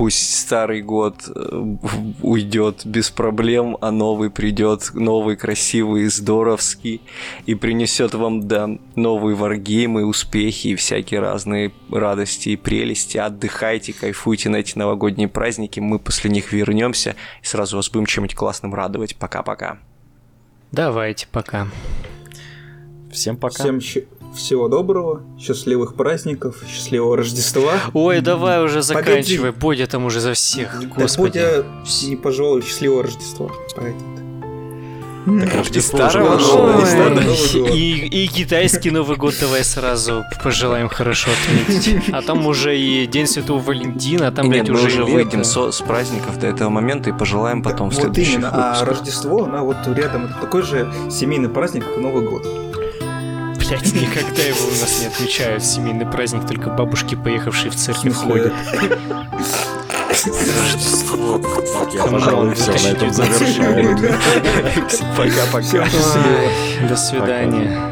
пусть старый год э, [laughs] уйдет без проблем, а новый придет, новый, красивый, здоровский, и принесет вам, да, новые варгеймы, успехи и всякие разные радости и прелести. Отдыхайте, кайфуйте на эти новогодние праздники, мы после них вернемся и сразу вас будем чем-нибудь классным радовать. Пока-пока. Давайте, пока. Всем пока. Всем всего доброго, счастливых праздников, счастливого Рождества. Ой, давай уже заканчивай, Бодя там уже за всех, господи. Да Бодя, не пожелал счастливого Рождества. Поэтому. Так И старого. Нового и года. И, и китайский Новый год давай сразу пожелаем хорошо отметить. А там уже и День Святого Валентина, а там, Нет, блядь, мы уже выйдем со- с праздников до этого момента и пожелаем потом в Вот следующих именно, а выпусках. Рождество, она вот рядом, это такой же семейный праздник, как и Новый год. Блять, никогда его у нас не отмечают. Семейный праздник, только бабушки, поехавшие в церковь, ходят. Рождество. Я, пожалуй, все на этом 2019 завершаю. [laughs] Пока-пока. До свидания.